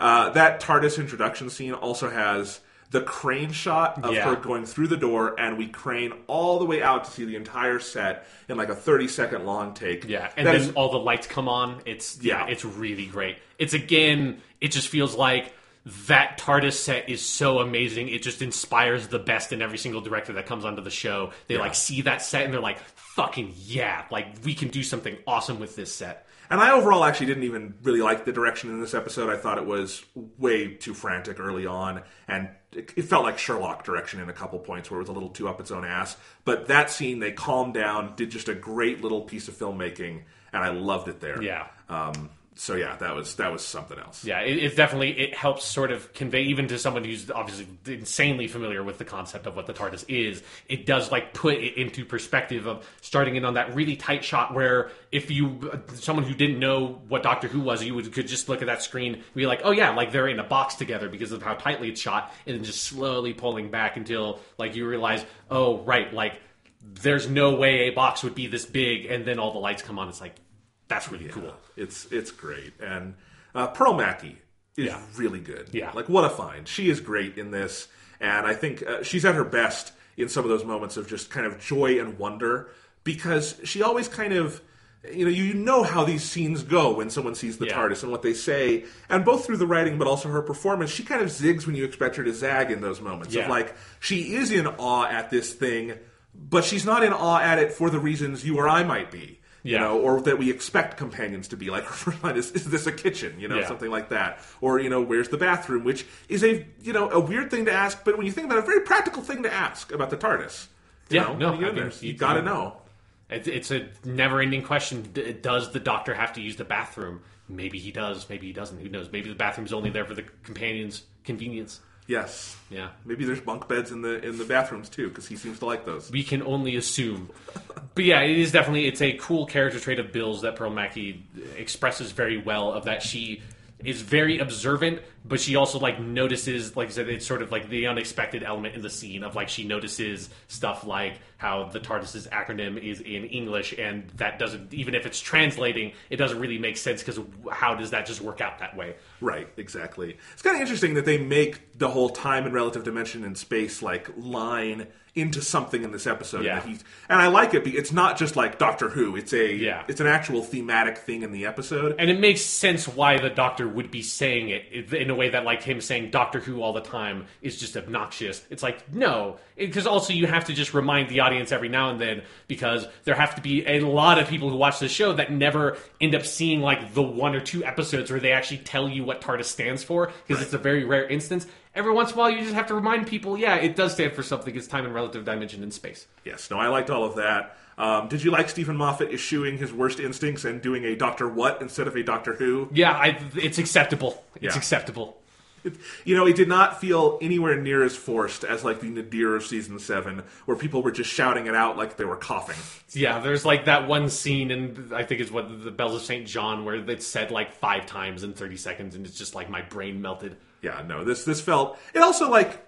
Uh, that TARDIS introduction scene also has the crane shot of Yeah. her going through the door, and we crane all the way out to see the entire set in like a 30 second long take. Yeah, and That then is- all the lights come on. It's yeah, Yeah. it's really great. It's again, it just feels like that TARDIS set is so amazing. It just inspires the best in every single director that comes onto the show. They Yeah. like see that set and they're like, "Fucking yeah!" Like we can do something awesome with this set. And I overall actually didn't even really like the direction in this episode. I thought it was way too frantic early on, and it, it felt like Sherlock direction in a couple points where it was a little too up its own ass. But that scene, they calmed down, did just a great little piece of filmmaking, and I loved it there. Yeah. Um, so yeah, that was that was something else. Yeah, it, it definitely it helps sort of convey even to someone who's obviously insanely familiar with the concept of what the TARDIS is. It does like put it into perspective of starting in on that really tight shot where if you someone who didn't know what Doctor Who was, you would could just look at that screen and be like, oh yeah, like they're in a box together because of how tightly it's shot, and then just slowly pulling back until like you realize, oh right, like there's no way a box would be this big, and then all the lights come on. It's like that's really cool. It's it's great, and uh, Pearl Mackie is Yeah. really good. Yeah. like what a find. She is great in this, and I think uh, she's at her best in some of those moments of just kind of joy and wonder because she always kind of. You know, you know how these scenes go when someone sees the Yeah. TARDIS and what they say, and both through the writing but also her performance, she kind of zigs when you expect her to zag in those moments. Yeah. Of like, she is in awe at this thing, but she's not in awe at it for the reasons you or I might be you Yeah. know, or that we expect companions to be. Like her first line is, "Is this a kitchen?" You know, Yeah. something like that, or you know, "Where's the bathroom?" Which is a you know a weird thing to ask, but when you think about it, a very practical thing to ask about the TARDIS. You Yeah, know, no, you, you you- got to you- know. It, it's a never-ending question. D- Does the Doctor have to use the bathroom? Maybe he does. Maybe he doesn't. Who knows? Maybe the bathroom's only there for the companions' convenience. Yes, Yeah. maybe there's bunk beds in the in the bathrooms too, because he seems to like those. we can only assume. But yeah, it is definitely it's a cool character trait of Bill's that Pearl Mackie expresses very well. Of that she is very observant, but she also like notices, like I said, it's sort of like the unexpected element in the scene of like she notices stuff like how the TARDIS's acronym is in English, and that doesn't even if it's translating, it doesn't really make sense because how does that just work out that way? Right, exactly. It's kind of interesting that they make the whole time and relative dimension and space like line into something in this episode. Yeah. And, and I like it. It's not just like Doctor Who. It's a Yeah. it's an actual thematic thing in the episode. and it makes sense why the doctor would be saying it in way that like him saying doctor who all the time is just obnoxious. It's like no because also you have to just remind the audience every now and then because there have to be a lot of people who watch the show that never end up seeing like the one or two episodes where they actually tell you what tardis stands for because it's a very rare instance. Every once in a while you just have to remind people yeah it does stand for something. It's time and relative dimension in space. Yes, no, I liked all of that. Um, did you like Steven Moffat eschewing his worst instincts and doing a Doctor What instead of a Doctor Who? yeah I, it's acceptable it's Yeah. acceptable It, you know, it did not feel anywhere near as forced as like the Nadir of season seven, where people were just shouting it out like they were coughing. Yeah, there's like that one scene, and I think it's what the Bells of St. John, where it's said like five times in 30 seconds, and it's just like my brain melted. Yeah, no, this this felt. It also like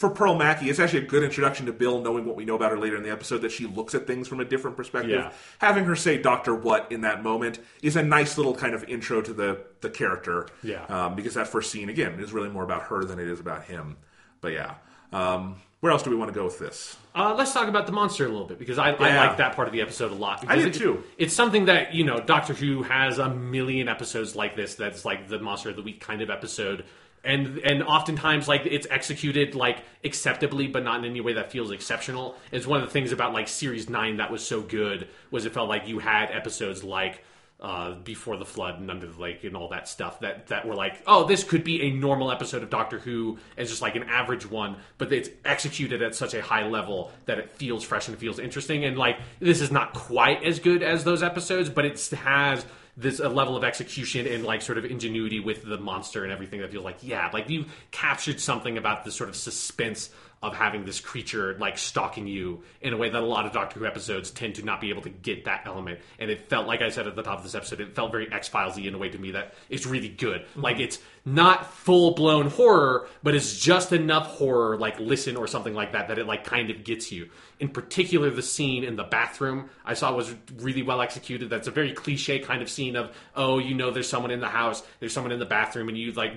for Pearl Mackie, it's actually a good introduction to Bill, knowing what we know about her later in the episode, that she looks at things from a different perspective. Yeah. Having her say "Doctor What" in that moment is a nice little kind of intro to the the character. Yeah. um, because that first scene again is really more about her than it is about him. But yeah, um, where else do we want to go with this? Uh, let's talk about the monster a little bit because I, I like that part of the episode a lot. I did it- too. It's something that you know Doctor Who has a million episodes like this. That's like the monster of the week kind of episode, and and oftentimes like it's executed like acceptably, but not in any way that feels exceptional. It's one of the things about like series nine that was so good was it felt like you had episodes like. Uh, before the flood and under the lake and all that stuff that that were like oh this could be a normal episode of Doctor Who as just like an average one but it's executed at such a high level that it feels fresh and feels interesting and like this is not quite as good as those episodes but it has this a level of execution and like sort of ingenuity with the monster and everything that feels like yeah like you captured something about the sort of suspense of having this creature like stalking you in a way that a lot of Doctor Who episodes tend to not be able to get that element. And it felt like I said at the top of this episode, it felt very X Filesy in a way to me that it's really good. Like mm-hmm. it's not full blown horror, but it's just enough horror, like listen or something like that, that it like kind of gets you. In particular, the scene in the bathroom I saw was really well executed. That's a very cliche kind of scene of oh, you know, there's someone in the house, there's someone in the bathroom, and you like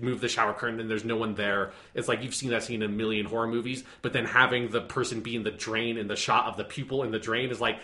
move the shower curtain and there's no one there. It's like you've seen that scene in a million horror movies, but then having the person be in the drain and the shot of the pupil in the drain is like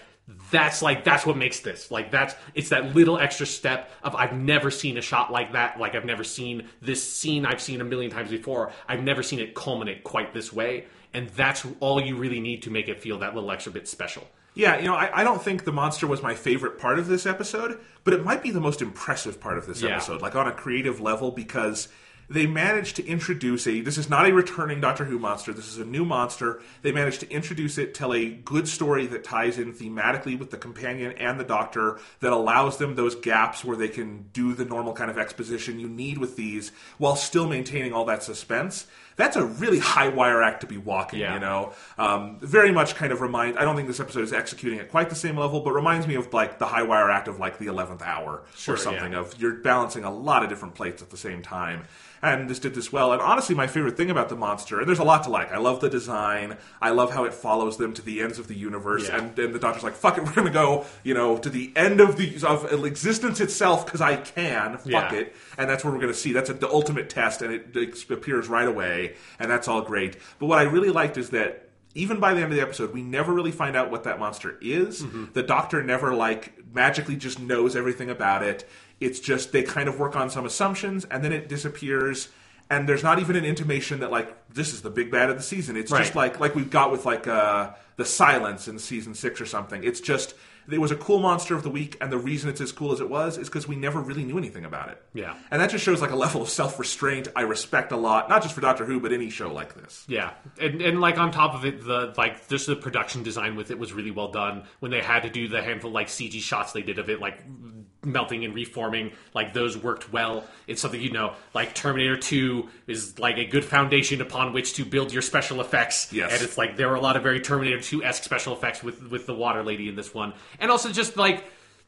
that's like that's what makes this. Like that's it's that little extra step of I've never seen a shot like that. Like I've never seen this scene I've seen a million times before. I've never seen it culminate quite this way. And that's all you really need to make it feel that little extra bit special. Yeah, you know, I, I don't think the monster was my favorite part of this episode, but it might be the most impressive part of this Yeah. episode, like on a creative level, because they managed to introduce a. This is not a returning Doctor Who monster. This is a new monster. They managed to introduce it, tell a good story that ties in thematically with the companion and the Doctor, that allows them those gaps where they can do the normal kind of exposition you need with these, while still maintaining all that suspense. that's a really high wire act to be walking. Yeah. You know, um, very much kind of remind. I don't think this episode is executing at quite the same level, but reminds me of like the high wire act of like the eleventh hour Sure, or something. yeah. Of you're balancing a lot of different plates at the same time. And this did this well. And honestly, my favorite thing about the monster, and there's a lot to like. I love the design. I love how it follows them to the ends of the universe. Yeah. And, and the doctor's like, "Fuck it, we're gonna go, you know, to the end of the of existence itself because I can. Fuck Yeah. it." And that's what we're gonna see. That's the ultimate test, and it, it appears right away, and that's all great. But what I really liked is that even by the end of the episode, we never really find out what that monster is. Mm-hmm. The doctor never like magically just knows everything about it. It's just they kind of work on some assumptions and then it disappears. And there's not even an intimation that like this is the big bad of the season. It's just like like we've got with like uh, the silence in season six or something. It's just it was a cool monster of the week, and the reason it's as cool as it was is because we never really knew anything about it. Yeah. and that just shows like a level of self restraint I respect a lot, not just for Doctor Who, but any show like this. Yeah, and and like on top of it, the like just the production design with it was really well done. When they had to do the handful like CG shots they did of it, like melting and reforming, like those worked well. It's something you know, like Terminator Two is like a good foundation upon which to build your special effects. Yes. and it's like there were a lot of very Terminator Two esque special effects with with the water lady in this one, and also just like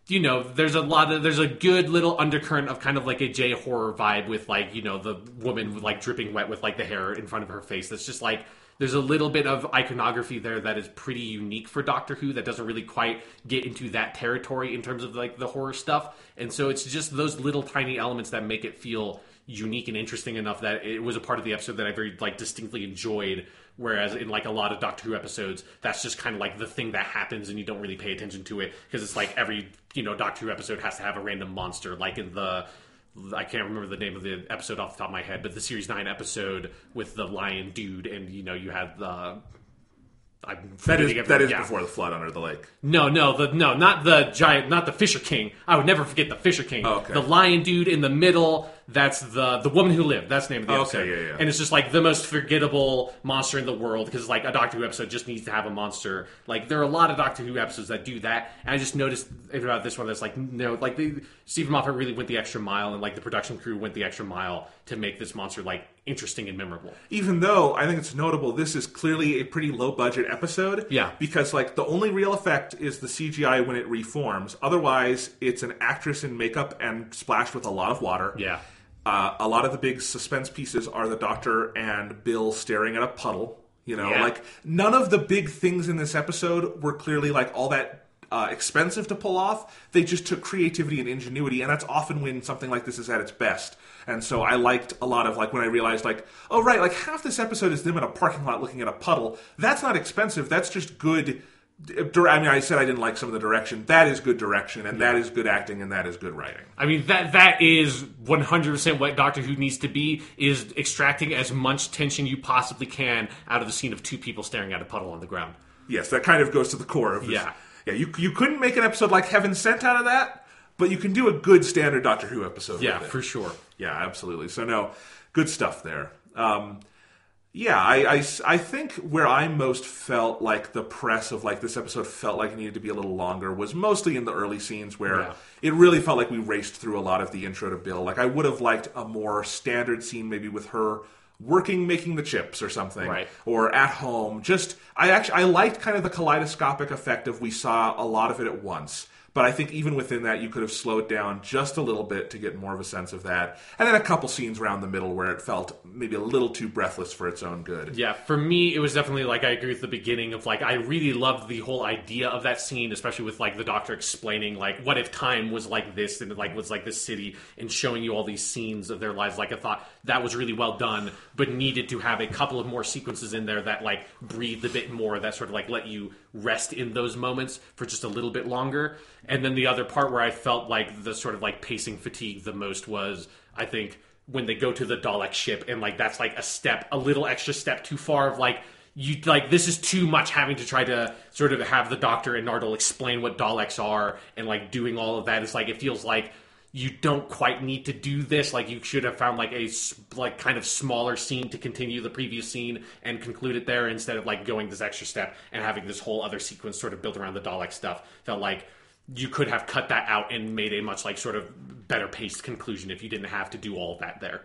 you know, there's a lot of there's a good little undercurrent of kind of like a J horror vibe with like you know the woman with like dripping wet with like the hair in front of her face. That's just like there's a little bit of iconography there that is pretty unique for Doctor Who that doesn't really quite get into that territory in terms of like the horror stuff. And so it's just those little tiny elements that make it feel unique and interesting enough that it was a part of the episode that I very like distinctly enjoyed. Whereas in like a lot of Doctor Who episodes, that's just kind of like the thing that happens and you don't really pay attention to it because it's like every you know Doctor Who episode has to have a random monster. Like in the I can't remember the name of the episode off the top of my head, but the series nine episode with the lion dude and you know you had the. I'm That is that is yeah. before the flood under the lake. No, no, the no, not the giant, not the Fisher King. I would never forget the Fisher King. Oh, okay. The lion dude in the middle. That's the the woman who lived. That's the name of the oh, Okay, episode. yeah, yeah. And it's just like the most forgettable monster in the world because like a Doctor Who episode just needs to have a monster. Like there are a lot of Doctor Who episodes that do that, and I just noticed about this one that's like no, like the, Steven Moffat really went the extra mile, and like the production crew went the extra mile to make this monster like interesting and memorable. even though I think it's notable, this is clearly a pretty low budget episode. Yeah. Because like the only real effect is the CGI when it reforms. Otherwise, it's an actress in makeup and splashed with a lot of water. Yeah. Uh, a lot of the big suspense pieces are the Doctor and Bill staring at a puddle. You know, Yeah. like none of the big things in this episode were clearly like all that uh, expensive to pull off. They just took creativity and ingenuity, and that's often when something like this is at its best. And so I liked a lot of like when I realized like, oh right, like half this episode is them in a parking lot looking at a puddle. That's not expensive. That's just good. I mean, I said I didn't like some of the direction. That is good direction, and that is good acting, and that is good writing. I mean that that is 100% what Doctor Who needs to be is extracting as much tension you possibly can out of the scene of two people staring at a puddle on the ground. Yes, that kind of goes to the core of this. Yeah. Yeah, you, you couldn't make an episode like Heaven Sent out of that, but you can do a good standard Doctor Who episode. Yeah, for sure. Yeah, absolutely. So, no, good stuff there. Um, yeah, I, I, I think where I most felt like the press of like this episode felt like it needed to be a little longer was mostly in the early scenes where Yeah. it really felt like we raced through a lot of the intro to Bill. Like I would have liked a more standard scene, maybe with her working making the chips or something, Right. or at home. Just I actually I liked kind of the kaleidoscopic effect of we saw a lot of it at once. But I think even within that, you could have slowed down just a little bit to get more of a sense of that. And then a couple scenes around the middle where it felt maybe a little too breathless for its own good. Yeah, for me, it was definitely like I agree with the beginning of like I really loved the whole idea of that scene, especially with like the doctor explaining like what if time was like this and like was like this city and showing you all these scenes of their lives. Like I thought that was really well done, but needed to have a couple of more sequences in there that like breathed a bit more, that sort of like let you rest in those moments for just a little bit longer. And then the other part where I felt like the sort of like pacing fatigue the most was I think when they go to the Dalek ship and like that's like a step, a little extra step too far of like you like this is too much having to try to sort of have the Doctor and Nardole explain what Daleks are and like doing all of that is like it feels like you don't quite need to do this like you should have found like a like kind of smaller scene to continue the previous scene and conclude it there instead of like going this extra step and having this whole other sequence sort of built around the Dalek stuff felt like you could have cut that out and made a much like sort of better paced conclusion if you didn't have to do all that there.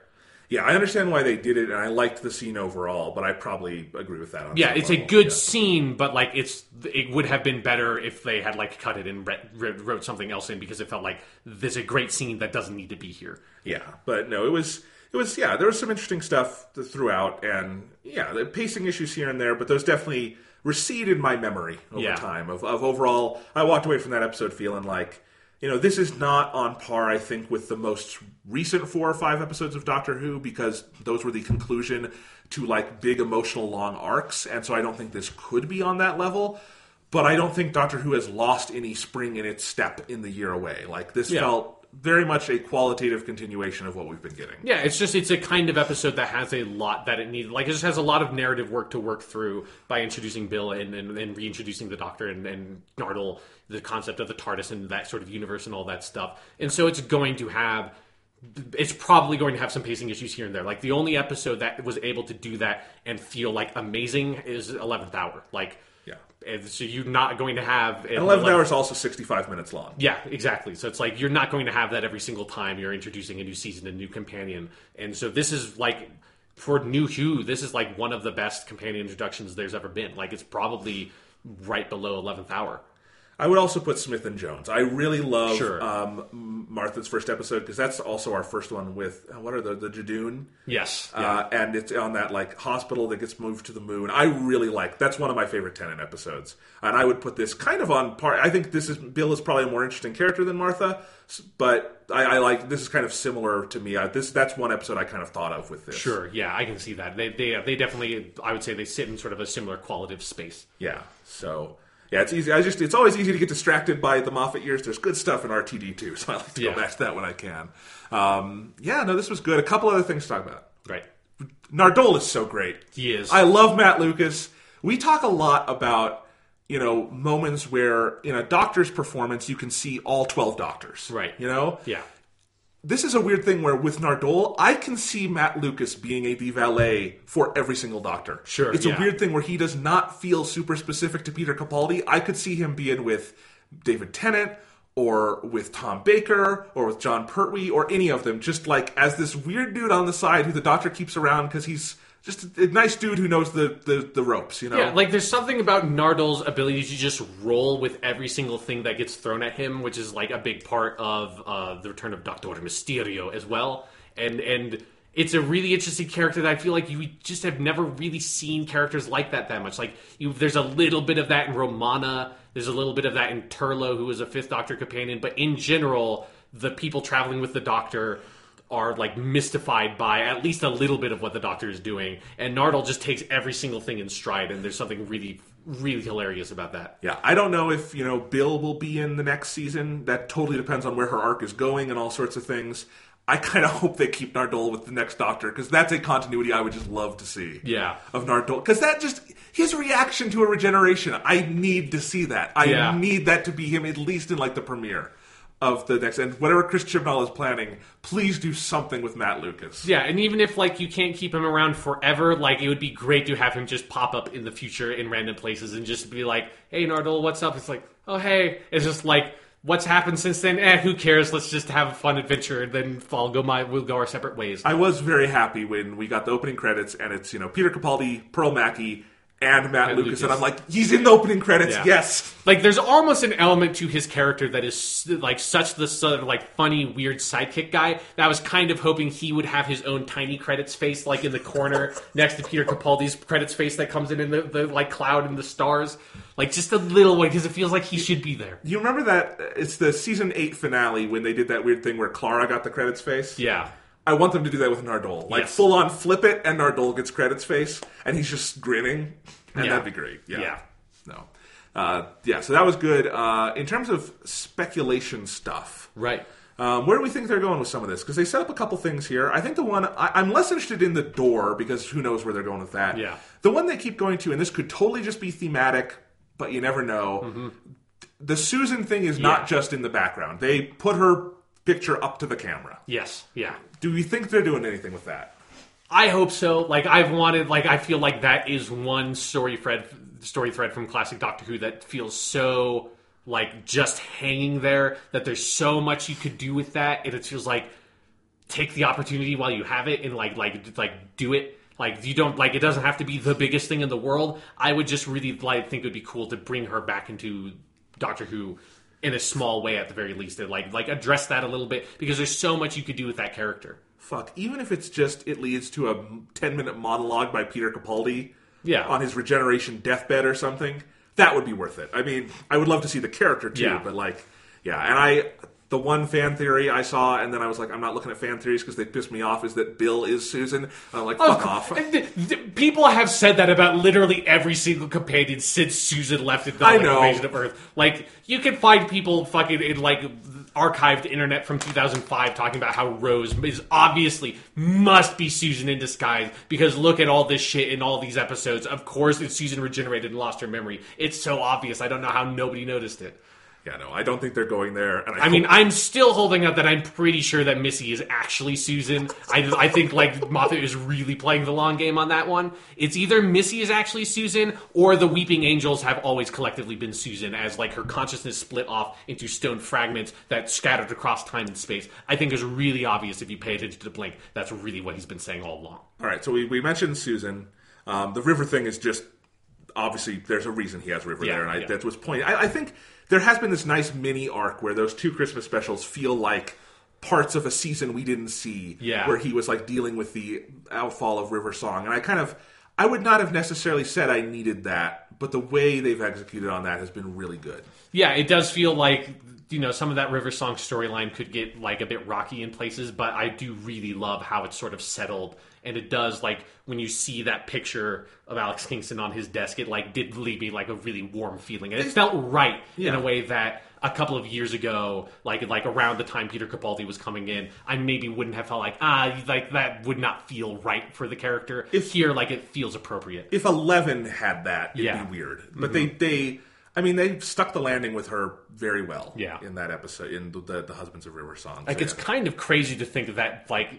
Yeah, I understand why they did it, and I liked the scene overall, but I probably agree with that. On Yeah, it's a good Yeah. scene, but like it's it would have been better if they had like cut it and re- re- wrote something else in because it felt like there's a great scene that doesn't need to be here. Yeah, but no, it was it was yeah. There was some interesting stuff throughout, and yeah, the pacing issues here and there, but those definitely receded my memory over Yeah. time. Of, of overall, I walked away from that episode feeling like you know this is not on par. I think with the most recent four or five episodes of Doctor Who because those were the conclusion to like big emotional long arcs, and so I don't think this could be on that level. But I don't think Doctor Who has lost any spring in its step in the year away. Like this Yeah. felt very much a qualitative continuation of what we've been getting. Yeah, it's just it's a kind of episode that has a lot that it needs. Like it just has a lot of narrative work to work through by introducing Bill and and, and reintroducing the Doctor and, and Nardole, the concept of the TARDIS and that sort of universe and all that stuff. And so it's going to have. It's probably going to have some pacing issues here and there. Like the only episode that was able to do that and feel like amazing is Eleventh Hour. Like, Yeah. and so you're not going to have an 11th hour is also 65 minutes long. yeah, exactly. So it's like you're not going to have that every single time you're introducing a new season, a new companion. And so this is like for New Who, this is like one of the best companion introductions there's ever been. Like it's probably right below eleventh hour. I would also put Smith and Jones. I really love Sure. um, Martha's first episode because that's also our first one with uh, what are the the Judoon, Yes. uh, and it's on that like hospital that gets moved to the moon. I really like that's one of my favorite Tennant episodes, and I would put this kind of on par. I think this is Bill is probably a more interesting character than Martha, but I, I like this is kind of similar to me. I, this that's one episode I kind of thought of with this. Sure. Yeah, I can see that. They they they definitely I would say they sit in sort of a similar qualitative space. Yeah. So yeah, it's easy. I just it's always easy to get distracted by the Moffat years. There's good stuff in RTD too, so I like to Yeah. go back to that when I can. Um, yeah, no, this was good. A couple other things to talk about. Right. Nardole is so great. He is. I love Matt Lucas. We talk a lot about you know moments where in a doctor's performance you can see all twelve doctors. Right. You know. yeah. This is a weird thing where with Nardole, I can see Matt Lucas being a the valet for every single doctor. Sure, It's yeah. a weird thing where he does not feel super specific to Peter Capaldi. I could see him being with David Tennant or with Tom Baker or with Jon Pertwee or any of them, just like as this weird dude on the side who the doctor keeps around because he's just a, a nice dude who knows the, the, the ropes, you know? Yeah, like there's something about Nardole's ability to just roll with every single thing that gets thrown at him, which is like a big part of uh, the return of Doctor Mysterio as well. And and it's a really interesting character that I feel like you just have never really seen characters like that that much. Like you, there's a little bit of that in Romana. There's a little bit of that in Turlough, who was a Fifth Doctor companion. But in general, the people traveling with the Doctor are like mystified by at least a little bit of what the doctor is doing and nardole just takes every single thing in stride and there's something really really hilarious about that Yeah, I don't know if you know Bill will be in the next season. That totally depends on where her arc is going and all sorts of things. I kind of hope they keep Nardole with the next Doctor because that's a continuity I would just love to see. Yeah. of Nardole because that just his reaction to a regeneration. I need to see that. I Yeah. need that to be him at least in like the premiere of the next and whatever Chris Chibnall is planning. Please do something with Matt Lucas. yeah and even if like you can't keep him around forever like it would be great to have him just pop up in the future in random places and just be like hey nardole what's up it's like oh hey it's just like what's happened since then eh who cares let's just have a fun adventure and then i'll go my we'll go our separate ways I was very happy when we got the opening credits and it's you know Peter Capaldi, Pearl Mackie, and Matt, Lucas, Lucas. and I'm like, he's in the opening credits. Yeah. Yes, like there's almost an element to his character that is like such the sort of like funny weird sidekick guy that I was kind of hoping he would have his own tiny credits face like in the corner next to Peter Capaldi's credits face that comes in in the, the like cloud and the stars like just a little way because it feels like he should be there you remember that? Uh, it's the season eight finale when they did that weird thing where Clara got the credits face. yeah I want them to do that with Nardole, like Yes. full on flip it, and Nardole gets credits face, and he's just grinning, and Yeah. that'd be great. Yeah, Yeah. no, uh, yeah. So that was good. Uh, in terms of speculation stuff, right Um, where do we think they're going with some of this? Because they set up a couple things here. I think the one I, I'm less interested in the door because who knows where they're going with that. Yeah. The one they keep going to, and this could totally just be thematic, but you never know. The Susan thing is not just in the background. They put her picture up to the camera. yes yeah Do we think they're doing anything with that? I hope so. Like I've wanted, like I feel like that is one story thread, story thread from classic Doctor Who that feels so like just hanging there. That there's so much you could do with that, and it feels like take the opportunity while you have it and like like like do it. Like you don't like it doesn't have to be the biggest thing in the world. I would just really like think it would be cool to bring her back into Doctor Who in a small way at the very least, and like like address that a little bit because there's so much you could do with that character. Fuck, even if it's just it leads to a 10 minute monologue by Peter Capaldi Yeah. on his regeneration deathbed or something, that would be worth it. I mean, I would love to see the character too, Yeah. but like, yeah, and I. The one fan theory I saw, and then I was like, I'm not looking at fan theories because they piss me off, is that Bill is Susan. And I'm like, fuck off. And th- th- People have said that about literally every single companion since Susan left the like, invasion of Earth. Like you can find people fucking in like archived internet from 2005 talking about how Rose is obviously must be Susan in disguise because look at all this shit in all these episodes. Of course, it's Susan regenerated and lost her memory. It's so obvious. I don't know how nobody noticed it. Yeah, no, I don't think they're going there. And I, I mean, I'm still holding out that I'm pretty sure that Missy is actually Susan. I, I think like Moffat is really playing the long game on that one. It's either Missy is actually Susan or the Weeping Angels have always collectively been Susan, as like her consciousness split off into stone fragments that scattered across time and space. I think is really obvious if you pay attention to the Blink. That's really what he's been saying all along. All right, so we, we mentioned Susan. Um, the river thing is just obviously there's a reason he has river Yeah, there, and I, yeah. that was point. I, I think there has been this nice mini arc where those two Christmas specials feel like parts of a season we didn't see. Yeah. where he was like dealing with the outfall of River Song, and I kind of I would not have necessarily said I needed that, but the way they've executed on that has been really good. Yeah, it does feel like you know some of that River Song storyline could get like a bit rocky in places, but I do really love how it's sort of settled, and it does like when you see that picture of Alex Kingston on his desk, it like did leave me like a really warm feeling, and it felt right in a way that a couple of years ago, like like around the time Peter Capaldi was coming in, I maybe wouldn't have felt like ah like that would not feel right for the character. If- here, like it feels appropriate. If Eleven had that, it'd Yeah. Mm-hmm. be weird. But they they. I mean, they stuck the landing with her very well. Yeah. in that episode, in the the, the Husbands of River song. Like it's kind of crazy to think that like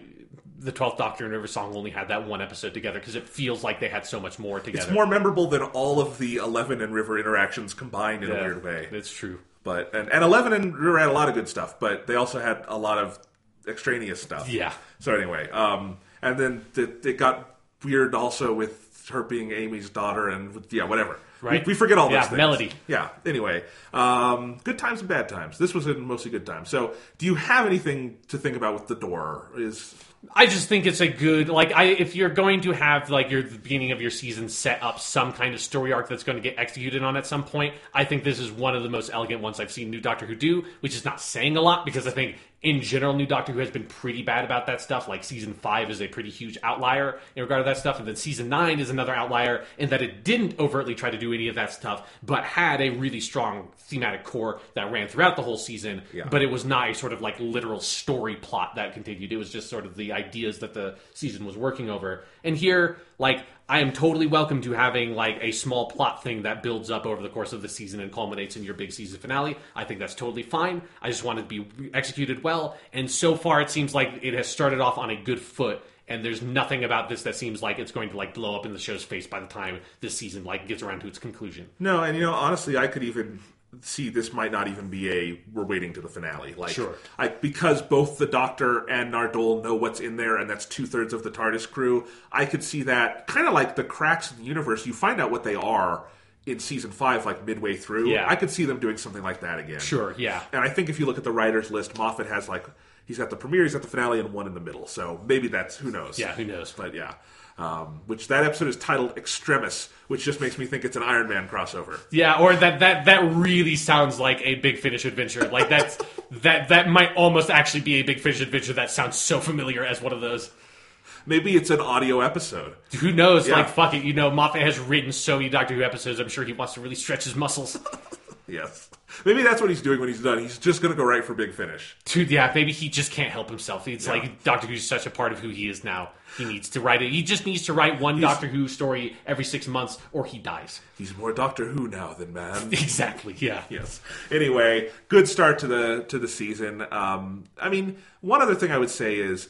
the Twelfth Doctor and River Song only had that one episode together because it feels like they had so much more together. It's more memorable than all of the Eleven and River interactions combined in Yeah, a weird way. It's true. But and, and Eleven and River had a lot of good stuff, but they also had a lot of extraneous stuff. Yeah. So anyway, um, and then it, it got weird also with her being Amy's daughter and with- yeah, whatever. Right. We, we forget all Yeah, those things. Melody. Yeah. Anyway, um, good times and bad times. This was a mostly good time. So, do you have anything to think about with the door? Is I just think it's a good like I if you're going to have like your the beginning of your season set up some kind of story arc that's going to get executed on at some point. I think this is one of the most elegant ones I've seen New Doctor Who do, which is not saying a lot because I think in general New Doctor Who has been pretty bad about that stuff. Like season five is a pretty huge outlier in regard to that stuff, and then season nine is another outlier in that it didn't overtly try to do any of that stuff, but had a really strong thematic core that ran throughout the whole season. Yeah. But it was not a sort of like literal story plot that continued. It was just sort of the ideas that the season was working over. And here, like, I am totally welcome to having like a small plot thing that builds up over the course of the season and culminates in your big season finale. I think that's totally fine. I just want it to be executed well. And so far, it seems like it has started off on a good foot. And there's nothing about this that seems like it's going to like blow up in the show's face by the time this season like gets around to its conclusion. no, and you know, honestly, I could even see this might not even be a we're waiting to the finale. Like, Sure. I, because both the Doctor and Nardole know what's in there, and that's two thirds of the TARDIS crew. I could see that kind of like the cracks in the universe. You find out what they are in season five, like midway through. Yeah. I could see them doing something like that again. Sure, yeah. And I think if you look at the writers list, Moffat has like he's got the premiere, he's got the finale, and one in the middle. So maybe that's who knows. Yeah, who knows? But yeah. Um, which that episode is titled Extremis, which just makes me think it's an Iron Man crossover. Yeah, or that that that really sounds like a Big Finish adventure. Like that's that that might almost actually be a Big Finish adventure that sounds so familiar as one of those. Maybe it's an audio episode. Who knows? Yeah. Like fuck it, you know, Moffat has written so many Doctor Who episodes. I'm sure he wants to really stretch his muscles. Yes. Maybe that's what he's doing when he's done. He's just going to go right for Big Finish. Dude, yeah, maybe he just can't help himself. It's like Doctor Who's such a part of who he is now. He needs to write it. He just needs to write one Doctor Who story every six months, or he dies. He's more Doctor Who now than man. Exactly. Yeah. yes. Anyway, good start to the to the season. Um, I mean, one other thing I would say is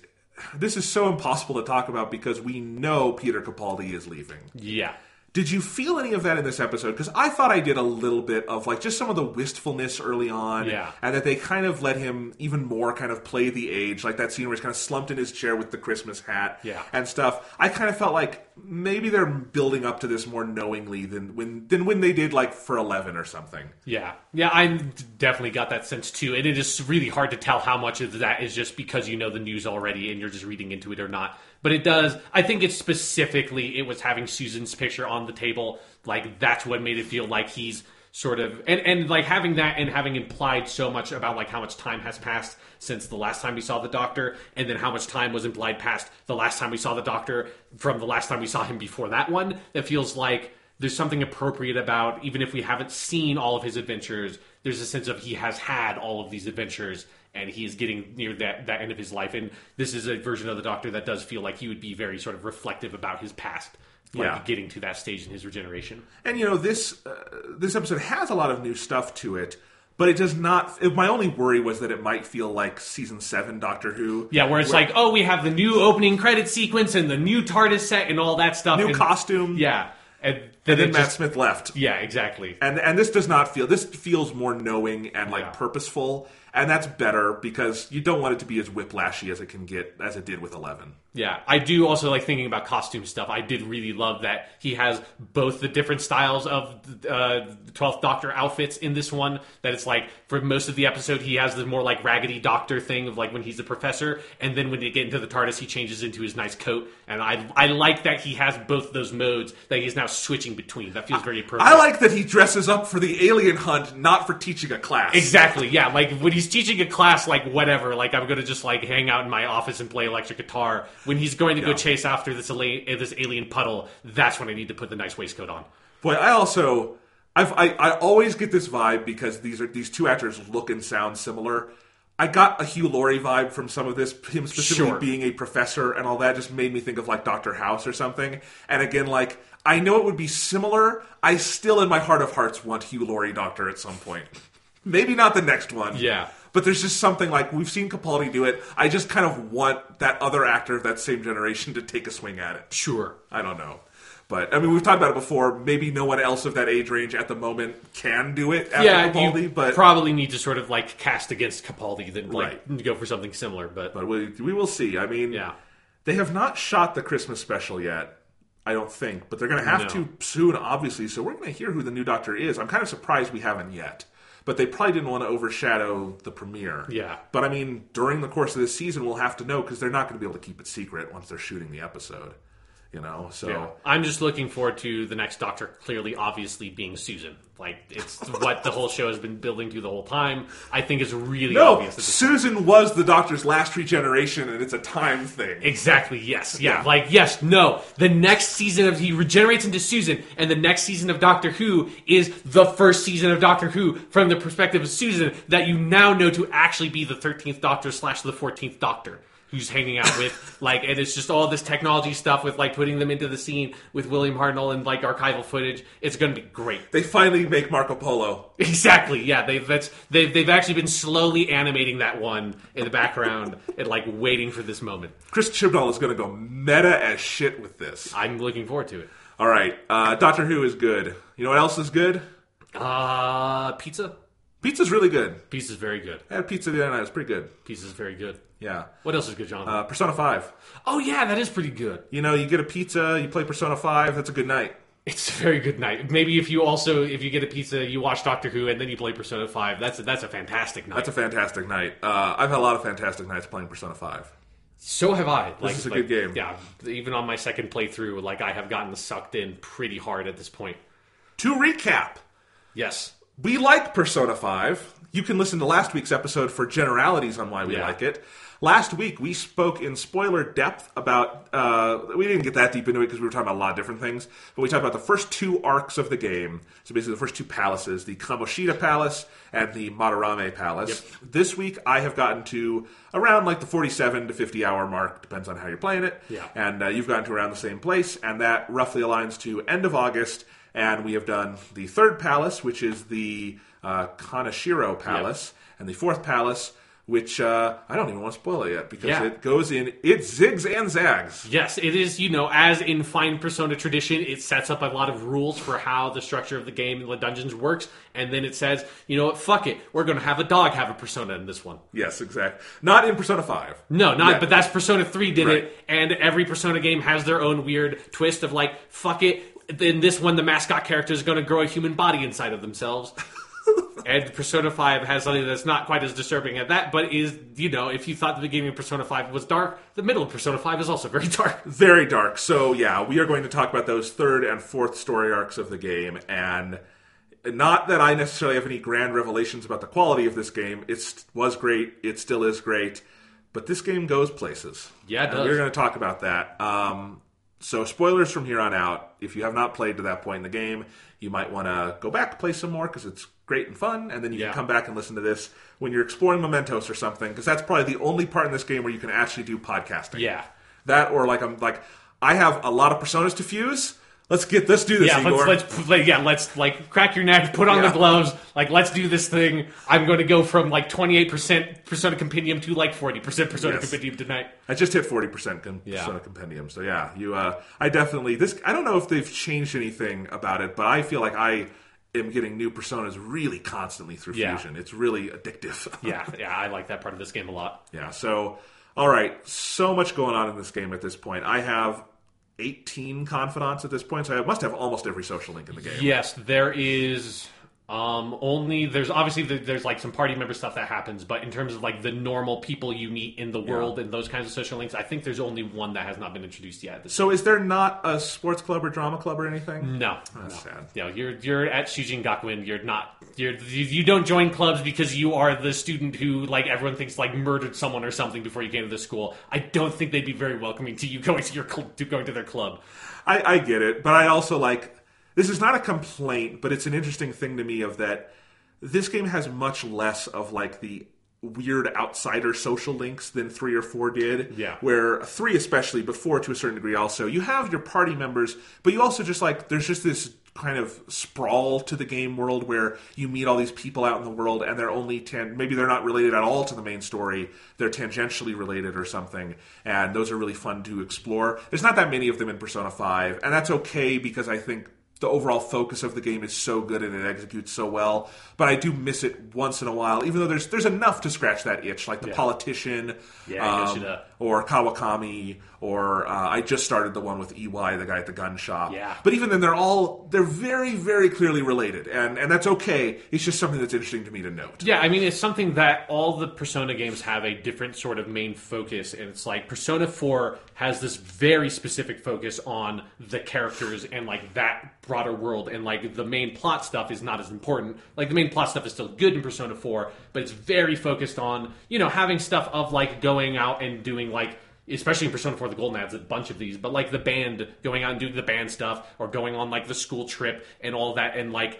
this is so impossible to talk about because we know Peter Capaldi is leaving. Yeah. Did you feel any of that in this episode? Because I thought I did a little bit of like just some of the wistfulness early on, Yeah. and that they kind of let him even more kind of play the age, like that scene where he's kind of slumped in his chair with the Christmas hat, Yeah. and stuff. I kind of felt like maybe they're building up to this more knowingly than when than when they did like for Eleven or something. Yeah, yeah, I definitely got that sense too, and it is really hard to tell how much of that is just because you know the news already and you're just reading into it or not. But it does. I think it's specifically it was having Susan's picture on the table, like that's what made it feel like he's sort of and and like having that and having implied so much about like how much time has passed since the last time we saw the doctor and then how much time was implied past the last time we saw the doctor from the last time we saw him before that one that feels like there's something appropriate about even if we haven't seen all of his adventures there's a sense of he has had all of these adventures and he is getting near that, that end of his life and this is a version of the doctor that does feel like he would be very sort of reflective about his past like Yeah. getting to that stage in his regeneration And you know this uh, this episode has a lot of new stuff to it, but it does not. It, my only worry was that it might feel like season seven Doctor Who. yeah where it's like oh we have the new opening credit sequence and the new tardis set and all that stuff new and, costume. yeah and, and then then Matt just, Smith left. yeah exactly And and this does not feel. This feels more knowing and like Yeah. purposeful, and that's better because you don't want it to be as whiplashy as it can get as it did with Eleven. Yeah, I do also like thinking about costume stuff. I did really love that he has both the different styles of uh, the Twelfth Doctor outfits in this one. That it's like for most of the episode, he has the more like raggedy Doctor thing of like when he's the professor, and then when they get into the TARDIS, he changes into his nice coat. And I I like that he has both those modes that he's now switching between. That feels very appropriate. I like that he dresses up for the alien hunt, not for teaching a class. Exactly. Yeah. Like when he's teaching a class, like whatever. Like I'm going to just like hang out in my office and play electric guitar. When he's going to go Yeah. chase after this ala- uh, this alien puddle, that's when I need to put the nice waistcoat on. Boy, I also I've, I I always get this vibe because these are these two actors look and sound similar. I got a Hugh Laurie vibe from some of this. Him specifically Sure. being a professor and all that just made me think of like Doctor House or something. And again, like I know it would be similar. I still, in my heart of hearts, want Hugh Laurie Doctor at some point. Maybe not the next one. Yeah. But there's just something like we've seen Capaldi do it. I just kind of want that other actor of that same generation to take a swing at it. Sure. I don't know. But I mean, we've talked about it before. Maybe no one else of that age range at the moment can do it after Yeah, Capaldi, you but probably need to sort of like cast against Capaldi, then like Right. go for something similar. But, but we, we will see. I mean, yeah, they have not shot the Christmas special yet. I don't think, but they're going to have No. to soon, obviously. So we're going to hear who the new Doctor is. I'm kind of surprised we haven't yet, but they probably didn't want to overshadow the premiere. Yeah. But I mean, during the course of this season, we'll have to know because they're not going to be able to keep it secret once they're shooting the episode. You know, so. yeah. I'm just looking forward to the next Doctor. Clearly, obviously, being Susan. Like it's what the whole show has been building to the whole time. I think it's really No, obvious. Susan was the Doctor's last regeneration, and it's a time thing. Exactly. Yes. Yeah. Yeah. Like yes. No. The next season of he regenerates into Susan, and the next season of Doctor Who is the first season of Doctor Who from the perspective of Susan that you now know to actually be the thirteenth Doctor slash the fourteenth Doctor. Who's hanging out with like, and it's just all this technology stuff with like putting them into the scene with William Hartnell and like archival footage. It's going to be great. They finally make Marco Polo. Exactly. Yeah, they've that's they've they've actually been slowly animating that one in the background and like waiting for this moment. Chris Chibnall is going to go meta as shit with this. I'm looking forward to it. All right, uh, Doctor Who is good. You know what else is good? Uh, pizza. Pizza's really good. Pizza's very good. I had pizza the other night. It's pretty good. Pizza's very good. Yeah. What else is good, Jonathan? Uh, Persona 5. oh yeah, that is pretty good. You know, you get a pizza, you play Persona 5, that's a good night. It's a very good night. Maybe if you also if you get a pizza, you watch Doctor Who and then you play Persona Five. That's a, that's a fantastic night. That's a fantastic night. Uh, I've had a lot of fantastic nights playing Persona 5. so have I. Like, is a like, good game. Yeah, even on my second playthrough, like I have gotten sucked in pretty hard at this point. To recap, Yes. we like Persona 5. You can listen to last week's episode for generalities on why we Yeah. like it. Last week, we spoke in spoiler depth about. Uh, we didn't get that deep into it because we were talking about a lot of different things, but we talked about the first two arcs of the game. So basically, the first two palaces the Kamoshida Palace and the Madarame Palace. This week, I have gotten to around like the 47 to 50 hour mark, depends on how you're playing it. Yeah. And uh, you've gotten to around the same place, and that roughly aligns to end of August. And we have done the third palace, which is the uh, Kaneshiro Palace, and the fourth palace, which uh, I don't even want to spoil it yet because Yeah. it goes in it zigs and zags. Yes, it is, you know, as in fine Persona tradition, it sets up a lot of rules for how the structure of the game and the dungeons works, and then it says, you know what, fuck it, we're going to have a dog have a Persona in this one. Yes, exactly. Not in Persona Five. No, not, Yeah. but that's Persona 3 did Right. it, and every Persona game has their own weird twist of like, fuck it, in this one, the mascot character is going to grow a human body inside of themselves. and Persona 5 has something that's not quite as disturbing as that, but is, you know, if you thought the beginning of Persona 5 was dark, the middle of Persona 5 is also very dark. very dark. So yeah, we are going to talk about those third and fourth story arcs of the game, and not that I necessarily have any grand revelations about the quality of this game. It was great. It still is great, but this game goes places. Yeah, it And. We're going to talk about that. Um, so spoilers from here on out. If you have not played to that point in the game, you might want to go back play some more because it's great and fun, and then you Yeah. can come back and listen to this when you're exploring Mementos or something, because that's probably the only part in this game where you can actually do podcasting. Yeah. That or like I'm like I have a lot of personas to fuse. Let's get let's do this, Yeah, Igor. let's let's play. Yeah, let's like crack your neck, put on Yeah. the gloves. Like, let's do this thing. I'm going to go from like 28 percent Persona Compendium to like 40 percent Persona Yes. Compendium tonight. I just hit forty percent Yeah. Persona Compendium. So yeah, you uh I definitely this I don't know if they've changed anything about it, but I feel like I am getting new personas really constantly through Yeah. fusion. It's really addictive. Yeah, yeah, I like that part of this game a lot. Yeah, so all right, so much going on in this game at this point. I have 18 confidants at this point, so I must have almost every social link in the game. Yes, there is um only there's obviously the, there's like some party member stuff that happens, but in terms of like the normal people you meet in the world and those kinds of social links, I think there's only one that has not been introduced yet. So is there not a sports club or drama club or anything? No, That's no. sad. Know, you're you're at Shujin Gakuen. You're not. You're you, you don't join clubs because you are the student who like everyone thinks like murdered someone or something before you came to the school. I don't think they'd be very welcoming to you going to your to going to their club. I, I get it, but I also like this is not a complaint, but it's an interesting thing to me of that this game has much less of like the weird outsider social links than three or four did. Yeah. Where three especially, but four to a certain degree also, you have your party members, but you also just like there's just this kind of sprawl to the game world where you meet all these people out in the world and they're only tan- maybe they're not related at all to the main story they're tangentially related or something and those are really fun to explore there's not that many of them in persona 5 and that's okay because i think the overall focus of the game is so good and it executes so well but i do miss it once in a while even though there's there's enough to scratch that itch like the politician Yeah, I guess um, or kawakami or uh, i just started the one with ey the guy at the gun shop Yeah. but even then they're all they're very very clearly related and and that's okay it's just something that's interesting to me to note Yeah, I mean, it's something that all the Persona games have a different sort of main focus, and it's like Persona 4 has this very specific focus on the characters and like that broader world, and like the main plot stuff is not as important. Like the main plot stuff is still good in Persona 4, but it's very focused on, you know, having stuff of like going out and doing like especially in Persona 4 the Golden adds a bunch of these, but like the band going out and doing the band stuff or going on like the school trip and all that and like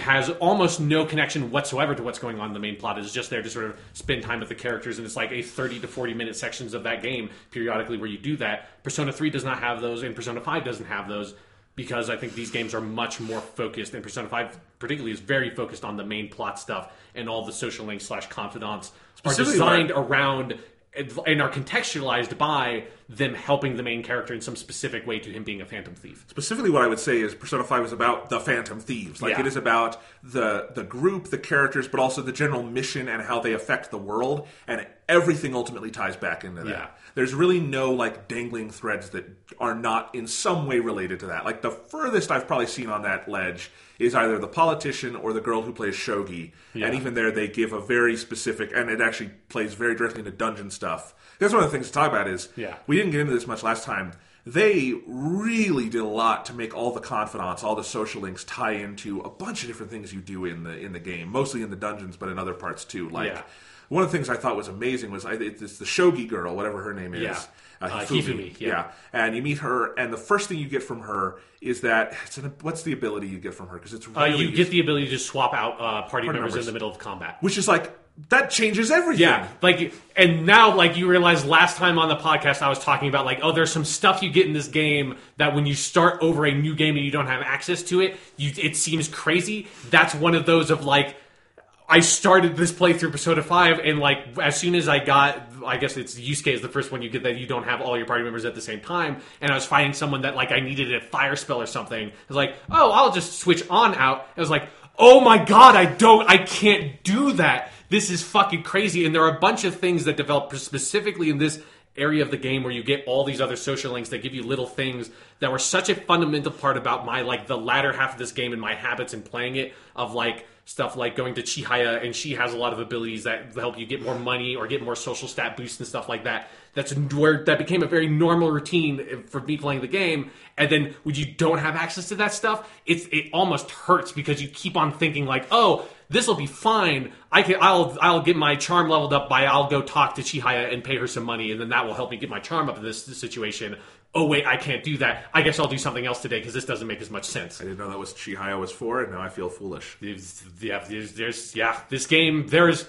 has almost no connection whatsoever to what's going on in the main plot. It's just there to sort of spend time with the characters, and it's like a 30 to 40 minute sections of that game periodically where you do that. Persona 3 does not have those, and Persona 5 doesn't have those because I think these games are much more focused, and Persona 5 particularly is very focused on the main plot stuff, and all the social links slash confidants are designed around and are contextualized by them helping the main character in some specific way to him being a phantom thief. specifically what I would say is Persona 5 is about the Phantom Thieves. Like Yeah. it is about the the group, the characters, but also the general mission and how they affect the world and everything ultimately ties back into that. Yeah. There's really no like dangling threads that are not in some way related to that. Like the furthest I've probably seen on that ledge is either the politician or the girl who plays Shogi. Yeah. And even there they give a very specific and it actually plays very directly into dungeon stuff. That's one of the things to talk about is Yeah. we didn't get into this much last time. They really did a lot to make all the confidants, all the social links tie into a bunch of different things you do in the in the game, mostly in the dungeons, but in other parts too. Like Yeah. one of the things I thought was amazing was I, it's the shogi girl, whatever her name is. Yeah. Uh, Uh, Hifumi. Hifumi, yeah. and you meet her, and the first thing you get from her is that it's an, what's the ability you get from her? Because it's Uh, you get the ability to swap out uh, party, members, members. in the middle of combat. which is like that changes everything. Yeah, like, and now, like, you realize last time on the podcast, I was talking about, like, oh, there's some stuff you get in this game that when you start over a new game and you don't have access to it, you it seems crazy. That's one of those of like, I started this playthrough Persona 5 and like as soon as I got I guess it's Yusuke is the first one you get that you don't have all your party members at the same time and I was fighting someone that like I needed a fire spell or something. I was like, "Oh, I'll just switch on out." I was like, "Oh my god, I don't I can't do that." This is fucking crazy and there are a bunch of things that develop specifically in this area of the game where you get all these other social links that give you little things that were such a fundamental part about my like the latter half of this game and my habits in playing it of like stuff like going to Chihaya and she has a lot of abilities that help you get more money or get more social stat boosts and stuff like that. That's where that became a very normal routine for me playing the game. And then when you don't have access to that stuff, it's it almost hurts because you keep on thinking like, oh, this will be fine. I can I'll I'll get my charm leveled up by I'll go talk to Chihaya and pay her some money, and then that will help me get my charm up in this, this situation oh wait, I can't do that. I guess I'll do something else today because this doesn't make as much sense. I didn't know that was Chihaya was for, and now I feel foolish. Yeah, there's, there's yeah, this game there's.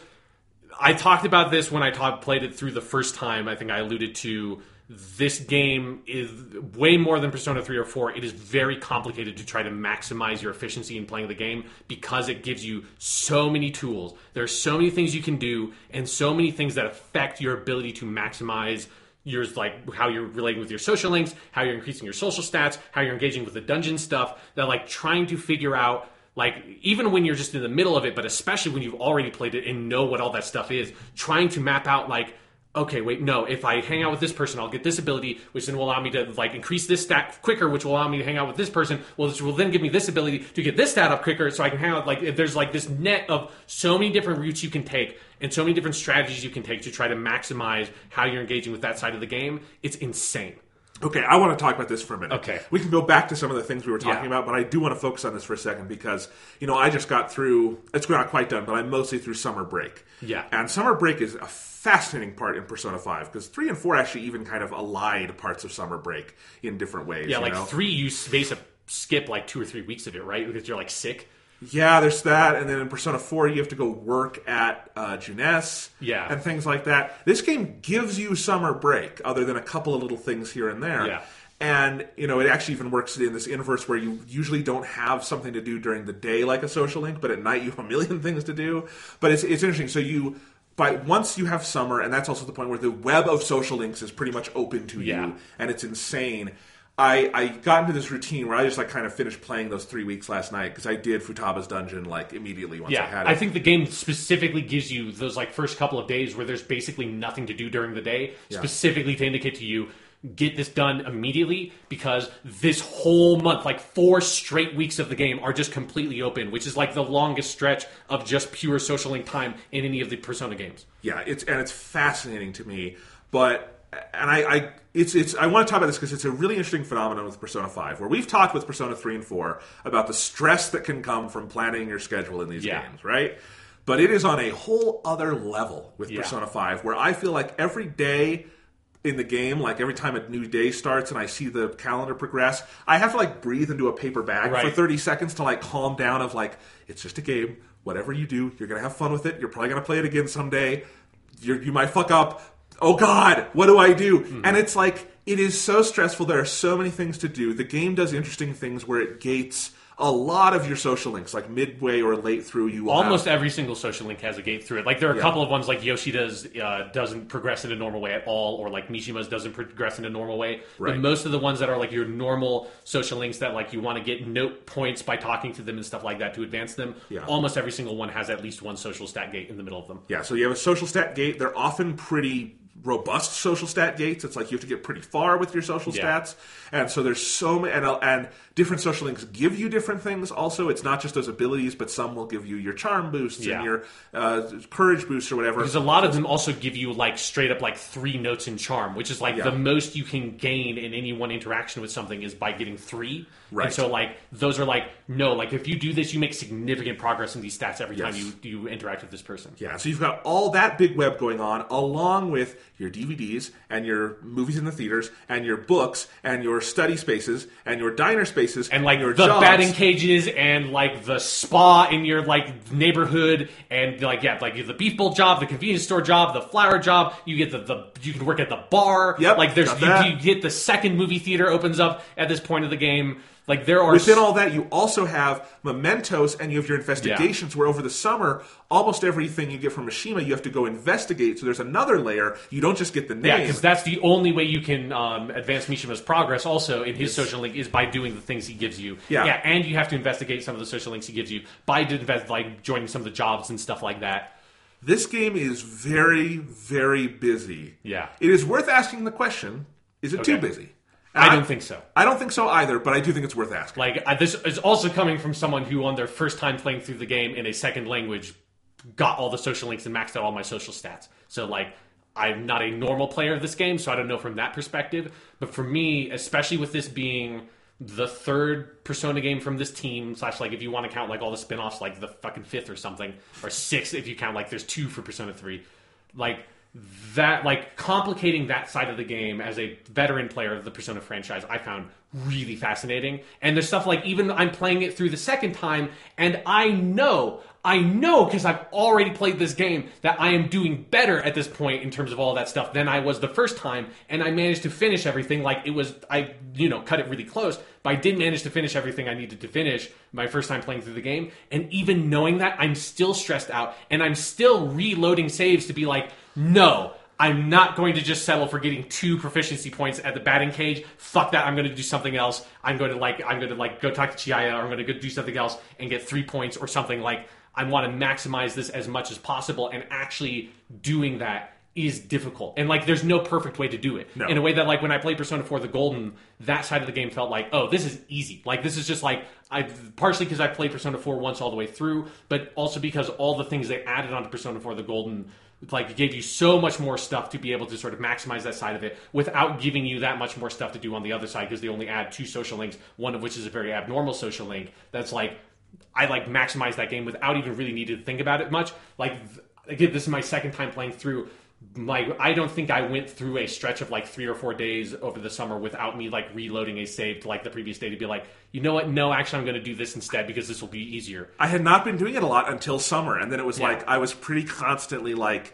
I talked about this when I played it through the first time. I think I alluded to this game is way more than Persona 3 or 4. It is very complicated to try to maximize your efficiency in playing the game because it gives you so many tools. There are so many things you can do and so many things that affect your ability to maximize your like how you're relating with your social links, how you're increasing your social stats, how you're engaging with the dungeon stuff. That like trying to figure out like even when you're just in the middle of it, but especially when you've already played it and know what all that stuff is, trying to map out like okay, wait, no, if I hang out with this person, I'll get this ability, which then will allow me to like increase this stat quicker, which will allow me to hang out with this person, well, which will then give me this ability to get this stat up quicker, so I can hang out. Like, there's like this net of so many different routes you can take and so many different strategies you can take to try to maximize how you're engaging with that side of the game. It's insane. Okay, I want to talk about this for a minute. Okay. We can go back to some of the things we were talking Yeah. about, but I do want to focus on this for a second because, you know, I just got through, it's not quite done, but I'm mostly through Summer Break. Yeah. And Summer Break is a fascinating part in Persona 5 because 3 and 4 actually even kind of allied parts of Summer Break in different ways. Yeah, like know? three, you basically skip like two or three weeks of it, right? Because you're like sick. Yeah, there's that, and then in Persona 4, you have to go work at uh, Junes, Yeah. and things like that. This game gives you summer break, other than a couple of little things here and there. Yeah. And you know, it actually even works in this inverse where you usually don't have something to do during the day like a social link, but at night you have a million things to do. But it's it's interesting. So you. By once you have summer, and that's also the point where the web of social links is pretty much open to Yeah. you, and it's insane. I, I got into this routine where I just like kind of finished playing those three weeks last night because I did Futaba's dungeon like immediately once I had it. I think the game specifically gives you those like first couple of days where there's basically nothing to do during the day, Yeah. specifically to indicate to you get this done immediately because this whole month, like four straight weeks of the game, are just completely open, which is like the longest stretch of just pure social link time in any of the Persona games. yeah, it's and it's fascinating to me. But and I, I it's it's I want to talk about this because it's a really interesting phenomenon with Persona Five, where we've talked with Persona Three and Four about the stress that can come from planning your schedule in these Yeah. games, right? But it is on a whole other level with Yeah. Persona Five, where I feel like every day in the game, like every time a new day starts and I see the calendar progress, I have to like breathe into a paper bag for 30 seconds to like calm down of like, it's just a game. Whatever you do, you're going to have fun with it. You're probably going to play it again someday. You're, you might fuck up. Oh God, what do I do? Hmm. And it's like, it is so stressful. There are so many things to do. The game does interesting things where it gates a lot of your social links, like midway or late through. You Almost have, every single social link has a gate through it. Like there are a Yeah. couple of ones like Yoshida's uh, doesn't progress in a normal way at all, or like Mishima's doesn't progress in a normal way. Right. But most of the ones that are like your normal social links that like you want to get note points by talking to them and stuff like that to advance them. Yeah. Almost every single one has at least one social stat gate in the middle of them. Yeah, so you have a social stat gate. They're often pretty robust social stat gates. It's like you have to get pretty far with your social Yeah. stats, and so there's so many, and, and different social links give you different things. Also, it's not just those abilities, but some will give you your charm boosts Yeah. and your uh, courage boosts or whatever. Because a lot of them also give you like straight up like three notes in charm, which is like Yeah. the most you can gain in any one interaction with something is by getting three. Right. And so like those are like no, like if you do this, you make significant progress in these stats every time you you interact with this person. Yeah, so you've got all that big web going on, along with your DVDs and your movies in the theaters and your books and your study spaces and your diner spaces And like your the jobs. batting cages and like the spa in your like neighborhood and like yeah like the beef bowl job, the convenience store job, the flower job. You get the, the you can work at the bar. Yep, like there's you, you get the second movie theater opens up at this point of the game. Like there are Within all that, you also have mementos and you have your investigations where over the summer, almost everything you get from Mishima, you have to go investigate. So there's another layer. You don't just get the Yeah, because that's the only way you can um, advance Mishima's progress. Also, in his social link is by doing the things he gives you. Yeah. yeah, and you have to investigate some of the social links he gives you by invest, like joining some of the jobs and stuff like that. This game is very, very busy. Yeah. It is worth asking the question is it too busy? I don't think so. I don't think so either, but I do think it's worth asking. Like I, this is also coming from someone who, on their first time playing through the game in a second language, got all the social links and maxed out all my social stats. So like. I'm not a normal player of this game, so I don't know from that perspective. But for me, especially with this being the third Persona game from this team, slash like if you want to count like all the spin-offs, like the fucking fifth or something, or sixth if you count like there's two for Persona 3. Like that like complicating that side of the game as a veteran player of the Persona franchise, I found really fascinating. And there's stuff like even I'm playing it through the second time, and I know, I know because I've already played this game that I am doing better at this point in terms of all that stuff than I was the first time, and I managed to finish everything like it was I you know cut it really close, but I did manage to finish everything I needed to finish my first time playing through the game. And even knowing that, I'm still stressed out, and I'm still reloading saves to be like, no. I'm not going to just settle for getting two proficiency points at the batting cage. Fuck that. I'm going to do something else. I'm going to like I'm going to like go talk to Chihaya or I'm going to go do something else and get 3 points or something like I want to maximize this as much as possible and actually doing that is difficult. And like there's no perfect way to do it. No. In a way that like when I played Persona 4 the Golden, that side of the game felt like, "Oh, this is easy." Like this is just like I partially because I played Persona 4 once all the way through, but also because all the things they added onto Persona 4 the Golden like gave you so much more stuff to be able to sort of maximize that side of it without giving you that much more stuff to do on the other side because they only add two social links one of which is a very abnormal social link that's like i like maximize that game without even really needing to think about it much. Like again this is my second time playing through like i don't think i went through a stretch of like three or four days over the summer without me like reloading a save to like the previous day to be like you know what no actually i'm going to do this instead because this will be easier I had not been doing it a lot until summer, and then it was Yeah. like I was pretty constantly like.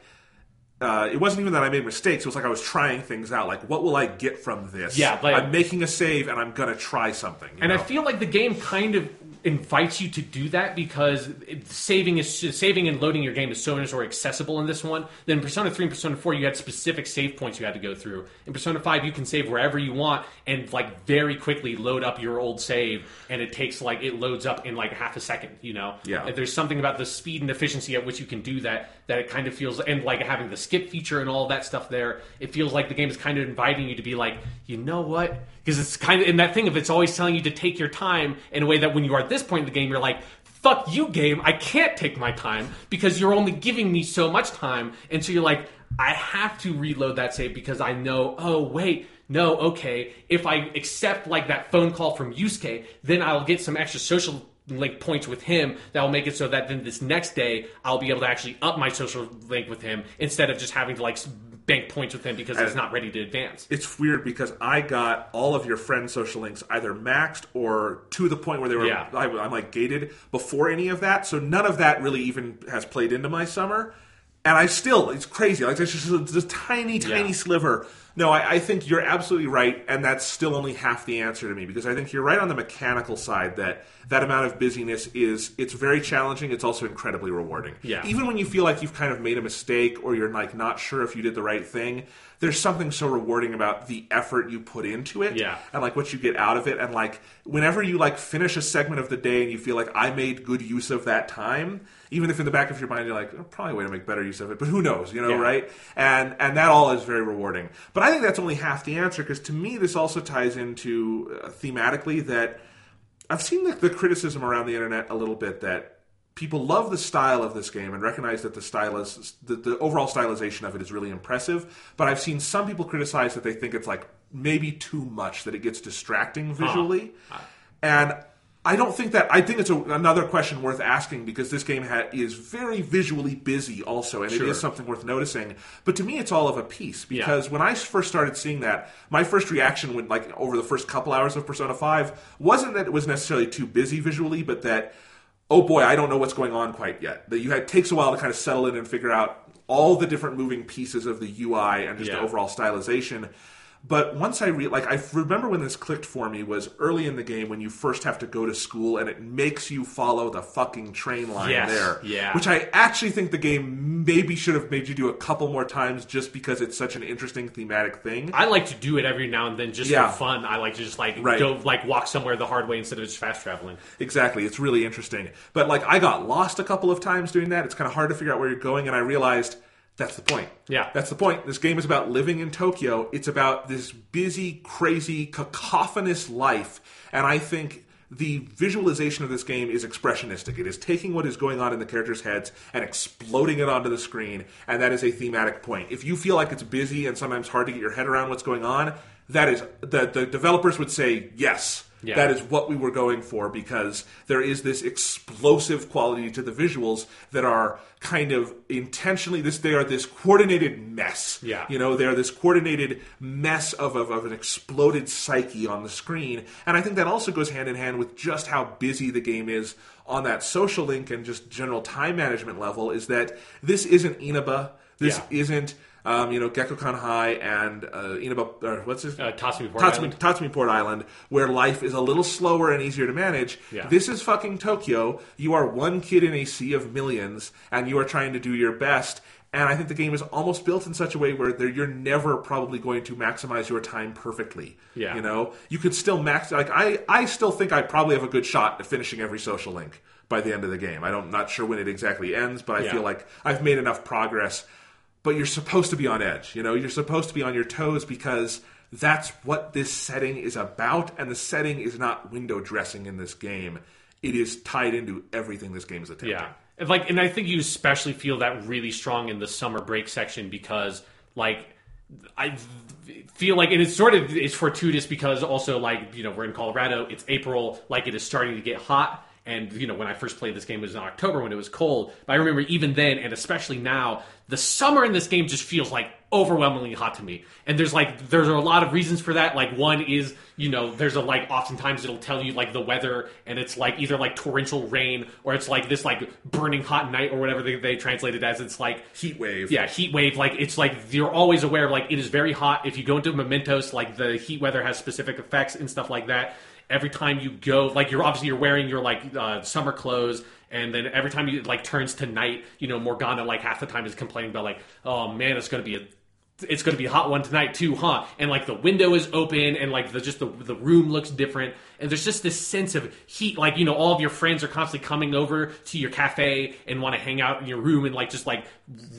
Uh, it wasn't even that I made mistakes. It was like I was trying things out. Like, what will I get from this? Yeah, like- I'm making a save, and I'm gonna try something. And I feel like the game kind of invites you to do that because saving is saving and loading your game is so much more accessible in this one. Then Persona 3 and Persona 4 you had specific save points you had to go through. In Persona 5 you can save wherever you want and like very quickly load up your old save and it takes like it loads up in like half a second, you know. Yeah. And there's something about the speed and efficiency at which you can do that that it kind of feels and like having the skip feature and all that stuff there, it feels like the game is kind of inviting you to be like, you know what? Because it's kind of in that thing of it's always telling you to take your time in a way that when you are at this point in the game, you're like, fuck you, game. I can't take my time because you're only giving me so much time. And so you're like, I have to reload that save because I know, oh, wait, no, okay. If I accept like that phone call from Yusuke, then I'll get some extra social link points with him that will make it so that then this next day I'll be able to actually up my social link with him instead of just having to like bank points with him because he's not ready to advance. it's weird because I got all of your friend social links either maxed or to the point where they were Yeah. I, I'm like gated before any of that. So none of that really even has played into my summer. And I still, it's crazy. Like there's just a, this tiny, tiny Yeah. sliver. No, I, I think you're absolutely right, and that's still only half the answer to me because I think you're right on the mechanical side that that amount of busyness is it's very challenging. It's also incredibly rewarding. Yeah. Even when you feel like you've kind of made a mistake or you're like not sure if you did the right thing, there's something so rewarding about the effort you put into it Yeah. and like what you get out of it and like whenever you like finish a segment of the day and you feel like I made good use of that time, even if in the back of your mind you're like oh, probably a way to make better use of it, but who knows, you know, Yeah. right? And and that all is very rewarding. But I think that's only half the answer because to me this also ties into uh, thematically that I've seen the, the criticism around the internet a little bit that people love the style of this game and recognize that the style is the, the overall stylization of it is really impressive. But I've seen some people criticize that they think it's like maybe too much that it gets distracting visually, and. I don't think that. I think it's a, another question worth asking because this game ha- is very visually busy, also, and it Sure. is something worth noticing. But to me, it's all of a piece because when I first started seeing that, my first reaction when like over the first couple hours of Persona 5 wasn't that it was necessarily too busy visually, but that oh boy, I don't know what's going on quite yet. That you had it takes a while to kind of settle in and figure out all the different moving pieces of the UI and just Yeah. the overall stylization. But once I re- like, I remember when this clicked for me was early in the game when you first have to go to school and it makes you follow the fucking train line Yes, there. yeah. Which I actually think the game maybe should have made you do a couple more times just because it's such an interesting thematic thing. I like to do it every now and then just Yeah. for fun. I like to just like Right. go like walk somewhere the hard way instead of just fast traveling. Exactly. It's really interesting. But like I got lost a couple of times doing that. It's kind of hard to figure out where you're going and I realized that's the point. Yeah. That's the point. This game is about living in Tokyo. It's about this busy, crazy, cacophonous life. And I think the visualization of this game is expressionistic. It is taking what is going on in the characters' heads and exploding it onto the screen, and that is a thematic point. If you feel like it's busy and sometimes hard to get your head around what's going on, that is the the developers would say yes. Yeah. That is what we were going for because there is this explosive quality to the visuals that are kind of intentionally this they are this coordinated mess. Yeah. You know, they're this coordinated mess of, of, of an exploded psyche on the screen. And I think that also goes hand in hand with just how busy the game is on that social link and just general time management level is that this isn't Inaba. This Yeah. isn't um, you know, Gekkoukan High and uh, Inaba, or what's his Uh, Tatsumi Port Tatsumi, Island. Tatsumi Port Island, where life is a little slower and easier to manage. Yeah. This is fucking Tokyo. You are one kid in a sea of millions, and you are trying to do your best. And I think the game is almost built in such a way where you're never probably going to maximize your time perfectly. Yeah. You know, you could still max. Like I, I still think I probably have a good shot at finishing every social link by the end of the game. I don't, not sure when it exactly ends, but I Yeah. feel like I've made enough progress but you're supposed to be on edge. You know, you're supposed to be on your toes because that's what this setting is about. And the setting is not window dressing in this game. It is tied into everything this game is attempting. Yeah, and like, and I think you especially feel that really strong in the summer break section because, like, I feel like, and it's sort of it's fortuitous because also like you know we're in Colorado, it's April, like it is starting to get hot. And you know when I first played this game it was in October when it was cold. But I remember even then, and especially now, the summer in this game just feels like overwhelmingly hot to me. And there's like there's a lot of reasons for that. Like one is you know there's a like oftentimes it'll tell you like the weather and it's like either like torrential rain or it's like this like burning hot night or whatever they, they translate it as. It's like Heat wave. yeah, heat wave. Like it's like you're always aware of like it is very hot. If you go into mementos, like the heat weather has specific effects and stuff like that. Every time you go, like you're obviously you're wearing your like uh, summer clothes, and then every time you like turns to night, you know Morgana like half the time is complaining about like, oh man, it's gonna be a it's going to be a hot one tonight too, huh? And like the window is open, and like the just the the room looks different, and there's just this sense of heat. Like you know, all of your friends are constantly coming over to your cafe and want to hang out in your room and like just like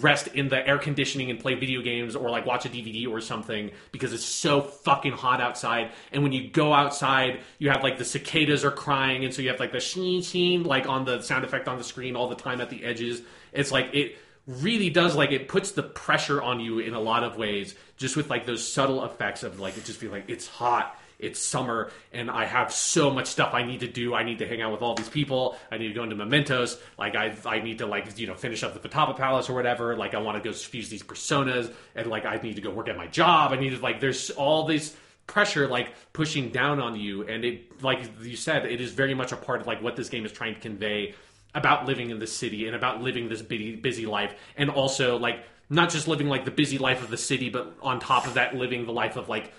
rest in the air conditioning and play video games or like watch a DVD or something because it's so fucking hot outside. And when you go outside, you have like the cicadas are crying, and so you have like the sheen sheen like on the sound effect on the screen all the time at the edges. It's like it really does like it puts the pressure on you in a lot of ways just with like those subtle effects of like it just feel like it's hot it's summer and i have so much stuff i need to do. I need to hang out with all these people. I need to go into mementos. Like i, I need to like you know finish up the Futaba palace or whatever. Like i want to go fuse these personas and like i need to go work at my job. I need to like there's all this pressure like pushing down on you and it like you said it is very much a part of like what this game is trying to convey about living in the city and about living this busy, busy life. And also like not just living like the busy life of the city but on top of that living the life of like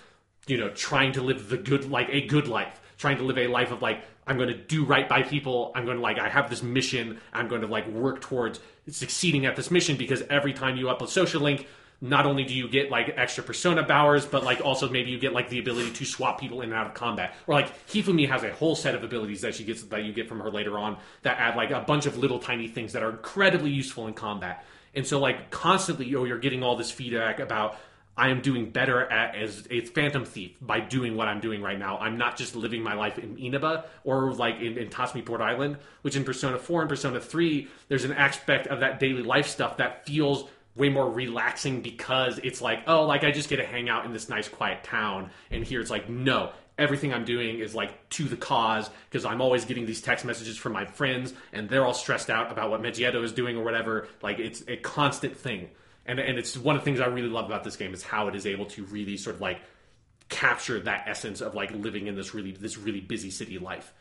you know trying to live the good like a good life. Trying to live a life of like i'm going to do right by people. I'm going to like i have this mission. I'm going to like work towards succeeding at this mission because every time you upload social link not only do you get like extra persona powers, but like also maybe you get like the ability to swap people in and out of combat. Or like Hifumi has a whole set of abilities that she gets that you get from her later on that add like a bunch of little tiny things that are incredibly useful in combat. And so like constantly oh you're getting all this feedback about I am doing better at as a phantom thief by doing what I'm doing right now. I'm not just living my life in Inaba or like in, in Tatsumi Port Island, which in Persona 4 and Persona 3, there's an aspect of that daily life stuff that feels way more relaxing because it's like, oh, like I just get to hang out in this nice quiet town. And here it's like, no, everything I'm doing is like to the cause because I'm always getting these text messages from my friends and they're all stressed out about what Megieto is doing or whatever. Like it's a constant thing. And, and it's one of the things I really love about this game is how it is able to really sort of like capture that essence of like living in this really this really busy city life.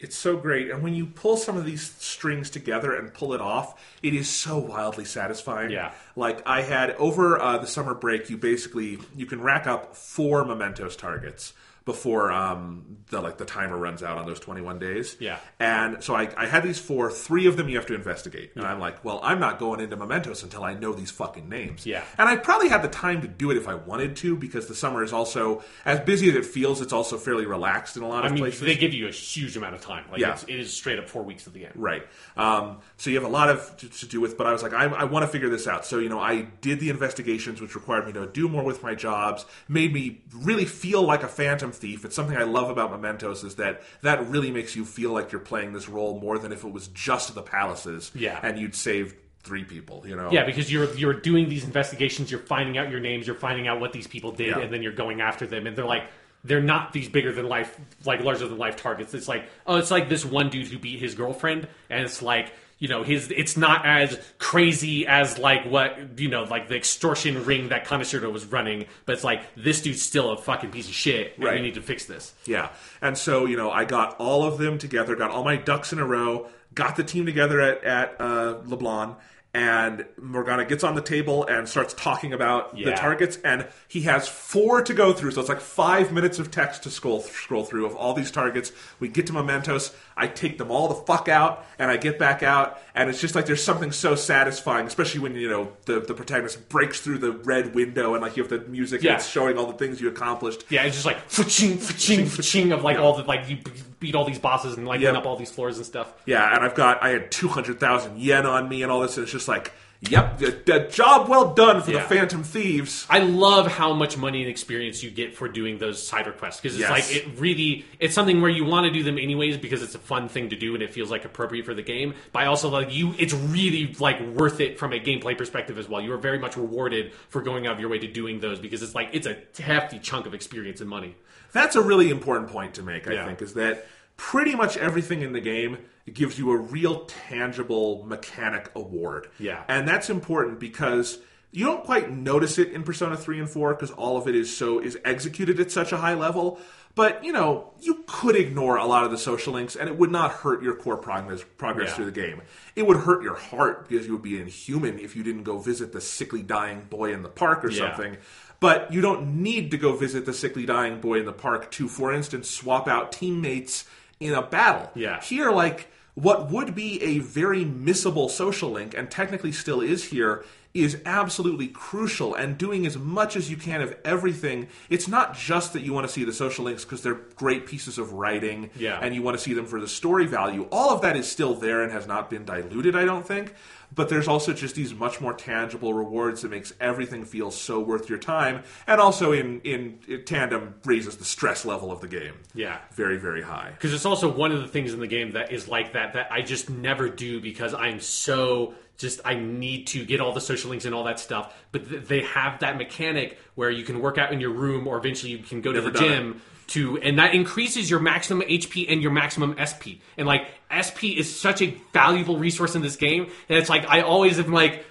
It's so great, and when you pull some of these strings together and pull it off, it is so wildly satisfying. Yeah. Like I had over uh, the summer break, you basically you can rack up four mementos targets before um, the like the timer runs out on those 21 days. Yeah. And so I, I had these four. Three of them you have to investigate, and I'm like, well, I'm not going into mementos until I know these fucking names. Yeah. And I probably had the time to do it if I wanted to, because the summer is also as busy as it feels. It's also fairly relaxed in a lot I of mean, places. they give you a huge amount of time. Like Yeah. it's, it is straight up four weeks at the end. Right. Um, so you have a lot of to, to do with, but I was like, I, I want to figure this out. So you know, I did the investigations, which required me to do more with my jobs, made me really feel like a phantom thief. It's something I love about Mementos is that that really makes you feel like you're playing this role more than if it was just the palaces. Yeah. And you'd save three people. You know. Yeah, because you're you're doing these investigations, you're finding out your names, you're finding out what these people did, Yeah. and then you're going after them, and they're like they're not these bigger than life, like larger than life targets. It's like oh, it's like this one dude who beat his girlfriend, and it's like you know his it's not as crazy as like what you know like the extortion ring that Kaneshiro was running, but it's like this dude's still a fucking piece of shit, and we need to fix this. Yeah. And so, you know, I got all of them together, got all my ducks in a row, got the team together at, at uh, LeBlanc, and Morgana gets on the table and starts talking about the targets, and he has four to go through, so it's like five minutes of text to scroll scroll through of all these targets. We get to mementos, I take them all the fuck out, and I get back out, and it's just like there's something so satisfying, especially when you know the the protagonist breaks through the red window, and like you have the music, Yeah. and it's showing all the things you accomplished. Yeah, it's just like fa-ching, fa-ching, fa-ching of like all the like you beat all these bosses and like Yep. up all these floors and stuff. Yeah, and I've got I had two hundred thousand yen on me and all this, and it's just like, yep, the, the job well done for Yeah. the Phantom Thieves. I love how much money and experience you get for doing those side requests because it's Yes. like it really it's something where you want to do them anyways because it's a fun thing to do and it feels like appropriate for the game. But I also like you it's really like worth it from a gameplay perspective as well. You are very much rewarded for going out of your way to doing those because it's like it's a hefty chunk of experience and money. That's a really important point to make. I Yeah. think is that pretty much everything in the game gives you a real tangible mechanic award. Yeah. and that's important because. You don't quite notice it in Persona 3 and 4 because all of it is so is executed at such a high level. But, you know, you could ignore a lot of the social links and it would not hurt your core progress progress Yeah. through the game. It would hurt your heart because you would be inhuman if you didn't go visit the sickly dying boy in the park or Yeah. something. But you don't need to go visit the sickly dying boy in the park to, for instance, swap out teammates in a battle. Yeah. Here, like, what would be a very missable social link, and technically still is here, is absolutely crucial. And doing as much as you can of everything. It's not just that you want to see the social links because they're great pieces of writing, Yeah. and you want to see them for the story value. All of that is still there and has not been diluted, I don't think. But there's also just these much more tangible rewards that makes everything feel so worth your time, and also in in, in tandem raises the stress level of the game. Yeah. very very high. because it's also one of the things in the game that is like that that I just never do because I'm so just I need to get all the social links and all that stuff. But th- they have that mechanic where you can work out in your room, or eventually you can go to Never the done gym to, and that increases your maximum HP and your maximum SP. And like SP is such a valuable resource in this game, and it's like I always am like.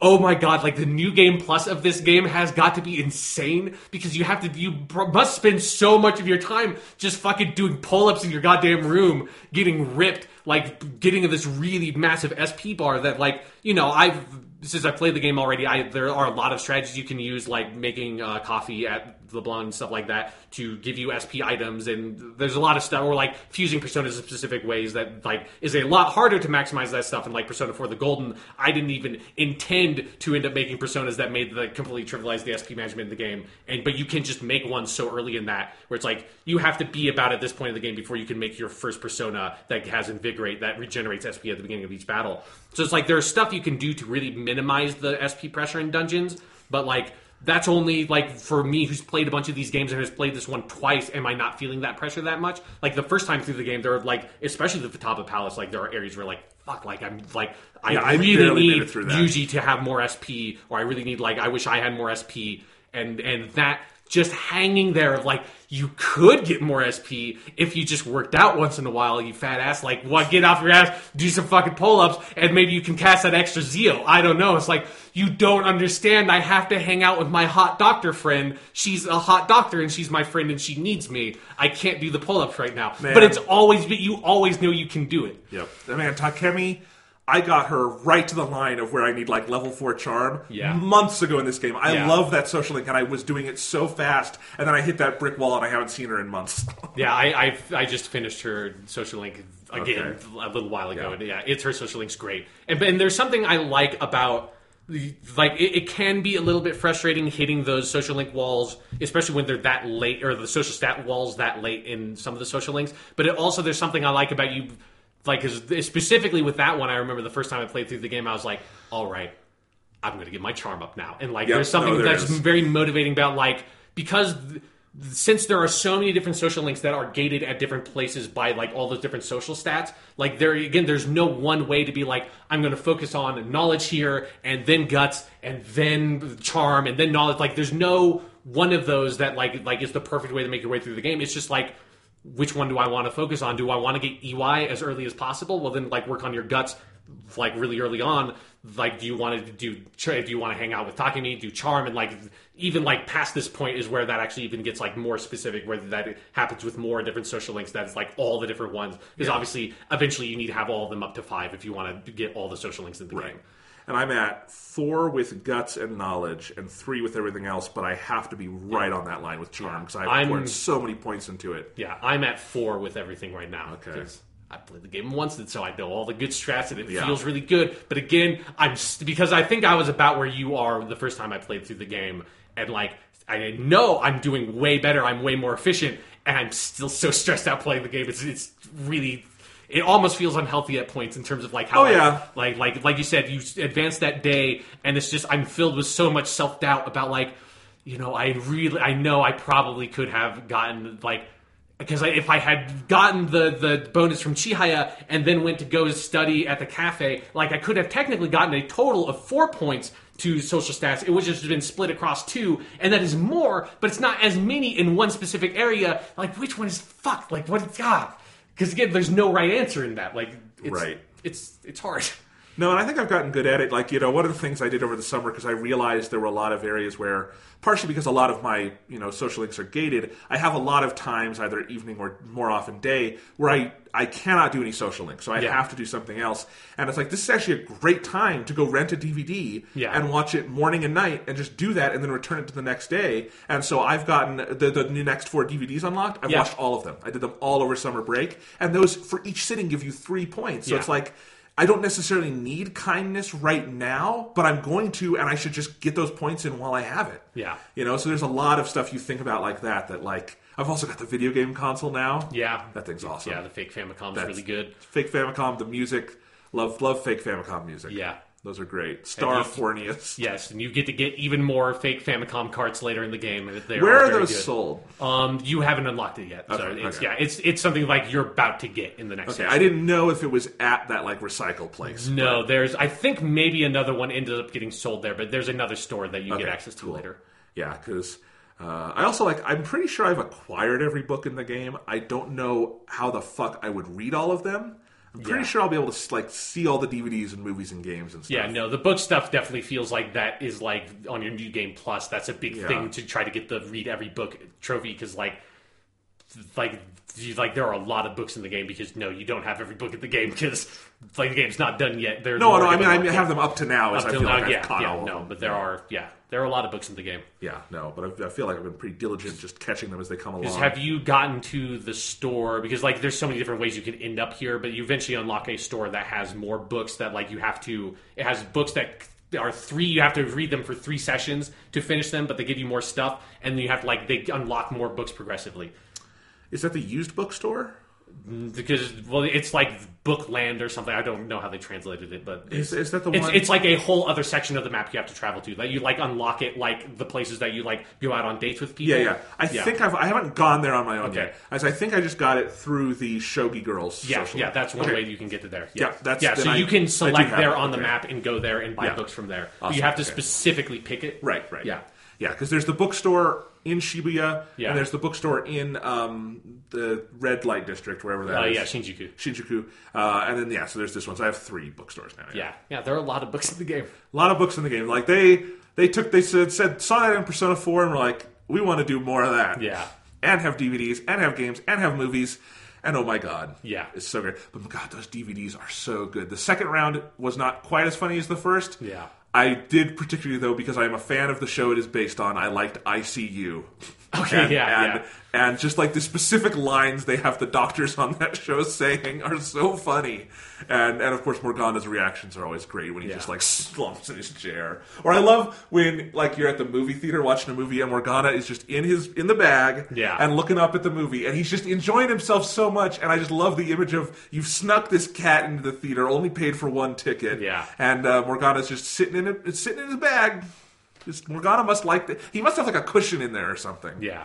Oh my god, like the new game plus of this game has got to be insane because you have to, you must spend so much of your time just fucking doing pull ups in your goddamn room, getting ripped, like getting this really massive SP bar that, like, you know, I've, since I played the game already, I there are a lot of strategies you can use, like making uh, coffee at LeBlanc and stuff like that to give you SP items, and there's a lot of stuff, or like fusing personas in specific ways that like is a lot harder to maximize that stuff. And like Persona 4 the Golden, I didn't even intend to end up making personas that made the completely trivialize the SP management in the game, and but you can just make one so early in that where it's like you have to be about at this point in the game before you can make your first persona that has invigorate that regenerates SP at the beginning of each battle. So it's like there's stuff you can do to really minimize the SP pressure in dungeons, but like that's only like for me who's played a bunch of these games and has played this one twice am i not feeling that pressure that much? Like the first time through the game there are like especially the Futaba palace like there are areas where like fuck like i'm like i Yeah, really need Ryuji to have more sp or i really need like i wish i had more sp and and that just hanging there of like you could get more SP if you just worked out once in a while, you fat ass. Like, what? Get off your ass, do some fucking pull ups, and maybe you can cast that extra zeal. I don't know. It's like you don't understand. I have to hang out with my hot doctor friend. She's a hot doctor, and she's my friend, and she needs me. I can't do the pull ups right now. Man. But it's always, but you always know you can do it. Yep. Man, Takemi, I got her right to the line of where I need like level four charm Yeah. months ago in this game. I Yeah. love that social link, and I was doing it so fast, and then I hit that brick wall, and I haven't seen her in months. Yeah, I, I I just finished her social link again Okay. a little while ago. Yeah. And yeah, it's her social link's great. And and there's something I like about the- like it, it can be a little bit frustrating hitting those social link walls, especially when they're that late or the social stat walls that late in some of the social links. But it also there's something I like about you, like 'cause specifically with that one. I remember the first time I played through the game, I was like, all right, I'm going to get my charm up now. And like, Yep, there's something no, there that's is. very motivating about like because th- since there are so many different social links that are gated at different places by like all those different social stats, like there again, there's no one way to be like I'm going to focus on knowledge here and then guts and then charm and then knowledge. Like there's no one of those that like like is the perfect way to make your way through the game. It's just like which one do I want to focus on? Do I want to get EY as early as possible? Well, then like work on your guts like really early on. Like, do you want to do? Do you want to hang out with Takemi? Do charm and like even like past this point is where that actually even gets like more specific. Where that happens with more different social links. That is like all the different ones. Because obviously, eventually, you need to have all of them up to five if you want to get all the social links in the game. And I'm at four with guts and knowledge, and three with everything else. But I have to be right on that line with charm because I've I'm- poured so many points into it. Yeah, I'm at four with everything right now. Okay. because I played the game once, and so I know all the good strats, and it Yeah. feels really good. But again, I'm st- because I think I was about where you are the first time I played through the game, and like I know I'm doing way better. I'm way more efficient, and I'm still so stressed out playing the game. It's it's really. It almost feels unhealthy at points in terms of like how, Oh, I- yeah. like like like you said, you advanced that day, and it's just I'm filled with so much self doubt about like, you know, I really I know I probably could have gotten like because I, if I had gotten the the bonus from Chihaya and then went to go study at the cafe, like I could have technically gotten a total of four points to social stats. It would just have been split across two, and that is more, but it's not as many in one specific area. Like which one is fucked? Like what? God, because again, there's no right answer in that. Like it's, Right. It's it's hard. No, and I think I've gotten good at it. Like, you know, one of the things I did over the summer because I realized there were a lot of areas where, partially because a lot of my, you know, social links are gated, I have a lot of times, either evening or more often day, where I I cannot do any social links, so I Yeah. have to do something else. And it's like this is actually a great time to go rent a DVD Yeah. and watch it morning and night, and just do that, and then return it to the next day. And so I've gotten the the new next four DVDs unlocked. I've Yeah. watched all of them. I did them all over summer break, and those for each sitting give you three points. So it's like. I don't necessarily need kindness right now, but I'm going to, and I should just get those points in while I have it. Yeah. You know, so there's a lot of stuff you think about like that, that like, I've also got the video game console now. Yeah, That thing's awesome. Yeah, the fake Famicom's That's- really good. Fake Famicom, the music. Love, love fake Famicom music. Yeah. Those are great. Star Fornius. Yes, and you get to get even more fake Famicom carts later in the game. Where are very those good. sold? Um, you haven't unlocked it yet. so Okay, it's, okay. yeah, it's it's something like you're about to get in the next. Okay. I didn't know if it was at that like recycle place. No, there's. I think maybe another one ended up getting sold there, but there's another store that you get access to cool. later. Yeah, because uh, I also like. I'm pretty sure I've acquired every book in the game. I don't know how the fuck I would read all of them. I'm pretty Yeah. sure I'll be able to like see all the DVDs and movies and games and stuff. Yeah, no, the book stuff definitely feels like that is like on your new game plus. That's a big Yeah. thing to try to get the read every book trophy because like, like, like there are a lot of books in the game because no, you don't have every book in the game because like the game's not done yet. There's No, no. I mean. I have them up to now as Up I till feel now, like yeah, yeah, no, but there are yeah, there are a lot of books in the game. Yeah, no, but I, I feel like I've been pretty diligent just catching them as they come along. Have you gotten to the store because like there's so many different ways you can end up here, but you eventually unlock a store that has more books that like you have to. It has books that are three. You have to read them for three sessions to finish them, but they give you more stuff, and you have to like they unlock more books progressively. Is that the used bookstore? Because well, it's like Bookland or something. I don't know how they translated it, but Is, is that the it's, one? it's like a whole other section of the map you have to travel to. That you like unlock it like the places that you like go out on dates with people. yeah, yeah. I think I've. I haven't gone there on my own Okay. yet. As I think I just got it through the Shogi Girls. Yeah, social yeah, that's one Okay. way you can get to there. Yeah, that's- yeah. then So I- you I can do select have there it, on the okay. map and go there and buy Yeah. books from there. Awesome, you have to okay. specifically pick it. Right, right. Yeah. Yeah, because there's the bookstore in Shibuya, Yeah. and there's the bookstore in um, the red light district, wherever that Uh, is. yeah, Shinjuku. Shinjuku, uh, and then yeah, so there's this one. So I have three bookstores now. Yeah, yeah. There are a lot of books in the game. a lot of books in the game. Like they they took they said said saw that in Persona Four and were like, we want to do more of that. Yeah. and have DVDs and have games and have movies. And oh my god, Yeah. it's so great. But God, those DVDs are so good. The second round was not quite as funny as the first. Yeah. I did particularly though because I am a fan of the show it is based on. I liked ICU. Okay, and, yeah, and, yeah. and just like the specific lines they have the doctors on that show saying are so funny. And and of course Morgana's reactions are always great when he Yeah. just like slumps in his chair. Or I love when like you're at the movie theater watching a movie and Morgana is just in his in the bag Yeah. and looking up at the movie and he's just enjoying himself so much and I just love the image of you've snuck this cat into the theater only paid for one ticket Yeah. and uh, Morgana's just sitting in it sitting in his bag just Morgana must like the, he must have like a cushion in there or something Yeah.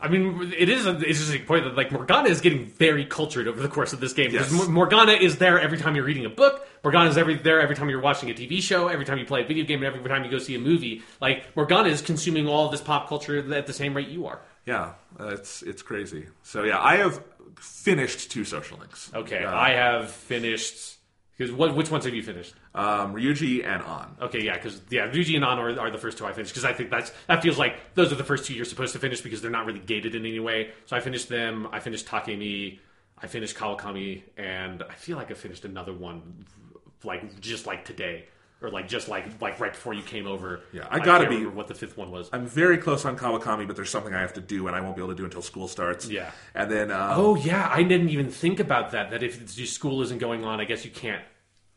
I mean, it is an interesting point that like Morgana is getting very cultured over the course of this game. Because Yes. Mor- Morgana is there every time you're reading a book. Morgana is every there every time you're watching a TV show. Every time you play a video game, and every time you go see a movie. Like Morgana is consuming all of this pop culture at the same rate you are. Yeah, uh, it's it's crazy. So yeah, I have finished two social links. Okay, Uh, I have finished. Because what? Which ones have you finished? um, Ryuji and An. Okay, yeah, because yeah, Ryuji and An are, are the first two I finished because I think that's that feels like those are the first two you're supposed to finish because they're not really gated in any way. So I finished them. I finished Takemi. I finished Kawakami, and I feel like I finished another one, like just like today, or like just like like right before you came over. Yeah, I gotta can't be- remember what the fifth one was. I'm very close on Kawakami, but there's something I have to do, and I won't be able to do until school starts. Yeah. and then um, Oh yeah, I didn't even think about that. That if it's- your school isn't going on, I guess you can't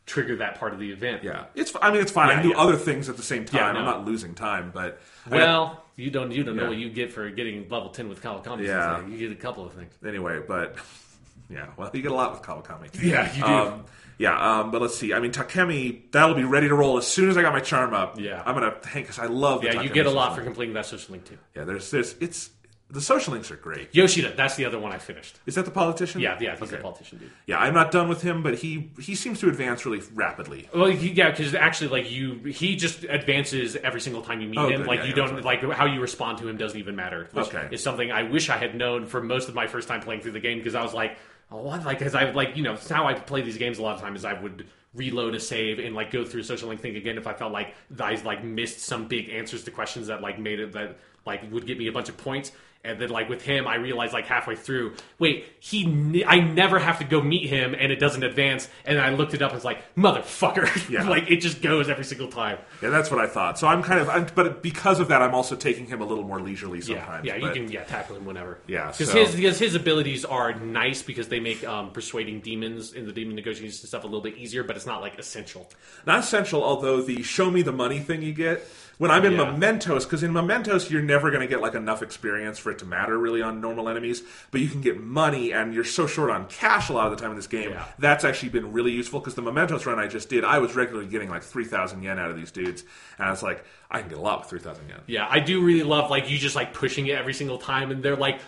trigger that part of the event. yeah, it's. I mean, it's fine. I Yeah, can do yeah. other things at the same time. Yeah, I'm not losing time, but I Well, you don't you don't know what you get for getting level ten with Kawakami. Yeah. you get a couple of things. anyway, but yeah, well, you get a lot with Kawakami. Yeah, you do. Um, yeah, um, but let's see. I mean, Takemi, that'll be ready to roll as soon as I got my charm up. Yeah. I'm gonna hang because I love. The Yeah, you Takemi get a lot for completing that social link too. Yeah, there's there's it's the social links are great. Yoshida, that's the other one I finished. Is that the politician? Yeah, yeah, he's Okay. a politician dude. Yeah, I'm not done with him, but he he seems to advance really rapidly. Well, he, yeah, because actually, like you, he just advances every single time you meet Oh, him. good, Like yeah, you don't like how you respond to him doesn't even matter. Which Okay. is something I wish I had known for most of my first time playing through the game because I was like, oh, what? Like, because I like you know how I play these games a lot of times is I would reload a save and like go through social link thing again if I felt like I like missed some big answers to questions that like made it that like would get me a bunch of points. And then, like with him, I realized like halfway through, wait, he i never have to go meet him, and it doesn't advance. And I looked it up, and it's like, motherfucker, Yeah. like it just goes every single time. Yeah, that's what I thought. So I'm kind of, I'm, but because of that, I'm also taking him a little more leisurely sometimes. yeah, you but- can yeah tackle him whenever. Yeah, because so- his because his abilities are nice because they make um, persuading demons in the demon negotiations and stuff a little bit easier, but it's not like essential. Not essential, although the show me the money thing you get when I'm in Yeah. Mementos, because in Mementos you're never going to get like enough experience for it to matter really on normal enemies, but you can get money, and you're so short on cash a lot of the time in this game. Yeah. That's actually been really useful because the Mementos run I just did, I was regularly getting like three thousand yen out of these dudes, and I was like, I can get a lot with three thousand yen. Yeah, I do really love like you just like pushing it every single time, and they're like,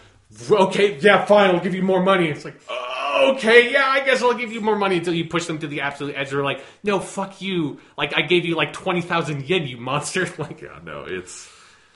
okay, yeah, fine, I'll give you more money. It's like, oh, okay, yeah, I guess I'll give you more money until you push them to the absolute edge. They're like, no, fuck you. Like I gave you like twenty thousand yen, you monster. Like, Yeah, no, it's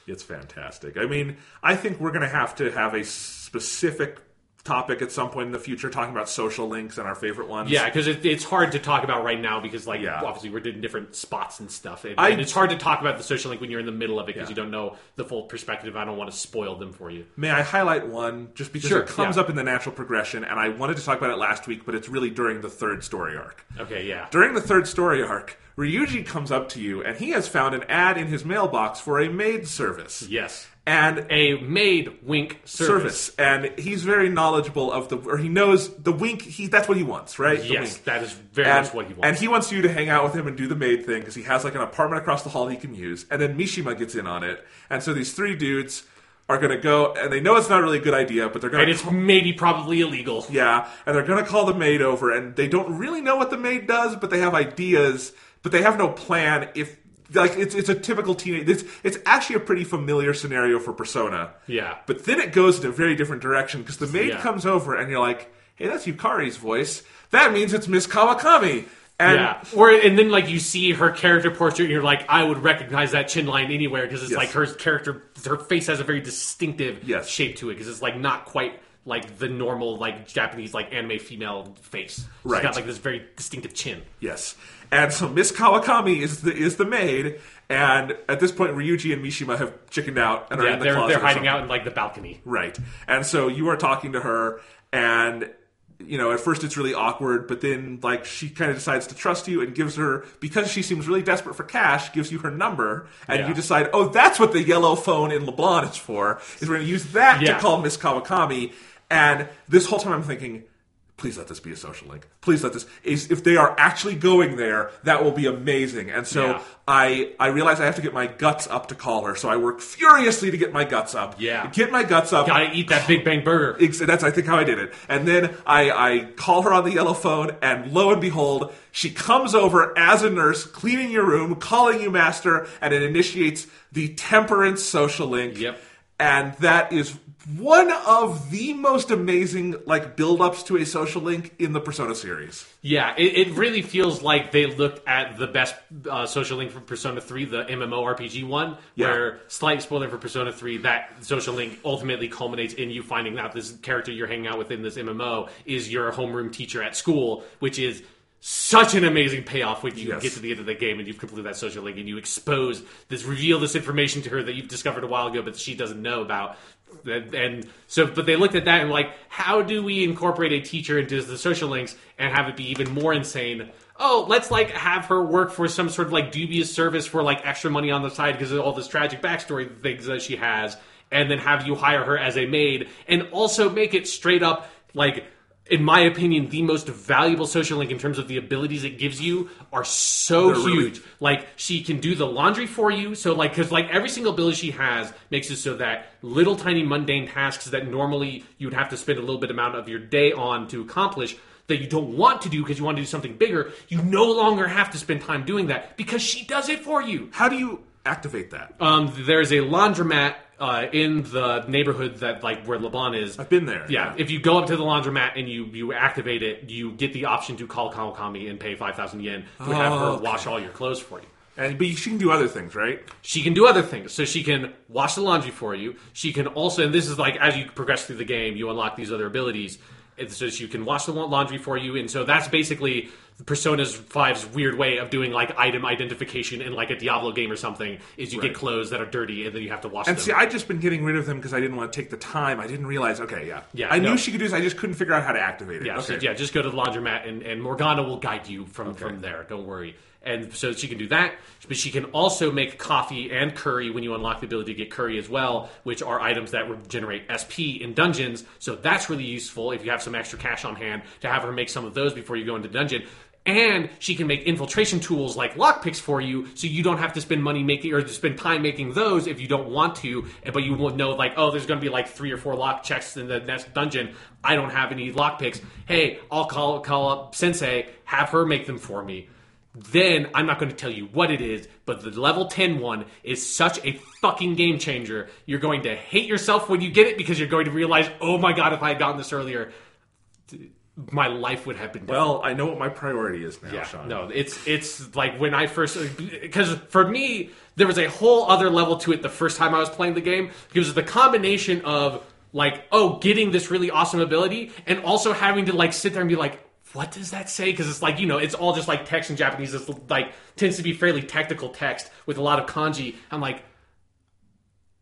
it's fantastic. I mean, I think we're going to have to have a specific topic at some point in the future talking about social links and our favorite ones. Yeah, because it, it's hard to talk about right now because, like, Yeah. obviously we're in different spots and stuff. And, I- and it's hard to talk about the social link when you're in the middle of it because Yeah. you don't know the full perspective. I don't want to spoil them for you. May I highlight one just because Sure, it comes yeah. up in the natural progression, and I wanted to talk about it last week, but it's really during the third story arc. Okay, yeah. During the third story arc, Ryuji comes up to you, and he has found an ad in his mailbox for a maid service. Yes. And A maid wink service. service, and he's very knowledgeable of the, or he knows the wink. He that's what he wants, right? The Yes, wink. that is very and, much what he wants. and he wants you to hang out with him and do the maid thing because he has like an apartment across the hall he can use. And then Mishima gets in on it, and so these three dudes are going to go, and they know it's not really a good idea, but they're going and to it's maybe probably illegal. yeah, and they're going to call the maid over, and they don't really know what the maid does, but they have ideas, but they have no plan. If like it's it's a typical teenage, it's it's actually a pretty familiar scenario for Persona. Yeah. but then it goes in a very different direction because the maid Yeah. comes over, and you're like, "Hey, that's Yukari's voice. That means it's Miss Kawakami." And yeah, or and then like you see her character portrait, and you're like, I would recognize that chin line anywhere because it's Yes. like her character, her face has a very distinctive Yes. shape to it because it's like not quite like the normal like Japanese like anime female face. Right. She's got like this very distinctive chin. Yes. And so Miss Kawakami is the is the maid, and at this point Ryuji and Mishima have chickened out and are Yeah, in the they're closet they're hiding out in like the balcony. Right. And so you are talking to her, and you know, at first it's really awkward, but then like she kind of decides to trust you and gives her because she seems really desperate for cash, gives you her number, and Yeah. you decide, oh, that's what the yellow phone in LeBlanc is for. Is we're going to use that Yeah. to call Miss Kawakami. And this whole time I'm thinking. Please let this be a social link. Please let this is if they are actually going there, that will be amazing. And so Yeah. I I realize I have to get my guts up to call her. So I work furiously to get my guts up. Yeah. Get my guts up. Gotta eat that Big Bang Burger. That's I think how I did it. And then I, I call her on the yellow phone, and lo and behold, she comes over as a nurse, cleaning your room, calling you master, and it initiates the temperance social link. Yep. And that is one of the most amazing like build-ups to a social link in the Persona series. Yeah, it, it really feels like they looked at the best uh, social link from Persona 3, the MMORPG one, Yeah. where, slight spoiler for Persona 3, that social link ultimately culminates in you finding out this character you're hanging out with in this MMO is your homeroom teacher at school, which is such an amazing payoff when you Yes. get to the end of the game and you've completed that social link and you expose this, reveal this information to her that you've discovered a while ago but she doesn't know about. And, and so, but they looked at that and like, how do we incorporate a teacher into the social links and have it be even more insane? Oh, let's like have her work for some sort of like dubious service for like extra money on the side because of all this tragic backstory things that she has, and then have you hire her as a maid and also make it straight up like in my opinion, the most valuable social link in terms of the abilities it gives you are so They're really- huge. Like she can do the laundry for you. So like, because like every single ability she has makes it so that little tiny mundane tasks that normally you'd have to spend a little bit amount of your day on to accomplish that you don't want to do because you want to do something bigger, you no longer have to spend time doing that because she does it for you. How do you activate that? Um, there's a laundromat uh, in the neighborhood that like where LeBlanc is. I've been there. Yeah, if you go up to the laundromat and you you activate it, you get the option to call Kawakami and pay five thousand yen to have her Oh, okay. wash all your clothes for you. And but she can do other things, right? She can do other things. So she can wash the laundry for you. She can also, and this is like as you progress through the game, you unlock these other abilities. It's just you can wash the laundry for you, and so that's basically Persona's 5's weird way of doing like item identification in like a Diablo game or something. Is you Right. get clothes that are dirty and then you have to wash And them. And see, I'd just been getting rid of them because I didn't want to take the time. I didn't realize. Okay, yeah, Yeah, I no. knew she could do this. I just couldn't figure out how to activate it. Yeah, okay. so yeah, just go to the laundromat and, and Morgana will guide you from, from there. Don't worry. And so she can do that, but she can also make coffee and curry when you unlock the ability to get curry as well, which are items that generate SP in dungeons. So that's really useful if you have some extra cash on hand to have her make some of those before you go into dungeon. And she can make infiltration tools like lockpicks for you, so you don't have to spend money making or spend time making those if you don't want to. But you will know, like, oh, there's going to be like three or four lock checks in the next dungeon. I don't have any lockpicks. Hey, I'll call call up Sensei, have her make them for me. Then I'm not going to tell you what it is, but the level 10 one is such a fucking game changer. You're going to hate yourself when you get it because you're going to realize, oh my god, if I had gotten this earlier, my life would have been different. Well, I know what my priority is now, Yeah, Sean. no, it's it's like when I first because for me there was a whole other level to it the first time I was playing the game because the combination of like oh getting this really awesome ability and also having to like sit there and be like what does that say because it's like you know it's all just like text in Japanese it's like tends to be fairly technical text with a lot of kanji I'm like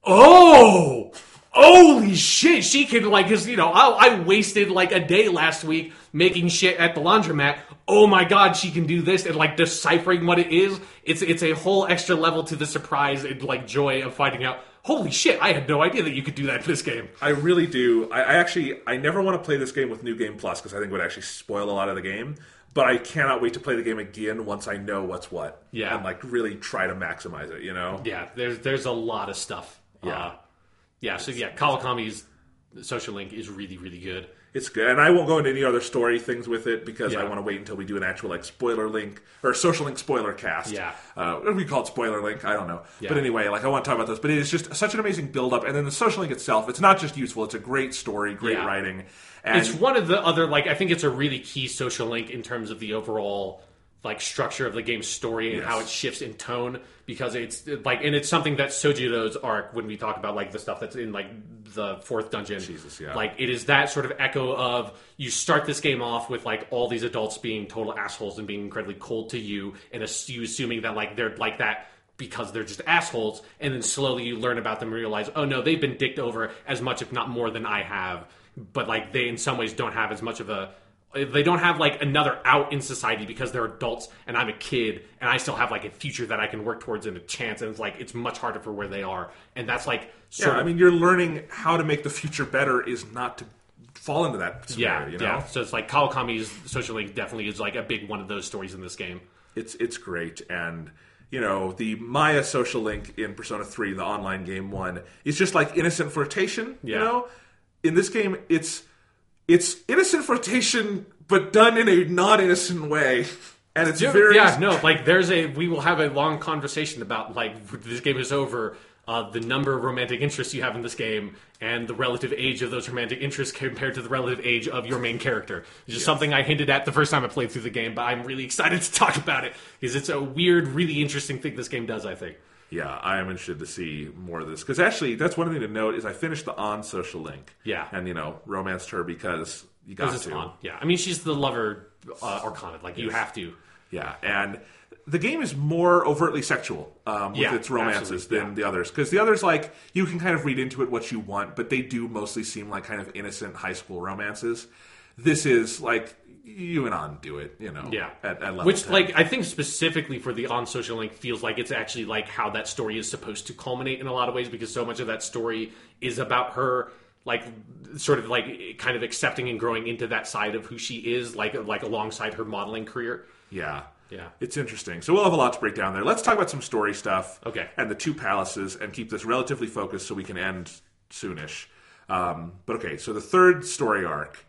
oh holy shit she can like because you know I, I wasted like a day last week making shit at the laundromat oh my god she can do this and like deciphering what it is it's it's a whole extra level to the surprise and like joy of finding out holy shit i had no idea that you could do that in this game I really do. I, I actually, I never want to play this game with New Game Plus because I think it would actually spoil a lot of the game. But I cannot wait to play the game again once I know what's what. Yeah. and like really try to maximize it. You know. yeah there's there's a lot of stuff Yeah. uh, yeah so yeah kawakami's social link is really really good It's good, and I won't go into any other story things with it because I want to wait until we do an actual like spoiler link or social link spoiler cast. Yeah. uh, we call it spoiler link? I don't know. Yeah. But anyway, like I want to talk about this. But it is just such an amazing build up, and then the social link itself. It's not just useful; it's a great story, great Yeah. writing, and it's one of the other like I think it's a really key social link in terms of the overall like structure of the game's story and Yes. how it shifts in tone because it's like and it's something that Sojiro's arc when we talk about like the stuff that's in like the fourth dungeon Jesus, yeah. like it is that sort of echo of you start this game off with like all these adults being total assholes and being incredibly cold to you and ass- you assuming that like they're like that because they're just assholes and then slowly you learn about them and realize oh no they've been dicked over as much if not more than I have but like they in some ways don't have as much of a they don't have like another out in society because they're adults and I'm a kid and I still have like a future that I can work towards and a chance and it's like it's much harder for where they are. And that's like Yeah, sort I mean, you're learning how to make the future better is not to fall into that yeah you know? yeah so it's like Kawakami's social link definitely is like a big one of those stories in this game. It's it's great. And you know the maya social link in persona 3 the online game one is just like innocent flirtation you Yeah. know? In this game it's it's innocent flirtation but done in a not innocent way. And it's very yeah no like there's a we will have a long conversation about like this game is over uh, the number of romantic interests you have in this game and the relative age of those romantic interests compared to the relative age of your main character. Which is something i hinted at the first time i played through the game but i'm really excited to talk about it because it's a weird really interesting thing this game does i think yeah i am interested to see more of this. Because actually that's one thing to note is i finished the An social link. Yeah. and you know romanced her because you got to. An. Yeah. I mean she's the lover uh, arcana. Like you have to. Yeah, and the game is more overtly sexual um, with Yeah, its romances than yeah. the others. Because the others, like, you can kind of read into it what you want, but they do mostly seem like kind of innocent high school romances. This is like you and An do it, you know. Yeah, at, at level which 10. like I think specifically for the An social link feels like it's actually like how that story is supposed to culminate in a lot of ways because so much of that story is about her like sort of like kind of accepting and growing into that side of who she is like like alongside her modeling career. Yeah. Yeah. It's interesting. So we'll have a lot to break down there. Let's talk about some story stuff. Okay. And the two palaces and keep this relatively focused so we can end soonish. Um, but okay, so the third story arc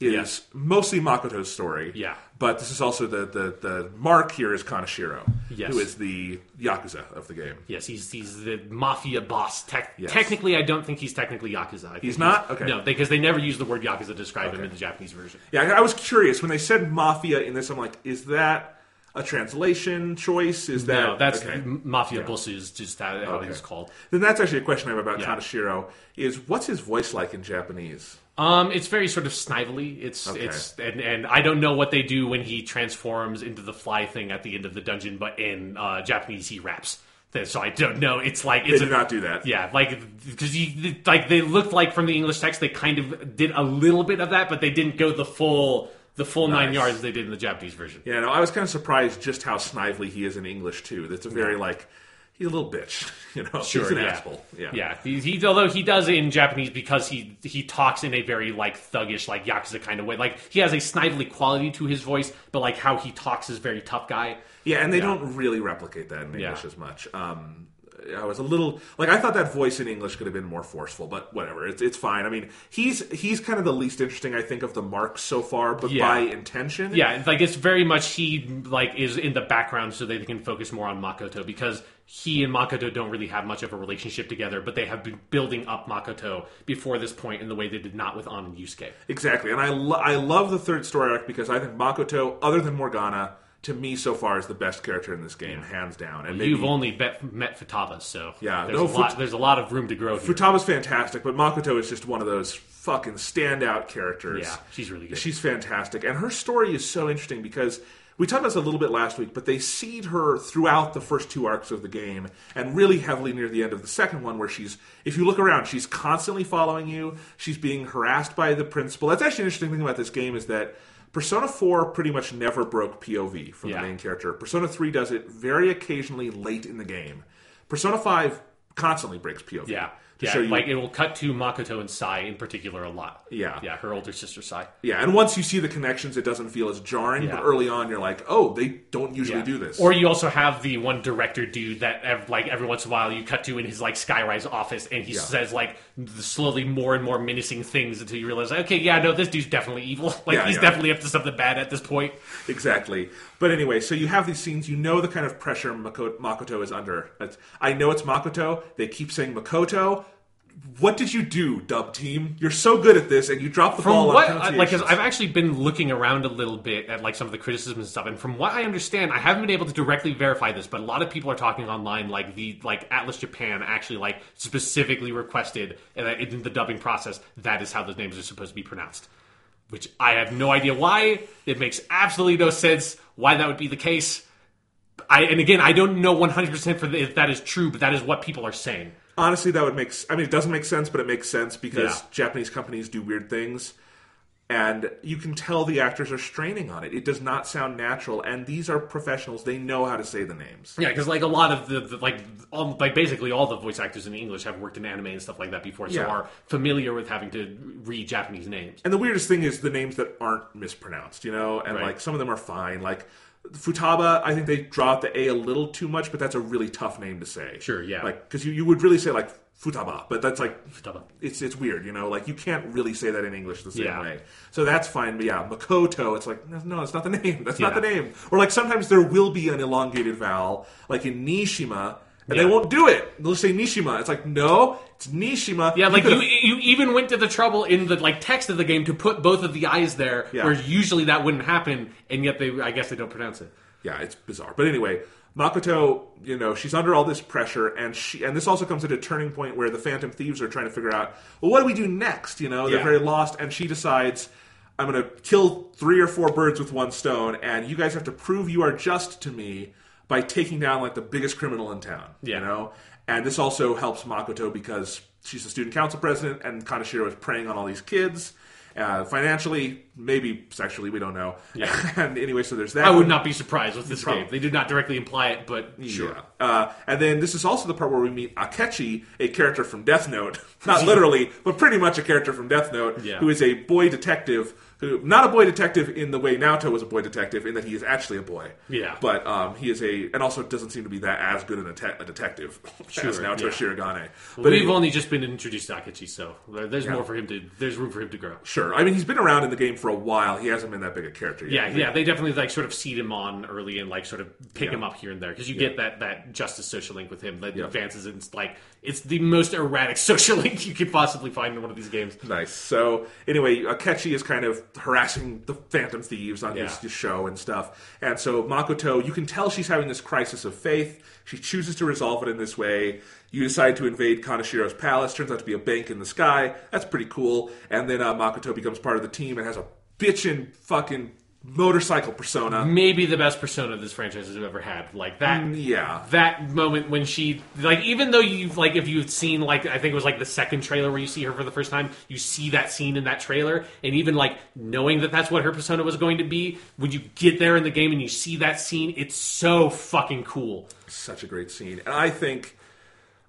is Yes. mostly Makoto's story. Yeah. But this is also the, the, the mark here is Kaneshiro, Yes. who is the Yakuza of the game. Yes, he's he's the mafia boss. Tec- Yes. Technically, I don't think he's technically yakuza. He's not? Okay. No, because they never use the word yakuza to describe him in the Japanese version. Yeah, I was curious when they said mafia in this. I'm like, is that a translation choice? Is that No, that's okay. mafia boss is just how, how Okay. he's called. Then that's actually a question I have about Yeah. Kaneshiro. Is what's his voice like in Japanese? Um, it's very sort of snively. It's Okay. it's and, and I don't know what they do when he transforms into the fly thing at the end of the dungeon, but in uh, Japanese he raps. So I don't know. It's like They it's do a, not do that. yeah, like because you like they looked like from the English text they kind of did a little bit of that, but they didn't go the full the full nine yards they did in the Japanese version. Yeah, no, I was kind of surprised just how snively he is in English too. That's a very like he's a little bitch, you know. Sure, he's an yeah. asshole. Yeah, yeah. He, he although he does it in Japanese because he he talks in a very like thuggish like yakuza kind of way. Like he has a snively quality to his voice, but like how he talks is very tough guy. Yeah, and they don't really replicate that in English Yeah. as much. Um, I was a little like I thought that voice in English could have been more forceful, but whatever. It's it's fine. I mean, he's he's kind of the least interesting I think of the marks so far, but Yeah. by intention. Yeah, like it's very much he like is in the background so they can focus more on Makoto because he and Makoto don't really have much of a relationship together, but they have been building up Makoto before this point in the way they did not with An and Yusuke. Exactly, and I lo- I love the third story arc because I think Makoto, other than Morgana, to me so far is the best character in this game, hands down. And maybe You've only bet, met Futaba, so Yeah, there's no, a lot. There's a lot of room to grow. Here. Futaba's fantastic, but Makoto is just one of those fucking standout characters. Yeah, she's really good. She's fantastic, and her story is so interesting because we talked about this a little bit last week, but they seed her throughout the first two arcs of the game, and really heavily near the end of the second one, where she's, if you look around, she's constantly following you. She's being harassed by the principal. That's actually an interesting thing about this game is that. Persona 4 pretty much never broke POV from Yeah. the main character. Persona 3 does it very occasionally late in the game. Persona 5 constantly breaks POV. Yeah. To yeah, show you like it will cut to Makoto and Sae in particular a lot. Yeah. yeah, her older sister Sae. Yeah, and once you see the connections, it doesn't feel as jarring. Yeah. But early on, you're like, oh, they don't usually Yeah. do this. Or you also have the one director dude that ev- like every once in a while you cut to in his like Skyrise office and he says like slowly more and more menacing things until you realize okay yeah no this dude's definitely evil like Yeah, he's yeah. definitely up to something bad at this point. exactly. But anyway, so you have these scenes. You know the kind of pressure Mako- Makoto is under. It's, I know it's Makoto. They keep saying Makoto. What did you do, dub team? You're so good at this, and you dropped the From ball what, on like, 'cause. I've actually been looking around a little bit at like some of the criticisms and stuff, and from what I understand, I haven't been able to directly verify this, but a lot of people are talking online like the like Atlus Japan actually like specifically requested in the dubbing process that is how those names are supposed to be pronounced. Which I have no idea why. It makes absolutely no sense why that would be the case. I and again, I don't know 100% for the, if that is true, but that is what people are saying. Honestly, that would make. I mean, it doesn't make sense, but it makes sense because Yeah. Japanese companies do weird things, and you can tell the actors are straining on it. It does not sound natural, and these are professionals; they know how to say the names. Yeah, because like a lot of the, the like all like basically all the voice actors in English have worked in anime and stuff like that before, so Yeah. are familiar with having to read Japanese names. And the weirdest thing is the names that aren't mispronounced, you know, and Right. like some of them are fine. Like Futaba, I think they draw out the A a little too much, but that's a really tough name to say. Sure, yeah. Like because you, you would really say like Futaba, but that's like Futaba. it's it's weird, you know. Like you can't really say that in English the same Yeah. way. So that's fine. But yeah, Makoto, it's like no, it's not the name. That's not the name. Or like sometimes there will be an elongated vowel, like in Niijima. And they won't do it. They'll say Niijima. It's like no, it's Niijima. Yeah, like you you even went to the trouble in the like text of the game to put both of the i's there, Yeah. where usually that wouldn't happen, and yet they I guess they don't pronounce it. yeah, it's bizarre. But anyway, Makoto, you know, she's under all this pressure, and she and this also comes at a turning point where the Phantom Thieves are trying to figure out, well, what do we do next? You know, they're Yeah. very lost, and she decides, I'm going to kill three or four birds with one stone, and you guys have to prove you are just to me by taking down like the biggest criminal in town. Yeah. You know, and this also helps Makoto because she's the student council president, and Kaneshiro is preying on all these kids. Uh, financially, maybe sexually, we don't know. Yeah. and anyway, so there's that. I would not be surprised with this Probably. game. They did not directly imply it, but sure. Uh, and then this is also the part where we meet Akechi, a character from Death Note. Not literally, but pretty much a character from Death Note, Yeah. who is a boy detective. Who not a boy detective in the way Naoto was a boy detective, in that he is actually a boy. Yeah. But um, he is a, and also doesn't seem to be that as good an a, a detective as Sure, Naoto yeah. Shirogane. But But we've anyway- only just been introduced to Akechi, so there- there's more for him to. There's room for him to grow. Sure. I mean, he's been around in the game for a while. He hasn't been that big a character yet. Yeah, yeah, they definitely like sort of seed him on early and like sort of pick Yeah. him up here and there because you get that that justice social link with him that Yeah. advances in like it's the most erratic social link you could possibly find in one of these games. Nice. So anyway, Akechi is kind of harassing the Phantom Thieves on his, Yeah. his show and stuff. And so Makoto, you can tell she's having this crisis of faith. She chooses to resolve it in this way. You decide to invade Kaneshiro's palace. Turns out to be a bank in the sky. That's pretty cool. And then uh, Makoto becomes part of the team and has a bitchin' fucking motorcycle persona. Maybe the best persona this franchise has ever had. Like that. Mm, yeah. That moment when she like even though you've like if you've seen like I think it was like the second trailer where you see her for the first time you see that scene in that trailer and even like knowing that that's what her persona was going to be when you get there in the game and you see that scene it's so fucking cool such a great scene. And I think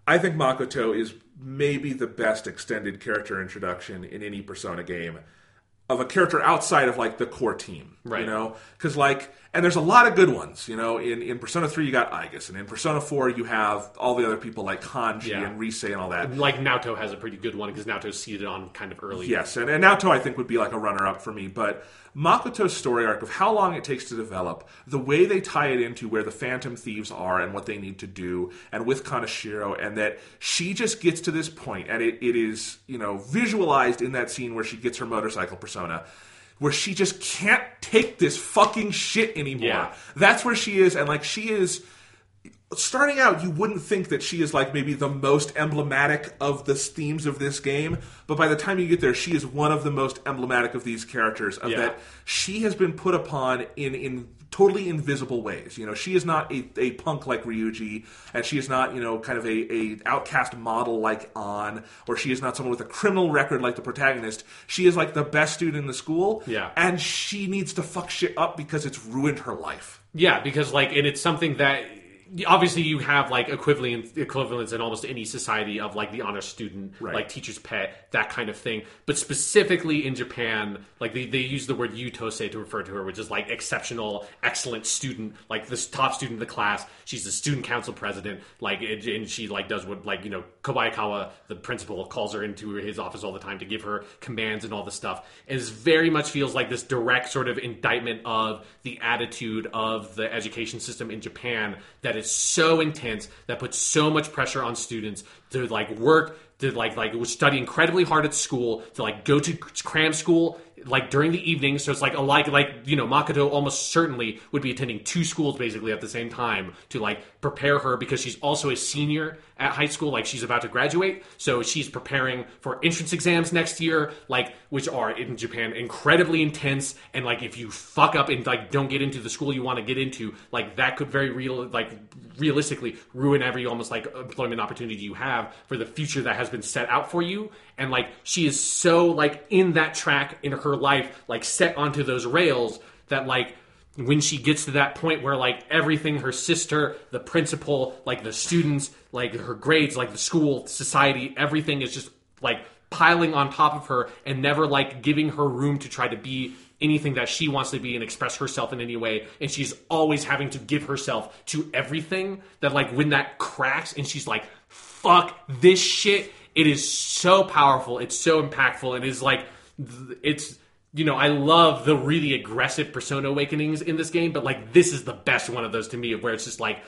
I think Makoto is maybe the best extended character introduction in any Persona game of a character outside of like the core team. Right. You know? Because like and there's a lot of good ones, you know. In in Persona 3 you got Aigis, and in Persona 4 you have all the other people like Kanji Yeah. and Rise and all that. like Naoto has a pretty good one because Naoto's seeded on kind of early Yes, and, and Naoto I think would be like a runner up for me, but Makoto's story arc of how long it takes to develop, the way they tie it into where the Phantom Thieves are and what they need to do, and with Kaneshiro, and that she just gets to this point, and it, it is, you know, visualized in that scene where she gets her motorcycle persona. Where she just can't take this fucking shit anymore. Yeah. That's where she is, and like she is starting out, you wouldn't think that she is like maybe the most emblematic of the themes of this game, but by the time you get there, she is one of the most emblematic of these characters. Of Yeah. that, she has been put upon in in totally invisible ways. You know, she is not a, a punk like Ryuji, and she is not you know kind of a, a outcast model like An, or she is not someone with a criminal record like the protagonist. She is like the best student in the school, Yeah. and she needs to fuck shit up because it's ruined her life. Yeah, because like, and it's something that obviously you have like equivalent equivalents in almost any society of like the honor student, Right. like teacher's pet, that kind of thing. But specifically in Japan, like they, they use the word yutose to refer to her, which is like exceptional, excellent student, like this top student of the class. She's the student council president, like, and and she like does what like you know Kobayakawa, the principal, calls her into his office all the time to give her commands and all this stuff. And it very much feels like this direct sort of indictment of the attitude of the education system in Japan that is so intense that puts so much pressure on students to like work to like like study incredibly hard at school to like go to cram school like during the evening. So it's like a like like you know makoto almost certainly would be attending two schools basically at the same time to like prepare her because she's also a senior at high school like she's about to graduate so she's preparing for entrance exams next year like which are in japan incredibly intense and like if you fuck up and like don't get into the school you want to get into like that could very real like realistically ruin every almost like employment opportunity you have for the future that has been set out for you. And like she is so like in that track in her life like set onto those rails that like when she gets to that point where like everything her sister the principal like the students like her grades like the school society everything is just like piling on top of her and never like giving her room to try to be anything that she wants to be and express herself in any way. And she's always having to give herself to everything that like when that cracks and she's like fuck this shit. It is so powerful. It's so impactful. And is like it's you know i love the really aggressive persona awakenings in this game but like this is the best one of those to me where it's just like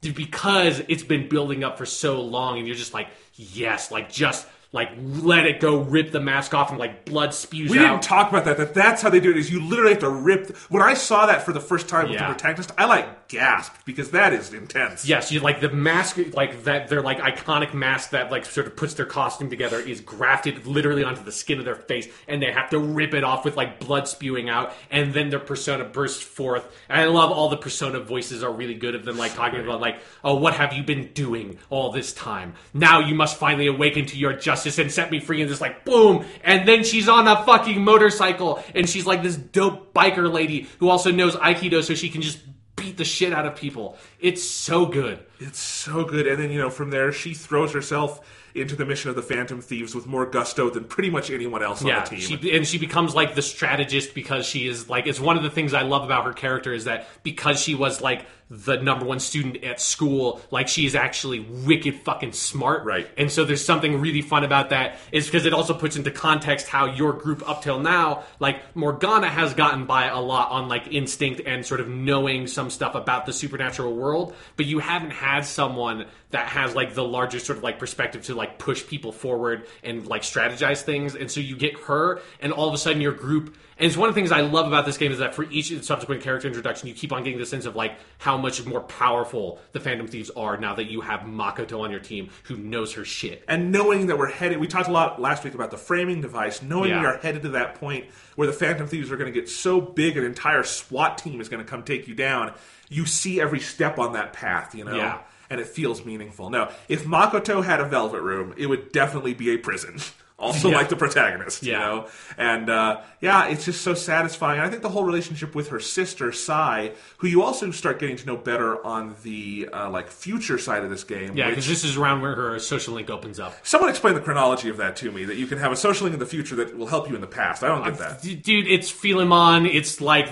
because it's been building up for so long and you're just like yes like just like let it go, rip the mask off, and like blood spews We out. didn't talk about that. That that's how they do it. Is you literally have to rip. When I saw that for the first time with Yeah. the protagonist, I like gasped because that is intense. Yes, you like the mask, like that. Their like iconic mask that like sort of puts their costume together is grafted literally onto the skin of their face, and they have to rip it off with like blood spewing out, and then their persona bursts forth. And I love all the persona voices are really good of them, like talking about like, oh, what have you been doing all this time? Now you must finally awaken to your justice and set me free. And just like boom, and then she's on a fucking motorcycle, and she's like this dope biker lady who also knows aikido, so she can just beat the shit out of people. It's so good. It's so good. And then, you know, from there, she throws herself into the mission of the Phantom Thieves with more gusto than pretty much anyone else Yeah, on the team. she and she becomes like the strategist because she is like it's one of the things I love about her character is that because she was like the number one student at school, like she is actually wicked fucking smart. Right. And so there's something really fun about that is because it also puts into context how your group up till now, like Morgana has gotten by a lot on like instinct and sort of knowing some stuff about the supernatural world, but you haven't had someone that has like the larger sort of like perspective to like push people forward and like strategize things. And so you get her and all of a sudden your group and it's one of the things I love about this game is that for each subsequent character introduction, you keep on getting the sense of like how much more powerful the Phantom Thieves are now that you have Makoto on your team who knows her shit. and knowing that we're headed, we talked a lot last week about the framing device, knowing Yeah. we are headed to that point where the Phantom Thieves are going to get so big an entire SWAT team is going to come take you down, you see every step on that path, you know? Yeah. And it feels meaningful. Now, if Makoto had a velvet room, it would definitely be a prison. Also, Yeah. like the protagonist, you know? And uh, yeah, it's just so satisfying. I think the whole relationship with her sister, Sae, who you also start getting to know better on the uh, like future side of this game. Yeah, because this is around where her social link opens up. Someone explain the chronology of that to me. That you can have a social link in the future that will help you in the past. I don't get that. D- Dude, it's Philemon. It's like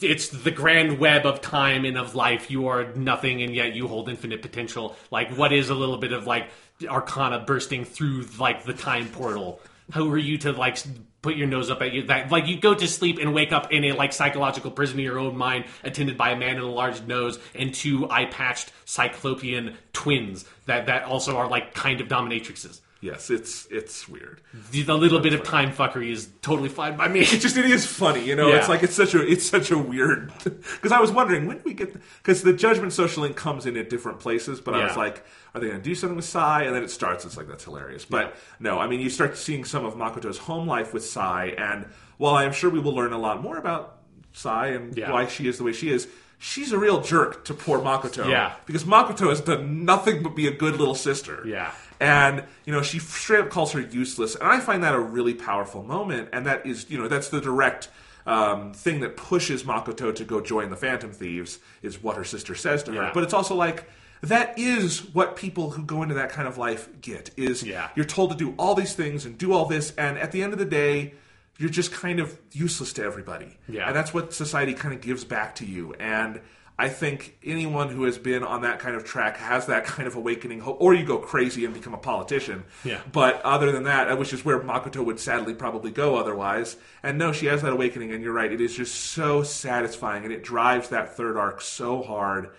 it's the grand web of time and of life. You are nothing, and yet you hold infinite potential. Like, what is a little bit of like Arcana bursting through like the time portal? Who are you to like put your nose up at you? That like you go to sleep and wake up in a like psychological prison of your own mind, attended by a man in a large nose and two eye patched cyclopean twins that that also are like kind of dominatrixes. Yes, it's it's weird. The, the little bit of time fuckery is totally fine by me. It just it is funny, you know. Yeah. It's like it's such a it's such a weird because I was wondering when do we get because the Judgment Social Link comes in at different places, but I was like, are they going to do something with Sae? And then it starts. It's like that's hilarious. But no, I mean you start seeing some of Makoto's home life with Sae, and while I am sure we will learn a lot more about Sae and Yeah. why she is the way she is. She's a real jerk to poor Makoto. Yeah. Because Makoto has done nothing but be a good little sister. Yeah. And, you know, she straight up calls her useless. And I find that a really powerful moment. And that is, you know, that's the direct um, thing that pushes Makoto to go join the Phantom Thieves, is what her sister says to her. Yeah. But it's also like, that is what people who go into that kind of life get is Yeah. you're told to do all these things and do all this and at the end of the day you're just kind of useless to everybody Yeah. and that's what society kind of gives back to you and i think anyone who has been on that kind of track has that kind of awakening or you go crazy and become a politician Yeah. but other than that uh, which is where makoto would sadly probably go otherwise and no she has that awakening and you're right it is just so satisfying and it drives that third arc so hard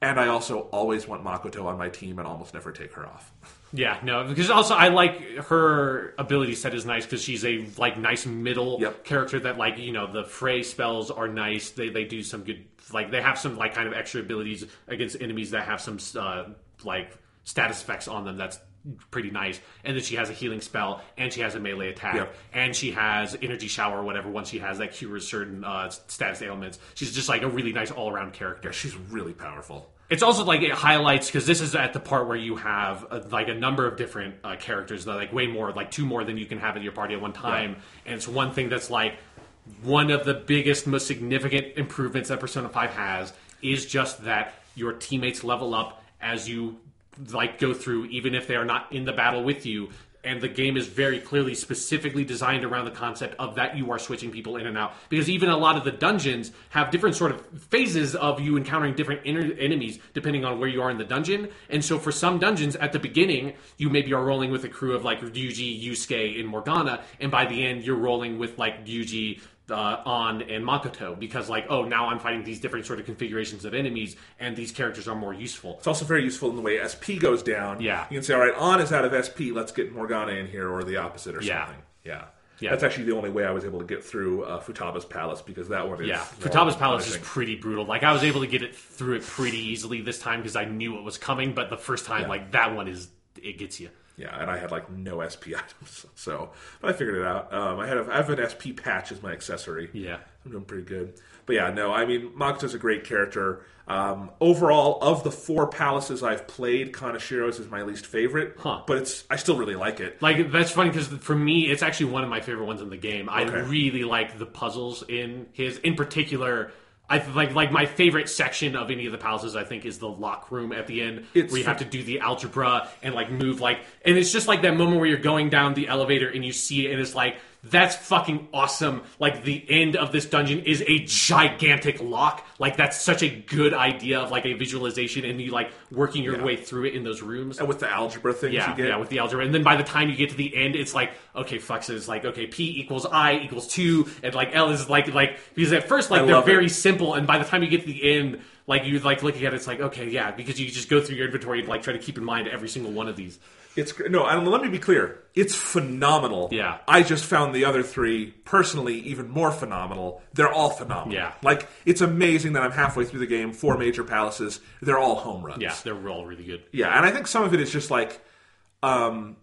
and I also always want Makoto on my team and almost never take her off. Yeah, no, because also I like her ability set is nice because she's a like nice middle Yep. character that like you know the Frei spells are nice. They they do some good like they have some like kind of extra abilities against enemies that have some uh, like status effects on them. That's pretty nice. And then she has a healing spell and she has a melee attack Yep. and she has energy shower or whatever. Once she has that cures certain uh, status ailments, she's just like a really nice all around character. She's really powerful. It's also like it highlights because this is at the part where you have uh like a number of different uh, characters that like way more like two more than you can have in your party at one time, and it's one thing that's like one of the biggest, most significant improvements that Persona Five has is just that your teammates level up as you like go through, even if they are not in the battle with you. And the game is very clearly specifically designed around the concept of that you are switching people in and out. Because even a lot of the dungeons have different sort of phases of you encountering different enemies depending on where you are in the dungeon. And so for some dungeons at the beginning, you maybe are rolling with a crew of like Ryuji, Yusuke, and Morgana, and by the end you're rolling with like Ryuji, uh, An and Makoto because like oh now I'm fighting these different sort of configurations of enemies and these characters are more useful. It's also very useful in the way SP goes down. Yeah. You can say, all right, An is out of SP, let's get Morgana in here, or the opposite, or Yeah. something. Yeah. Yeah. That's actually the only way I was able to get through uh, Futaba's Palace because that one is. Yeah, Futaba's Palace is pretty brutal. Like I was able to get it through it pretty easily this time because I knew it was coming. But the first time, Yeah. like that one is it gets you. Yeah, and I had like no SP items, so but I figured it out. Um, I had a, I have an SP patch as my accessory. Yeah. I'm doing pretty good. But yeah, no, I mean Makoto's a great character. Um, overall, of the four palaces I've played, Kaneshiro's is my least favorite. Huh. But it's I still really like it. Like that's funny because for me, it's actually one of my favorite ones in the game. I really like the puzzles in his, in particular. I like like my favorite section of any of the palaces. I think is the lock room at the end, It's where you have to do the algebra and like move like, and it's just like that moment where you're going down the elevator and you see it, and it's like that's fucking awesome. Like the end of this dungeon is a gigantic lock. Like that's such a good idea of like a visualization, and you like working your Yeah. way through it in those rooms. And with the algebra things Yeah, you get, yeah, with the algebra, and then by the time you get to the end, it's like okay, fuck. is like okay, P equals I equals two, and like L is like like because at first like I they're very it. simple, and by the time you get to the end, like you like looking at it, it's like okay, yeah, because you just go through your inventory and like try to keep in mind every single one of these. It's no, and let me be clear. It's phenomenal. Yeah. I just found the other three personally even more phenomenal. They're all phenomenal. Yeah. Like it's amazing that I'm halfway through the game, four major palaces. They're all home runs. Yeah, they're all really good. Yeah, and I think some of it is just like um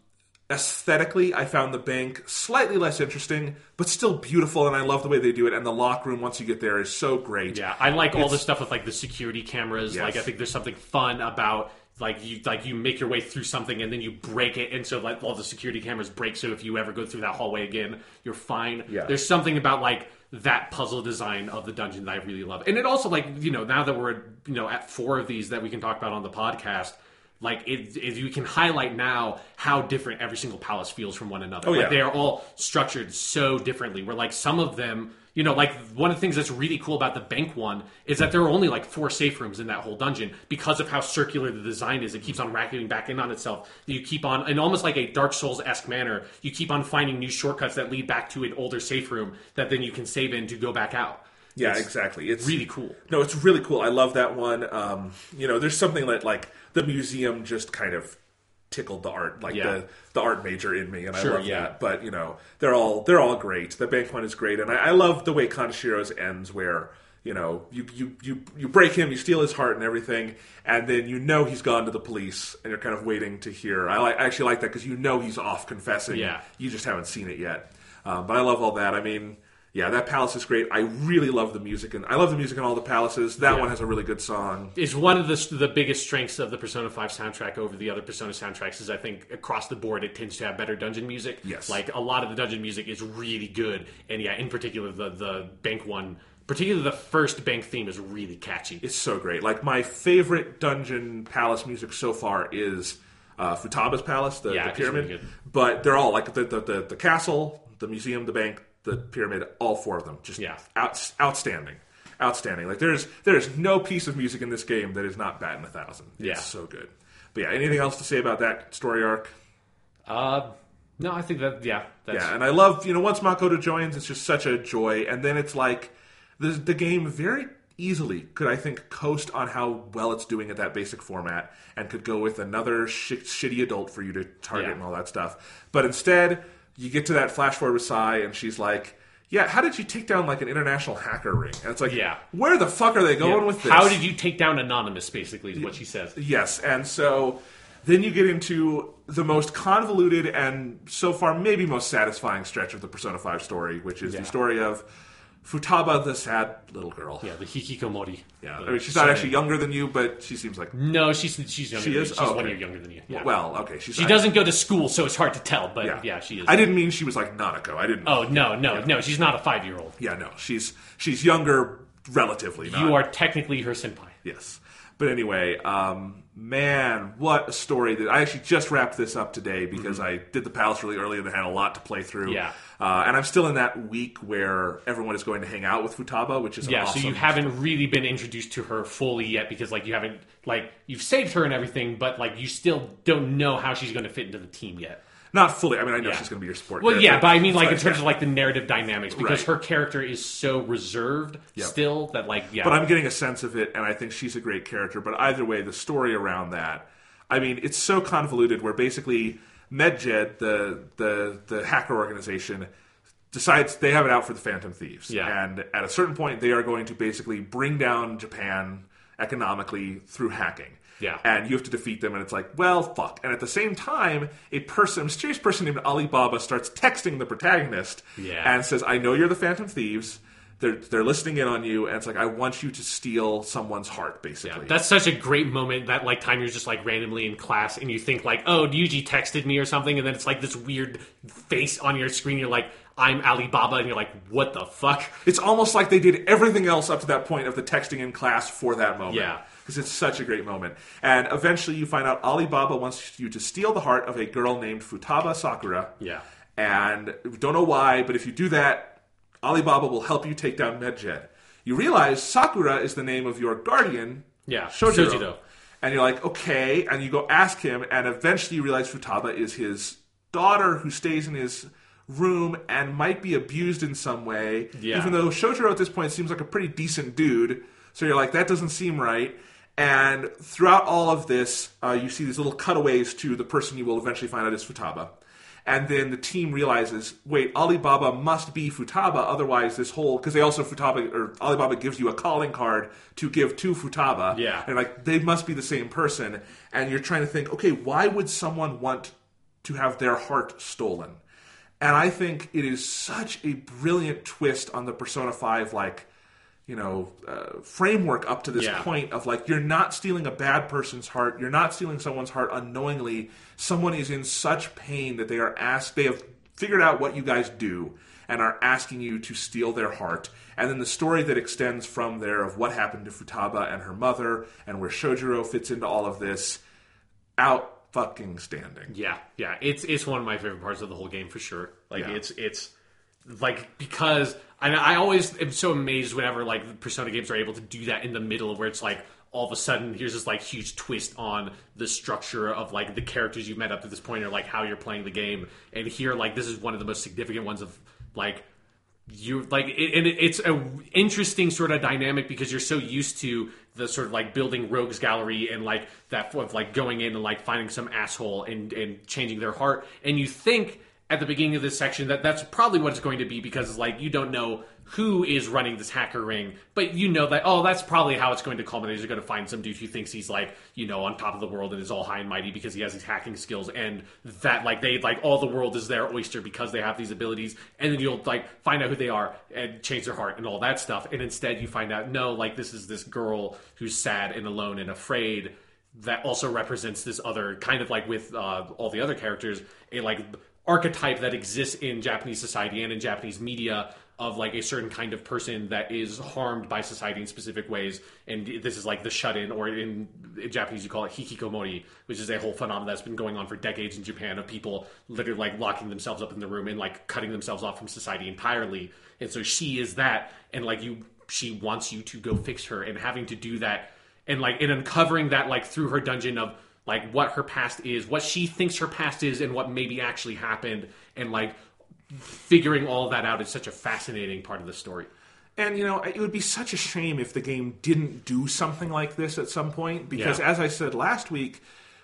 aesthetically I found the bank slightly less interesting, but still beautiful and I love the way they do it and the lock room once you get there is so great. Yeah, I like all the stuff with like the security cameras. Yes. Like I think there's something fun about like you like you make your way through something and then you break it and so like all the security cameras break. So if you ever go through that hallway again you're fine. Yeah. there's something about like that puzzle design of the dungeon that i really love. And it also like you know now that we're you know at four of these that we can talk about on the podcast like it, it you can highlight now how different every single palace feels from one another. Oh, like yeah. they are all structured so differently. Where like some of them you know like one of the things that's really cool about the bank one is that there are only like four safe rooms in that whole dungeon because of how circular the design is it keeps on racketing back in on itself you keep on in almost like a dark souls-esque manner you keep on finding new shortcuts that lead back to an older safe room that then you can save in to go back out Yeah, It's exactly. It's really cool No, it's really cool. I love that one. Um, you know, there's something that like the museum just kind of tickled the art, like Yeah. the the art major in me, and Sure, I love yeah. that. But you know, they're all they're all great. The bank one is great, and I, I love the way Kaneshiro's ends, where you know you, you you you break him, you steal his heart and everything, and then you know he's gone to the police, and you're kind of waiting to hear. I, like, I actually like that because you know he's off confessing. Yeah. you just haven't seen it yet. Um, but I love all that. I mean. Yeah, that palace is great. I really love the music, and I love the music in all the palaces. That Yeah. one has a really good song. is one of the the biggest strengths of the Persona 5 soundtrack over the other Persona soundtracks is I think across the board it tends to have better dungeon music. Yes. Like a lot of the dungeon music is really good. And yeah, in particular the the bank one, particularly the first bank theme is really catchy. It's so great. Like my favorite dungeon palace music so far is uh, Futaba's palace, the, Yeah, the pyramid. really but they're all like the, the the the castle, the museum, the bank, the pyramid. All four of them, just Yeah. out, outstanding, outstanding. Like there's there's no piece of music in this game that is not batting a thousand. It's Yeah. so good. But yeah, anything else to say about that story arc? Uh no, I think that yeah, that's Yeah, and I love you know once Makoto joins, it's just such a joy, and then it's like the the game very easily could I think coast on how well it's doing at that basic format and could go with another sh- shitty adult for you to target Yeah. and all that stuff. But instead, you get to that flash forward with Sae, and she's like. Yeah, how did you take down like an international hacker ring? And it's like, Yeah. where the fuck are they going with this? How did you take down Anonymous? Basically, is what she says. Yes, and so then you get into the most convoluted and so far maybe most satisfying stretch of the Persona 5 story, which is Yeah. the story of Futaba, the sad little girl. Yeah, the Hikikomori. Yeah, I mean, she's not actually younger than you, but she seems like. No, she's she's younger. She than is? You. She's Oh, one okay. year younger than you. Yeah. Well, okay, she's. she doesn't go to school, so it's hard to tell. But yeah, she is. I didn't mean she was like Nanako. I didn't. Oh no, no, no! She's not a five-year-old. Yeah, no, she's she's younger relatively. Not, You are technically her senpai. Yes. But anyway, um, man, what a story that I actually just wrapped this up today because I did the palace really early and I had a lot to play through. Mm-hmm. Yeah. Uh, and I'm still in that week where everyone is going to hang out with Futaba, which is Yeah, awesome. so you haven't really been introduced to her fully yet because like you haven't like you've saved her and everything, but like you still don't know how she's going to fit into the team yet. Not fully. I mean, I know Yeah. she's going to be your support. Well, yeah, but I mean like in terms yeah. of like the narrative dynamics because Right. her character is so reserved Yep. still that like yeah. But I'm getting a sense of it, and I think she's a great character. But either way, the story around that, I mean, it's so convoluted. Where basically MedJed, the the the hacker organization, decides they have it out for the Phantom Thieves, Yeah. and at a certain point, they are going to basically bring down Japan economically through hacking. Yeah. And you have to defeat them, and it's like, well, fuck. And at the same time, a person, a mysterious person named Alibaba starts texting the protagonist Yeah. and says, I know you're the Phantom Thieves. They're, they're listening in on you, and it's like, I want you to steal someone's heart, basically. That's such a great moment that like time you're just like randomly in class and you think like, oh, Yuji texted me or something, and then it's like this weird face on your screen. You're like, I'm Alibaba, and you're like, what the fuck? it's almost like they did everything else up to that point of the texting in class for that moment. Yeah. Because it's such a great moment. And eventually you find out Alibaba wants you to steal the heart of a girl named Futaba Sakura. Yeah. And don't know why, but if you do that, Alibaba will help you take down Medjed. You realize Sakura is the name of your guardian, Yeah, Sojiro. Sojiro. And you're like, okay. And you go ask him, and eventually you realize Futaba is his daughter who stays in his room and might be abused in some way. Yeah. Even though Sojiro at this point seems like a pretty decent dude. So you're like, that doesn't seem right. And throughout all of this, uh, you see these little cutaways to the person you will eventually find out is Futaba. And then the team realizes, wait, Alibaba must be Futaba, otherwise this whole because they also Futaba or Alibaba gives you a calling card to give to Futaba. Yeah. And like they must be the same person. And you're trying to think, okay, why would someone want to have their heart stolen? And I think it is such a brilliant twist on the Persona 5 like you know uh, framework up to this Yeah. point of like you're not stealing a bad person's heart you're not stealing someone's heart unknowingly someone is in such pain that they are asked they have figured out what you guys do and are asking you to steal their heart and then the story that extends from there of what happened to Futaba and her mother and where Sojiro fits into all of this out fucking standing Yeah, yeah. It's it's one of my favorite parts of the whole game for sure. Like Yeah. it's it's like because and I always am so amazed whenever like Persona games are able to do that in the middle where it's like all of a sudden here's this like huge twist on the structure of like the characters you've met up to this point or like how you're playing the game. And here like this is one of the most significant ones of like you like it, and it's a interesting sort of dynamic because you're so used to the sort of like building rogues gallery and like that of like going in and like finding some asshole and and changing their heart. And you think at the beginning of this section that that's probably what it's going to be because like you don't know who is running this hacker ring but you know that oh that's probably how it's going to culminate you're going to find some dude who thinks he's like you know on top of the world and is all high and mighty because he has these hacking skills and that like they like all the world is their oyster because they have these abilities and then you'll like find out who they are and change their heart and all that stuff and instead you find out no like this is this girl who's sad and alone and afraid that also represents this other kind of like with uh, all the other characters a like archetype that exists in Japanese society and in Japanese media of like a certain kind of person that is harmed by society in specific ways. And this is like the shut-in or in, in Japanese you call it hikikomori which is a whole phenomenon that's been going on for decades in Japan of people literally like locking themselves up in the room and like cutting themselves off from society entirely. And so she is that and like you she wants you to go fix her. And having to do that and like and uncovering that like through her dungeon of like what her past is, what she thinks her past is, and what maybe actually happened, and like figuring all that out is such a fascinating part of the story. And you know, it would be such a shame if the game didn't do something like this at some point because Yeah. as I said last week,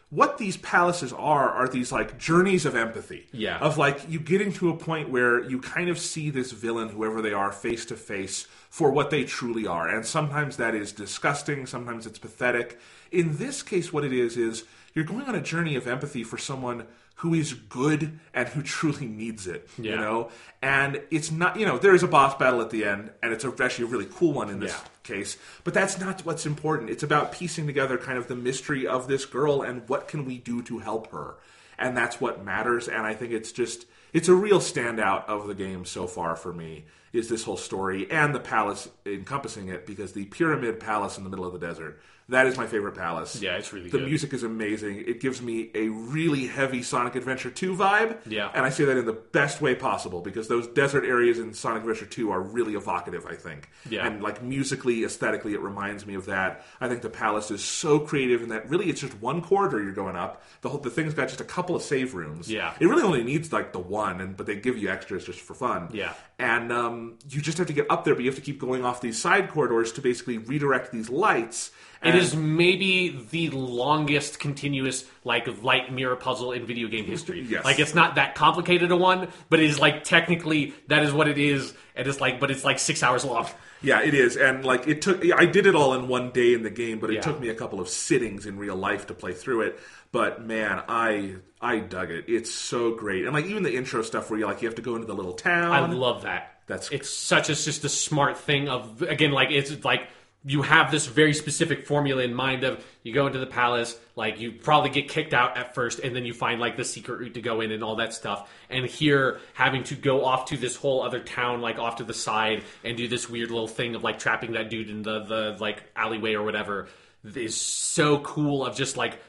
what these palaces are are these like journeys of empathy. Yeah. Of like you getting to a point where you kind of see this villain, whoever they are, face to face for what they truly are. And sometimes that is disgusting, sometimes it's pathetic. In this case, what it is is you're going on a journey of empathy for someone who is good and who truly needs it. You know? And it's not you know, there is a boss battle at the end, and it's actually a really cool one in this Yeah. case. But that's not what's important. It's about piecing together kind of the mystery of this girl and what can we do to help her. And that's what matters. And I think it's just it's a real standout of the game so far for me is this whole story and the palace encompassing it because the pyramid palace in the middle of the desert that is my favorite palace. Yeah, it's really the good. music is amazing. It gives me a really heavy Sonic Adventure 2 vibe. Yeah. And I say that in the best way possible because those desert areas in Sonic Adventure 2 are really evocative, I think. Yeah. And like musically, aesthetically, it reminds me of that. I think the palace is so creative in that really it's just one corridor you're going up. The whole the thing's got just a couple of save rooms. Yeah. It really only needs like the one, and but they give you extras just for fun. Yeah. And um, you just have to get up there, but you have to keep going off these side corridors to basically redirect these lights. It is maybe the longest continuous like light mirror puzzle in video game history. Yes. Like it's not that complicated a one, but it is like technically that is what it is, and it's like but it's like six hours long. Yeah, it is, and like it took. I did it all in one day in the game, but it Yeah. took me a couple of sittings in real life to play through it. But man, I I dug it. It's so great, and like even the intro stuff where you like you have to go into the little town. I love that. That's- it's such a it's just a smart thing of again like it's like you have this very specific formula in mind of you go into the palace like you probably get kicked out at first and then you find like the secret route to go in and all that stuff and here having to go off to this whole other town like off to the side and do this weird little thing of like trapping that dude in the the like alleyway or whatever is so cool of just like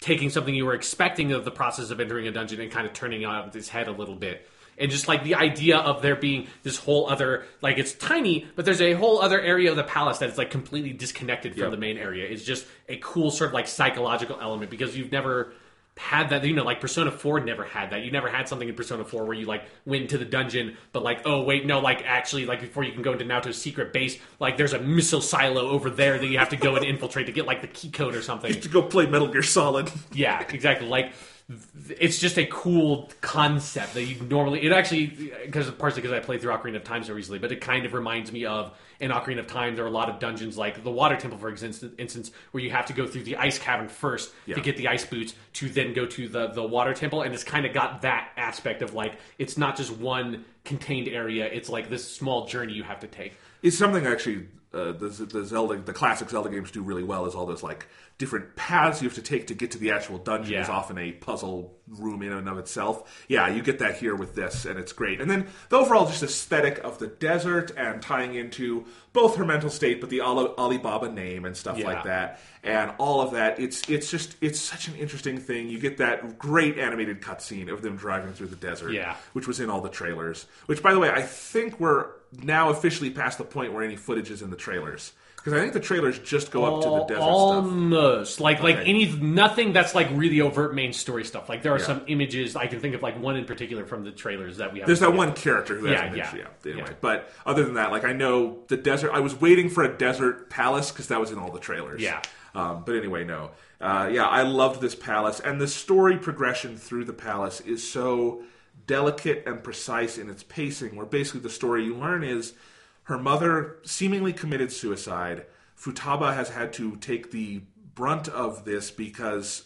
taking something you were expecting of the process of entering a dungeon and kind of turning it on its head a little bit. And just like the idea of there being this whole other, like it's tiny, but there's a whole other area of the palace that is like completely disconnected from Yep. the main area. It's just a cool sort of like psychological element because you've never had that, you know, like Persona 4 never had that. You never had something in Persona 4 where you like went into the dungeon, but like, oh wait, no, like actually, like before you can go into Naoto's secret base, like there's a missile silo over there that you have to go and infiltrate to get like the key code or something. to go play Metal Gear Solid. Yeah, exactly. Like it's just a cool concept that you normally. It actually because partially because I played through Ocarina of Time so recently, but it kind of reminds me of in Ocarina of Time. There are a lot of dungeons like the Water Temple, for instance, where you have to go through the ice cavern first Yeah. to get the ice boots to then go to the the Water Temple, and it's kind of got that aspect of like it's not just one contained area. It's like this small journey you have to take. It's something actually uh, the, the Zelda, the classic Zelda games do really well. Is all those like different paths you have to take to get to the actual dungeon is often a puzzle room in and of itself. Yeah, you get that here with this, and it's great. And then the overall just aesthetic of the desert and tying into both her mental state, but the Ali- Alibaba name and stuff Yeah. like that, and all of that. It's it's just it's such an interesting thing. You get that great animated cutscene of them driving through the desert Yeah. which was in all the trailers. Which, by the way, I think we're now officially past the point where any footage is in the trailers because I think the trailers just go up to the desert stuff. Almost like like Okay. any nothing that's like really overt main story stuff. Like there are Yeah. some images I can think of like one in particular from the trailers that we have. There's that one character who has Yeah, an yeah, yeah, Anyway, yeah. but other than that, like I know the desert. I was waiting for a desert palace because that was in all the trailers. Yeah. Um, but anyway, no. Uh, yeah, I loved this palace, and the story progression through the palace is so delicate and precise in its pacing. Where basically the story you learn is her mother seemingly committed suicide. Futaba has had to take the brunt of this because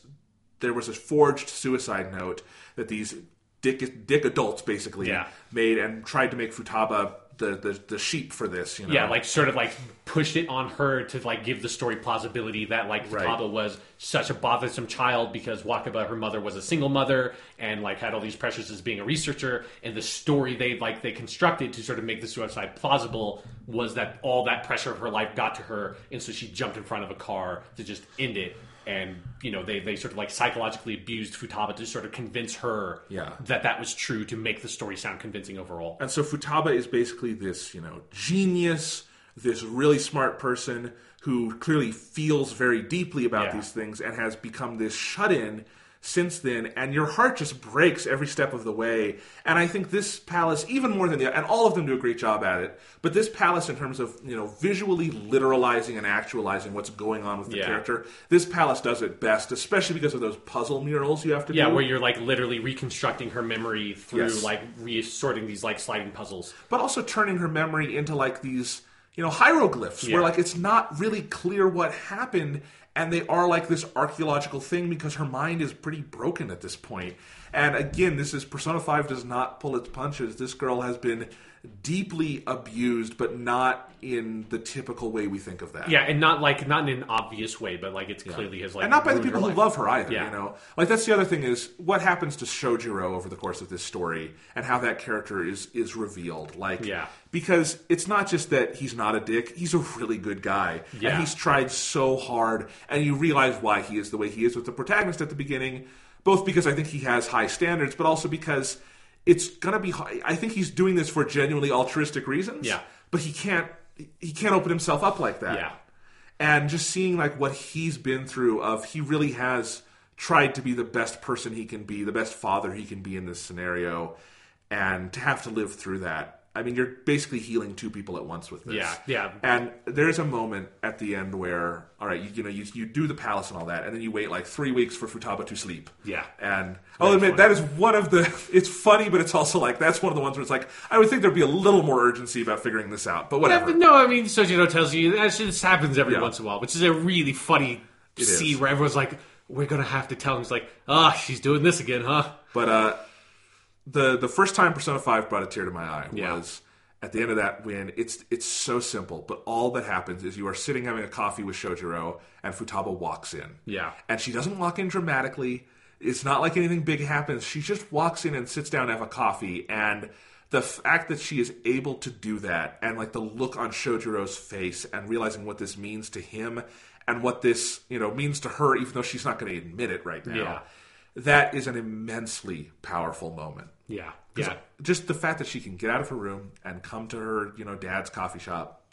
there was a forged suicide note that these dick, dick adults basically Yeah. made and tried to make Futaba the, the, the sheep for this. You know? Yeah, like sort of like pushed it on her to like give the story plausibility that like Right. Was such a bothersome child because Wakaba, her mother, was a single mother and like had all these pressures as being a researcher. And the story they like they constructed to sort of make the suicide plausible was that all that pressure of her life got to her, and so she jumped in front of a car to just end it. And you know they, they sort of like psychologically abused Futaba to sort of convince her Yeah. that that was true to make the story sound convincing overall. And so Futaba is basically this, you know, genius, this really smart person who clearly feels very deeply about Yeah. these things and has become this shut in since then, and your heart just breaks every step of the way. And I think this palace, even more than the and all of them do a great job at it, but this palace, in terms of you know visually literalizing and actualizing what's going on with the Yeah. character, this palace does it best, especially because of those puzzle murals you have to Yeah, do. where you're like literally reconstructing her memory through Yes. like resorting these like sliding puzzles. but also turning her memory into like these you know hieroglyphs where like it's not really clear what happened and they are like this archaeological thing because her mind is pretty broken at this point. and again this is persona 5 does not pull its punches this girl has been deeply abused but not in the typical way we think of that Yeah, and not like not in an obvious way, but like it's clearly his like and not by the people who life. love her either. Yeah. You know, like that's the other thing is what happens to Sojiro over the course of this story, and how that character is is revealed. Like, Yeah. because it's not just that he's not a dick; he's a really good guy, Yeah. and he's tried so hard, and you realize why he is the way he is with the protagonist at the beginning. Both because I think he has high standards, but also because it's gonna be. I think he's doing this for genuinely altruistic reasons. Yeah. but he can't. He can't open himself up like that Yeah. and just seeing like what he's been through of he really has tried to be the best person he can be the best father he can be in this scenario and to have to live through that i mean you're basically healing two people at once with this Yeah, yeah. and there's a moment at the end where all right you, you know you, you do the palace and all that and then you wait like three weeks for futaba to sleep Yeah. and i'll admit that is one of the it's funny but it's also like that's one of the ones where it's like i would think there'd be a little more urgency about figuring this out but Yeah, whatever but no, I mean Sojiro tells you that just happens every Yeah. once in a while, which is a really funny It scene is. where everyone's like, "We're gonna have to tell him." He's like, "Ah, she's doing this again, huh?" But uh, the the first time Persona Five brought a tear to my eye Yeah. was at the end of that win. It's it's so simple, but all that happens is you are sitting having a coffee with Sojiro, and Futaba walks in. Yeah. and she doesn't walk in dramatically. It's not like anything big happens. She just walks in and sits down to have a coffee, and the fact that she is able to do that, and like the look on Sojiro's face, and realizing what this means to him, and what this you know means to her, even though she's not going to admit it right now. Yeah. That is an immensely powerful moment. Yeah, yeah, Just the fact that she can get out of her room and come to her, you know, dad's coffee shop,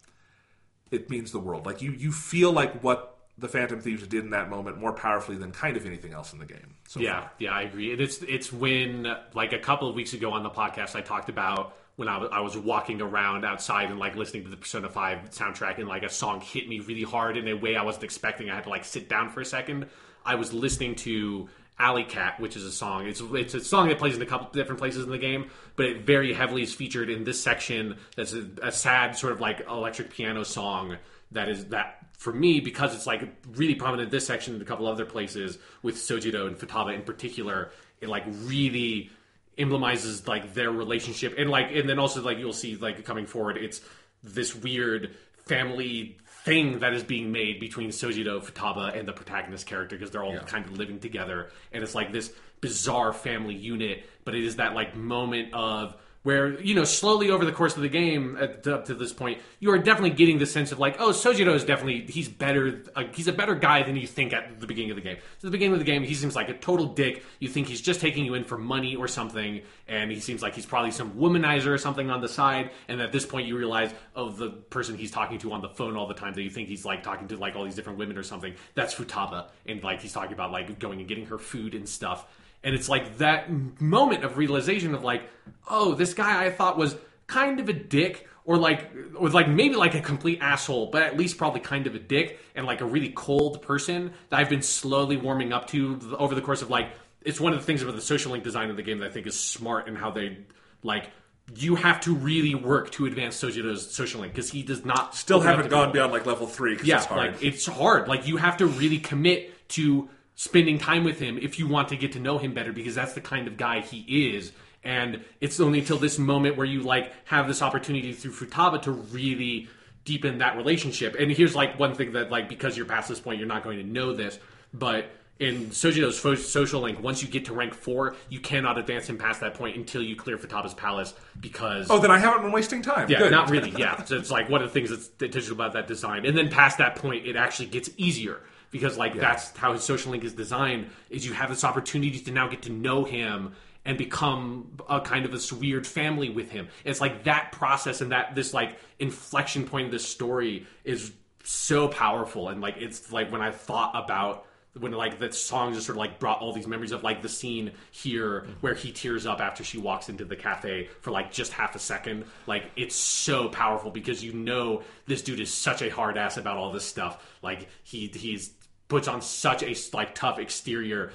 it means the world. Like you, you feel like what the Phantom Thieves did in that moment more powerfully than kind of anything else in the game. So yeah, far. yeah. I agree. And it's it's when like a couple of weeks ago on the podcast, I talked about when I was, I was walking around outside and like listening to the Persona Five soundtrack, and like a song hit me really hard in a way I wasn't expecting. I had to like sit down for a second. I was listening to Alley Cat, which is a song. It's it's a song that plays in a couple different places in the game, but it very heavily is featured in this section. That's a, a sad sort of like electric piano song that is that for me because it's like really prominent in this section and a couple other places with Sojiro and Futaba in particular. It like really emblemizes like their relationship and like and then also like you'll see like coming forward it's this weird family thing that is being made between Sojiro Futaba and the protagonist character because they're all kind of living together. And it's like this bizarre family unit but it is that like moment of where you know slowly over the course of the game at, up to this point you are definitely getting the sense of like oh Sojiro is definitely he's better uh, he's a better guy than you think at the beginning of the game. So at the beginning of the game he seems like a total dick. You think he's just taking you in for money or something and he seems like he's probably some womanizer or something on the side and at this point you realize oh the person he's talking to on the phone all the time that you think he's like talking to like all these different women or something that's Futaba and like he's talking about like going and getting her food and stuff and it's like that moment of realization of like, oh, this guy I thought was kind of a dick, or like, was like maybe like a complete asshole, but at least probably kind of a dick and like a really cold person that I've been slowly warming up to over the course of like. It's one of the things about the social link design of the game that I think is smart and how they like. You have to really work to advance Sojiro's social link because he does not Still haven't gone beyond like level three because Yeah, it's hard. like it's hard. Like you have to really commit to spending time with him if you want to get to know him better because that's the kind of guy he is. And it's only until this moment where you like have this opportunity through Futaba to really deepen that relationship. And here's like one thing that like because you're past this point, you're not going to know this, but in Sojiro's fo- social link, once you get to rank four, you cannot advance him past that point until you clear Futaba's palace because oh, then I haven't been wasting time. yeah, Good. not really. Yeah, so it's like one of the things that's digital about that design. And then past that point, it actually gets easier because like that's how his social link is designed. Is you have this opportunity to now get to know him and become a kind of this weird family with him. It's like that process and that this like inflection point of this story is so powerful. And like it's like when I thought about when like the song just sort of like brought all these memories of like the scene here mm-hmm. where he tears up after she walks into the cafe for like just half a second. Like it's so powerful because you know this dude is such a hard ass about all this stuff. Like he he's puts on such a like tough exterior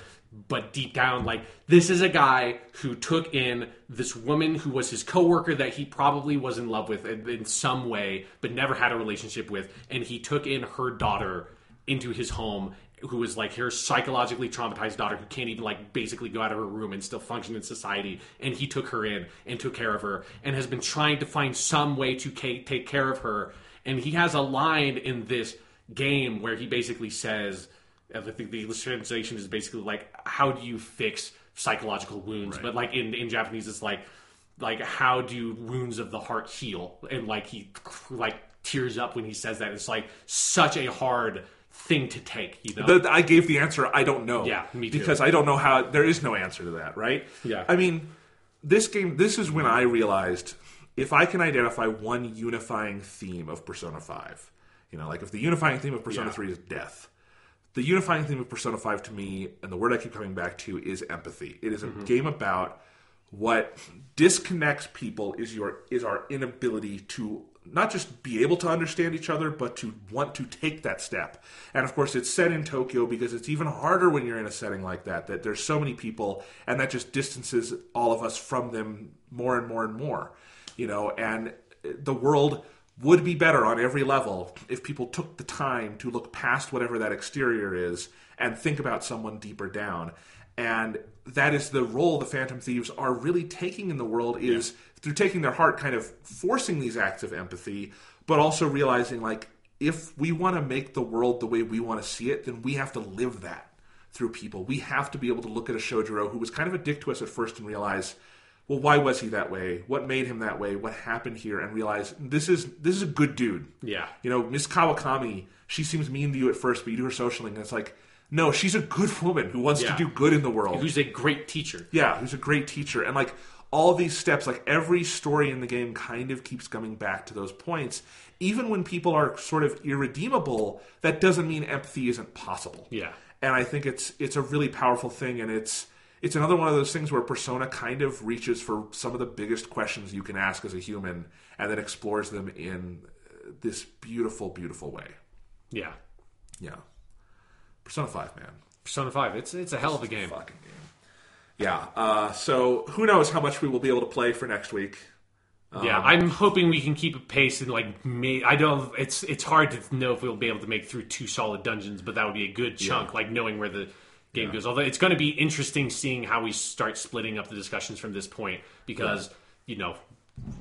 but deep down like this is a guy who took in this woman who was his coworker that he probably was in love with in, in some way but never had a relationship with and he took in her daughter into his home who was like her psychologically traumatized daughter who can't even like basically go out of her room and still function in society and he took her in and took care of her and has been trying to find some way to take care of her. And he has a line in this game where he basically says I think the translation is basically like how do you fix psychological wounds but like in, in Japanese it's like like how do wounds of the heart heal and like he like tears up when he says that it's like such a hard thing to take you know The- I gave the answer. I don't know. Yeah, me too. Because I don't know how. There is no answer to that, right? Yeah. I mean, this game. This is when I realized if I can identify one unifying theme of Persona Five, you know, like if the unifying theme of Persona Yeah. Three is death, the unifying theme of Persona Five to me, and the word I keep coming back to, is empathy. It is a Mm-hmm. game about what disconnects people is your is our inability to not just be able to understand each other but to want to take that step and of course it's set in tokyo because it's even harder when you're in a setting like that that there's so many people and that just distances all of us from them more and more and more you know and the world would be better on every level if people took the time to look past whatever that exterior is and think about someone deeper down. And that is the role the phantom thieves are really taking in the world is through taking their heart kind of forcing these acts of empathy but also realizing like if we want to make the world the way we want to see it then we have to live that through people. We have to be able to look at a sojiro who was kind of a dick to us at first and realize well why was he that way what made him that way what happened here and realize this is this is a good dude Yeah. you know miss kawakami she seems mean to you at first but you do her socialing and it's like no she's a good woman who wants Yeah. to do good in the world who's a great teacher yeah, who's a great teacher. And like all these steps, like every story in the game kind of keeps coming back to those points. Even when people are sort of irredeemable, that doesn't mean empathy isn't possible. Yeah. And I think it's it's a really powerful thing and it's it's another one of those things where persona kind of reaches for some of the biggest questions you can ask as a human and then explores them in this beautiful beautiful way. yeah Yeah. Persona 5, man. Persona 5 it's it's a hell of a game fucking game. Yeah. Uh, so who knows how much we will be able to play for next week? Yeah, Um, I'm hoping we can keep a pace and like may, I don't. It's it's hard to know if we'll be able to make through two solid dungeons, but that would be a good chunk. Like knowing where the game goes. Although it's going to be interesting seeing how we start splitting up the discussions from this point because you know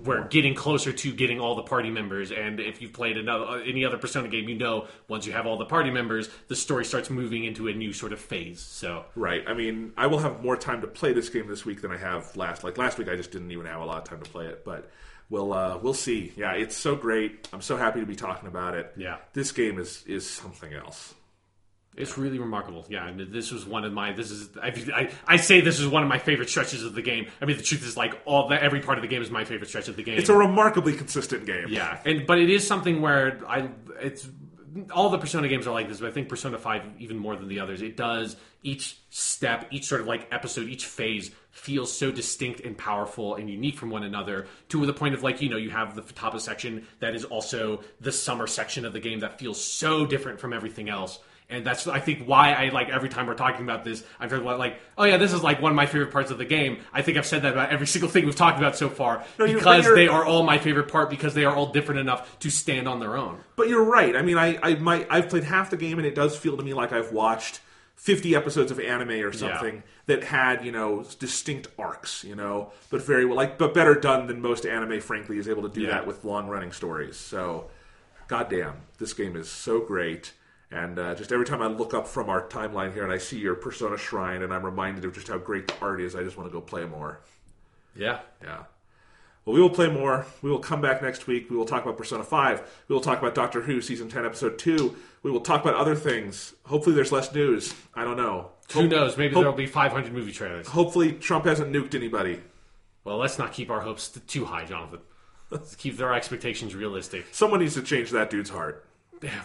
we're getting closer to getting all the party members. And if you've played another any other Persona game, you know once you have all the party members, the story starts moving into a new sort of phase. So Right. I mean, I will have more time to play this game this week than I have last. Like last week, I just didn't even have a lot of time to play it. But we'll uh, we'll see. Yeah, it's so great. I'm so happy to be talking about it. Yeah. This game is is something else. It's really remarkable. Yeah, and this was one of my. This is I, I, I say this is one of my favorite stretches of the game. I mean, the truth is like all that every part of the game is my favorite stretch of the game. It's a remarkably consistent game. yeah, and but it is something where I it's all the Persona games are like this, but I think Persona Five even more than the others. It does each step, each sort of like episode, each phase feels so distinct and powerful and unique from one another to the point of like you know you have the Futaba section that is also the summer section of the game that feels so different from everything else. And that's I think why I like every time we're talking about this, I'm talking about like, oh yeah, this is like one of my favorite parts of the game. I think I've said that about every single thing we've talked about so far No, because they are all my favorite part because they are all different enough to stand on their own. But you're right. I mean, I, I might I've played half the game, and it does feel to me like I've watched 50 episodes of anime or something that had you know distinct arcs, you know, but very well like but better done than most anime. Frankly, is able to do Yeah. that with long running stories. So, goddamn, this game is so great. And uh, just every time I look up from our timeline here and I see your Persona Shrine, and I'm reminded of just how great the art is, I just want to go play more. Yeah. Yeah. Well, we will play more. We will come back next week. We will talk about Persona 5. We will talk about Doctor Who Season 10, Episode 2. We will talk about other things. Hopefully, there's less news. I don't know. Who knows? Maybe hope- there'll be 500 movie trailers. Hopefully, Trump hasn't nuked anybody. Well, let's not keep our hopes t- too high, Jonathan. Let's keep our expectations realistic. Someone needs to change that dude's heart.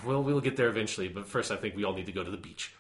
We'll we'll get there eventually, but first, I think we all need to go to the beach.